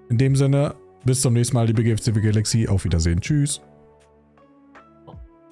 S2: In dem Sinne, bis zum nächsten Mal, liebe GFCW Galaxy. Auf Wiedersehen. Tschüss.